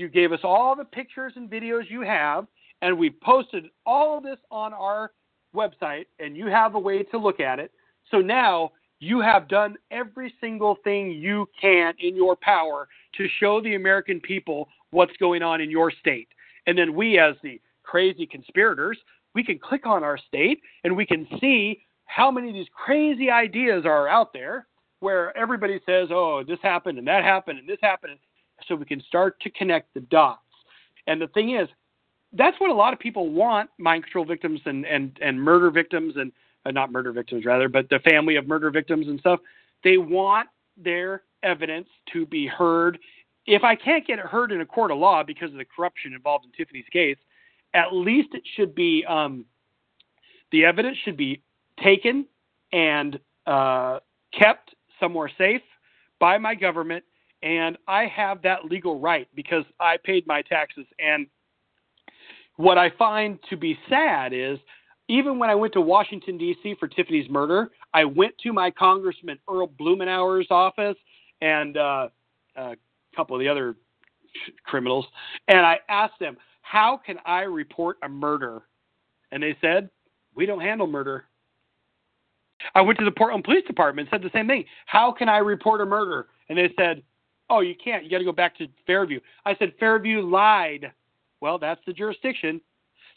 You gave us all the pictures and videos you have, and we posted all of this on our website, and you have a way to look at it. So now you have done every single thing you can in your power to show the American people what's going on in your state. And then we, as the crazy conspirators, we can click on our state and we can see how many of these crazy ideas are out there where everybody says, oh, this happened and that happened and this happened. So we can start to connect the dots. And the thing is, that's what a lot of people want mind control victims and, and, and murder victims and uh, not murder victims rather, but the family of murder victims and stuff. They want their evidence to be heard. If I can't get it heard in a court of law because of the corruption involved in Tiffany's case, at least it should be um, the evidence should be taken and uh, kept somewhere safe by my government, and I have that legal right because I paid my taxes. And what I find to be sad is even when I went to Washington, D.C. for Tiffany's murder, I went to my Congressman Earl Blumenauer's office and uh, a couple of the other criminals, and I asked them, How can I report a murder? And they said, We don't handle murder. I went to the Portland Police Department and said the same thing. How can I report a murder? And they said, Oh, you can't. You got to go back to Fairview. I said, Fairview lied. Well, that's the jurisdiction.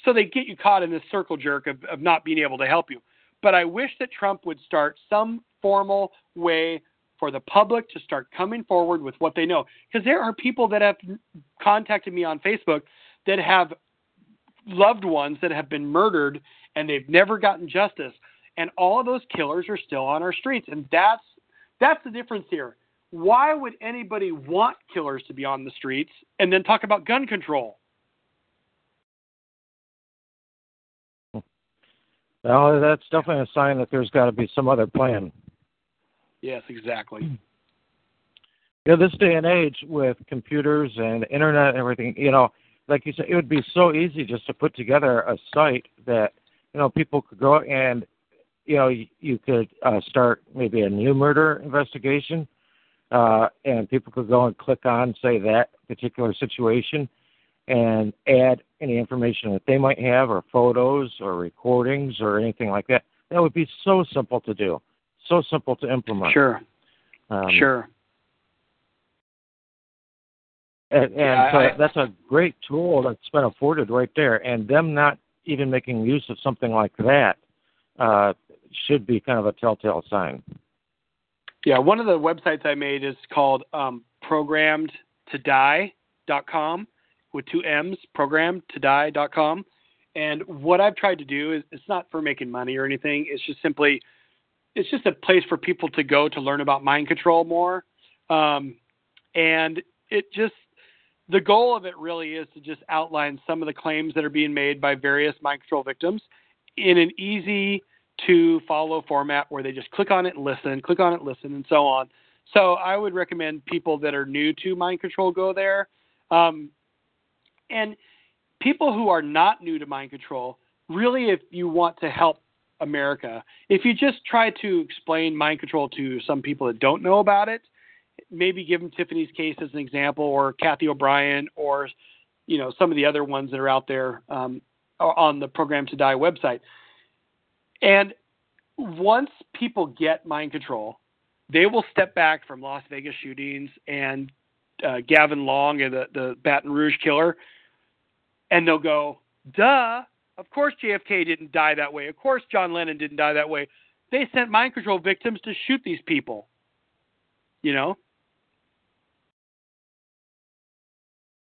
So they get you caught in this circle jerk of, of not being able to help you. But I wish that Trump would start some formal way for the public to start coming forward with what they know. Because there are people that have contacted me on Facebook that have loved ones that have been murdered and they've never gotten justice and all of those killers are still on our streets. And that's that's the difference here. Why would anybody want killers to be on the streets and then talk about gun control? Well, that's definitely a sign that there's got to be some other plan. Yes, exactly. Yeah, this day and age with computers and internet and everything, you know, like you said, it would be so easy just to put together a site that you know people could go and you know, you, you could uh, start maybe a new murder investigation, uh, and people could go and click on, say, that particular situation, and add any information that they might have, or photos, or recordings, or anything like that. That would be so simple to do, so simple to implement. Sure. Um, sure. And, and Yeah, so I- that's a great tool that's been afforded right there. And them not even making use of something like that uh, should be kind of a telltale sign. Yeah, one of the websites I made is called um, programmedtodie.com with two M's, programmedtodie.com. And what I've tried to do is it's not for making money or anything. It's just simply, it's just a place for people to go to learn about mind control more. Um, and it just, the goal of it really is to just outline some of the claims that are being made by various mind control victims in an easy to follow format where they just click on it and listen, click on it, listen, and so on. So I would recommend people that are new to mind control go there. Um, and people who are not new to mind control, really, if you want to help America, if you just try to explain mind control to some people that don't know about it, maybe give them Tiffany's case as an example, or Cathy O'Brien, or you know some of the other ones that are out there um, on the Programmed to Die website. And once people get mind control, they will step back from Las Vegas shootings and uh, Gavin Long and the, the Baton Rouge killer, and they'll go, duh, of course JFK didn't die that way. Of course John Lennon didn't die that way. They sent mind control victims to shoot these people. You know?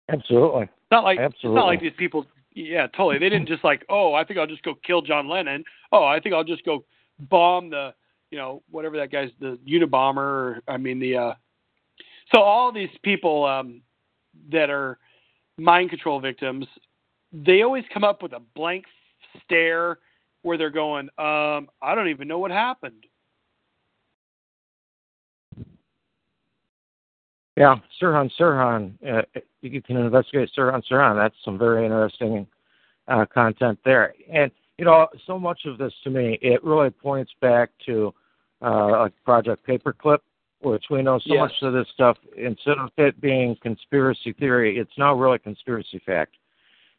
Absolutely. It's not like Absolutely. it's not like these people yeah, totally. They didn't just like, oh, I think I'll just go kill John Lennon. Oh, I think I'll just go bomb the, you know, whatever that guy's the Unabomber. Or, I mean the. uh So all these people um that are mind control victims, they always come up with a blank stare where they're going, um, I don't even know what happened. Yeah, Sirhan Sirhan. Uh, you can investigate Sirhan Sirhan. That's some very interesting uh, content there. And you know, so much of this to me, it really points back to uh, like Project Paperclip, which we know so yes. much of this stuff. Instead of it being conspiracy theory, it's now really conspiracy fact.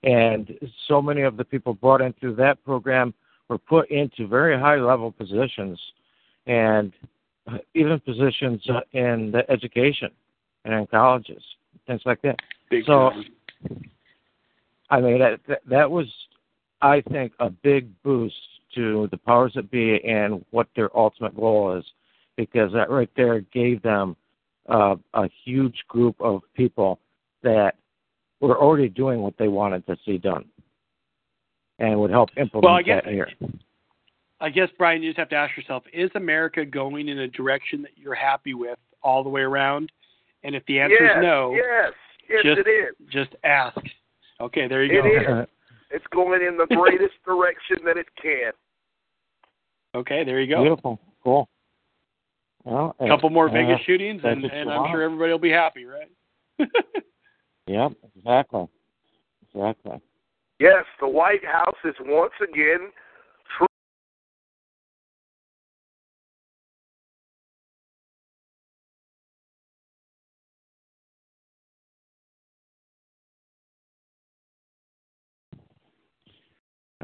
And so many of the people brought in through that program were put into very high level positions and even positions in the education and colleges, things like that. Big so, time. I mean, that, that was, I think, a big boost to the powers that be and what their ultimate goal is, because that right there gave them uh, a huge group of people that were already doing what they wanted to see done and would help implement well, I guess, that here. I guess, Brian, you just have to ask yourself: Is America going in a direction that you're happy with all the way around? And if the answer yes, is no, yes, yes, just, it is. Just ask. Okay, there you It go. is. It's going in the greatest direction that it can. Okay, there you go. Beautiful, cool. Well, A couple more uh, Vegas shootings, and, and I'm sure everybody will be happy, right? Yep, exactly, exactly. Yes, the White House is once again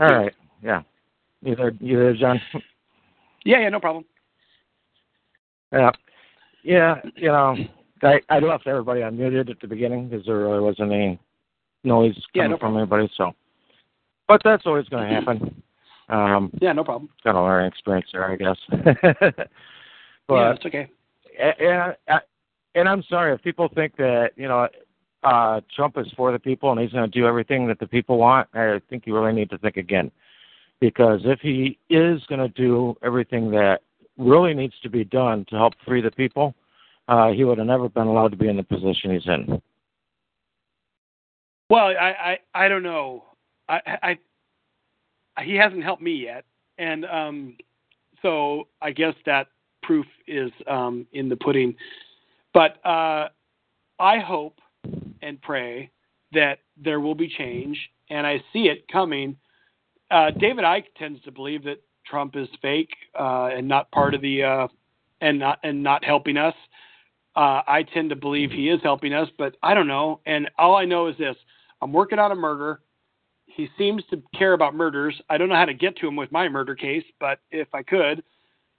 All right, yeah. You there, you there, John? yeah, yeah, no problem. Yeah, yeah. You know, I I left everybody unmuted at the beginning because there really wasn't any noise Yeah, coming no from anybody. So, but that's always going to happen. Um, Yeah, no problem. got a learning experience there, I guess. but yeah, it's okay. and and, and I'm sorry if people think that you know uh, Trump is for the people and he's going to do everything that the people want. I think you really need to think again, because if he is going to do everything that really needs to be done to help free the people, uh, he would have never been allowed to be in the position he's in. Well, I, I, I don't know. I, I, he hasn't helped me yet, and um, so I guess that proof is um, in the pudding. But uh, I hope and pray that there will be change, and I see it coming. Uh, David Icke tends to believe that Trump is fake uh, and not part of the uh, and not and not helping us. Uh, I tend to believe he is helping us, but I don't know. And all I know is this: I'm working on a murder. He seems to care about murders. I don't know how to get to him with my murder case, but if I could,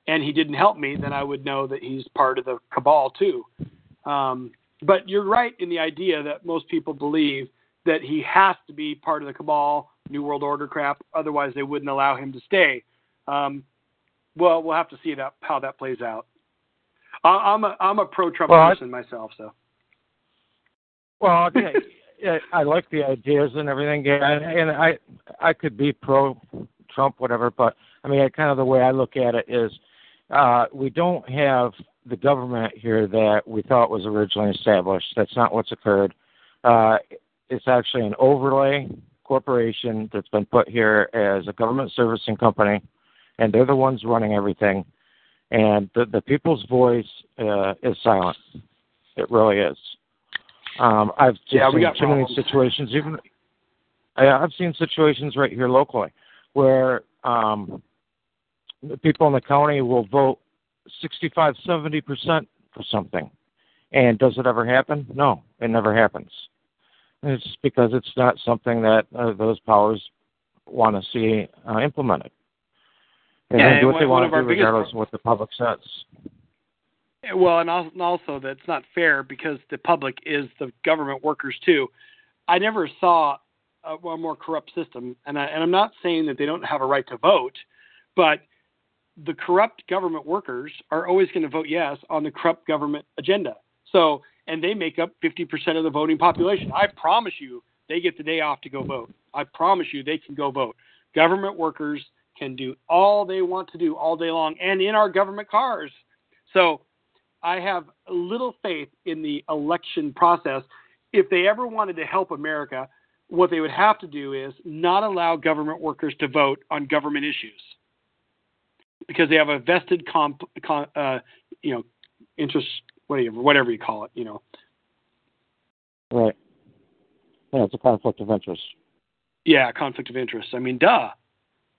and he didn't help me, then I would know that he's part of the cabal too. Um, but you're right in the idea that most people believe that he has to be part of the cabal, New World Order crap. Otherwise, they wouldn't allow him to stay. Um, well, we'll have to see that how that plays out. I, I'm a I'm a pro-Trump Well, I- person myself, so Well, yeah, I like the ideas and everything, and, and I I could be pro Trump, whatever, but I mean, I, kind of the way I look at it is, uh, we don't have the government here that we thought was originally established. That's not what's occurred. Uh, it's actually an overlay corporation that's been put here as a government servicing company, and they're the ones running everything. And the the people's voice uh, is silent. It really is. Um, I've just Yeah, seen too many situations. Even I, I've seen situations right here locally where um, the people in the county will vote 65, 70 percent for something, and does it ever happen? No, it never happens. And It's because it's not something that uh, those powers want to see uh, implemented. They're Yeah, do and what they want to do regardless of what the public says. Well, and and also that's not fair because the public is the government workers too. I never saw a, a more corrupt system, and I, and I'm not saying that they don't have a right to vote, but the corrupt government workers are always going to vote yes on the corrupt government agenda. So, and they make up 50% of the voting population. I promise you, they get the day off to go vote. I promise you, they can go vote. Government workers can do all they want to do all day long, and in our government cars. So, I have little faith in the election process. If they ever wanted to help America, what they would have to do is not allow government workers to vote on government issues because they have a vested comp, con, uh, you know, interest, whatever, whatever you call it, you know, Right. Yeah, it's a conflict of interest. Yeah, conflict of interest. I mean, duh.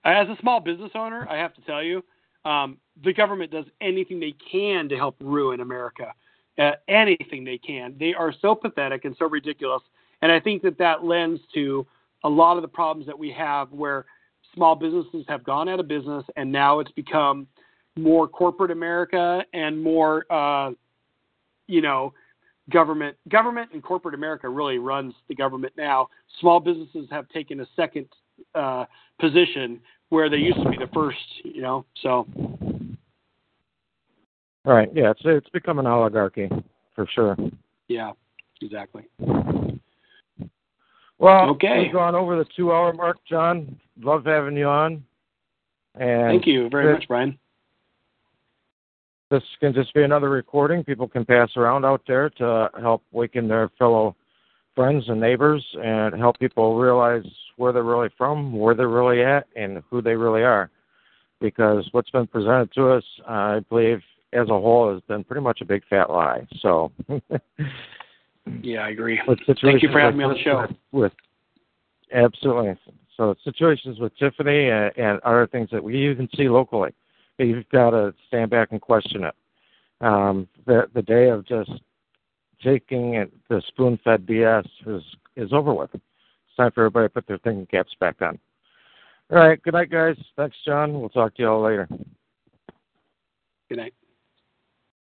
As a small business owner, I have to tell you, um, the government does anything they can to help ruin America. Uh, anything they can. They are so pathetic and so ridiculous. And I think that that lends to a lot of the problems that we have where small businesses have gone out of business and now it's become more corporate America and more, uh, you know, government. Government and corporate America really runs the government now. Small businesses have taken a second uh, position where they used to be the first, you know. So. Right. Yeah. It's it's become an oligarchy for sure. Yeah. Exactly. Well, okay. we've gone over the two-hour mark, John. Love having you on. And Thank you very much, Brian. This can just be another recording people can pass around out there to help waken their fellow friends and neighbors and help people realize where they're really from, where they're really at, and who they really are. Because what's been presented to us, I believe, as a whole, has been pretty much a big fat lie. So. yeah, I agree. With Thank you for having me on the show. With, with absolutely. So situations with Tiffany and, and other things that we even see locally, you've got to stand back and question it. Um, the the day of just taking it, the spoon-fed BS is is over with. It's time for everybody to put their thinking caps back on. All right. Good night, guys. Thanks, John. We'll talk to you all later. Good night.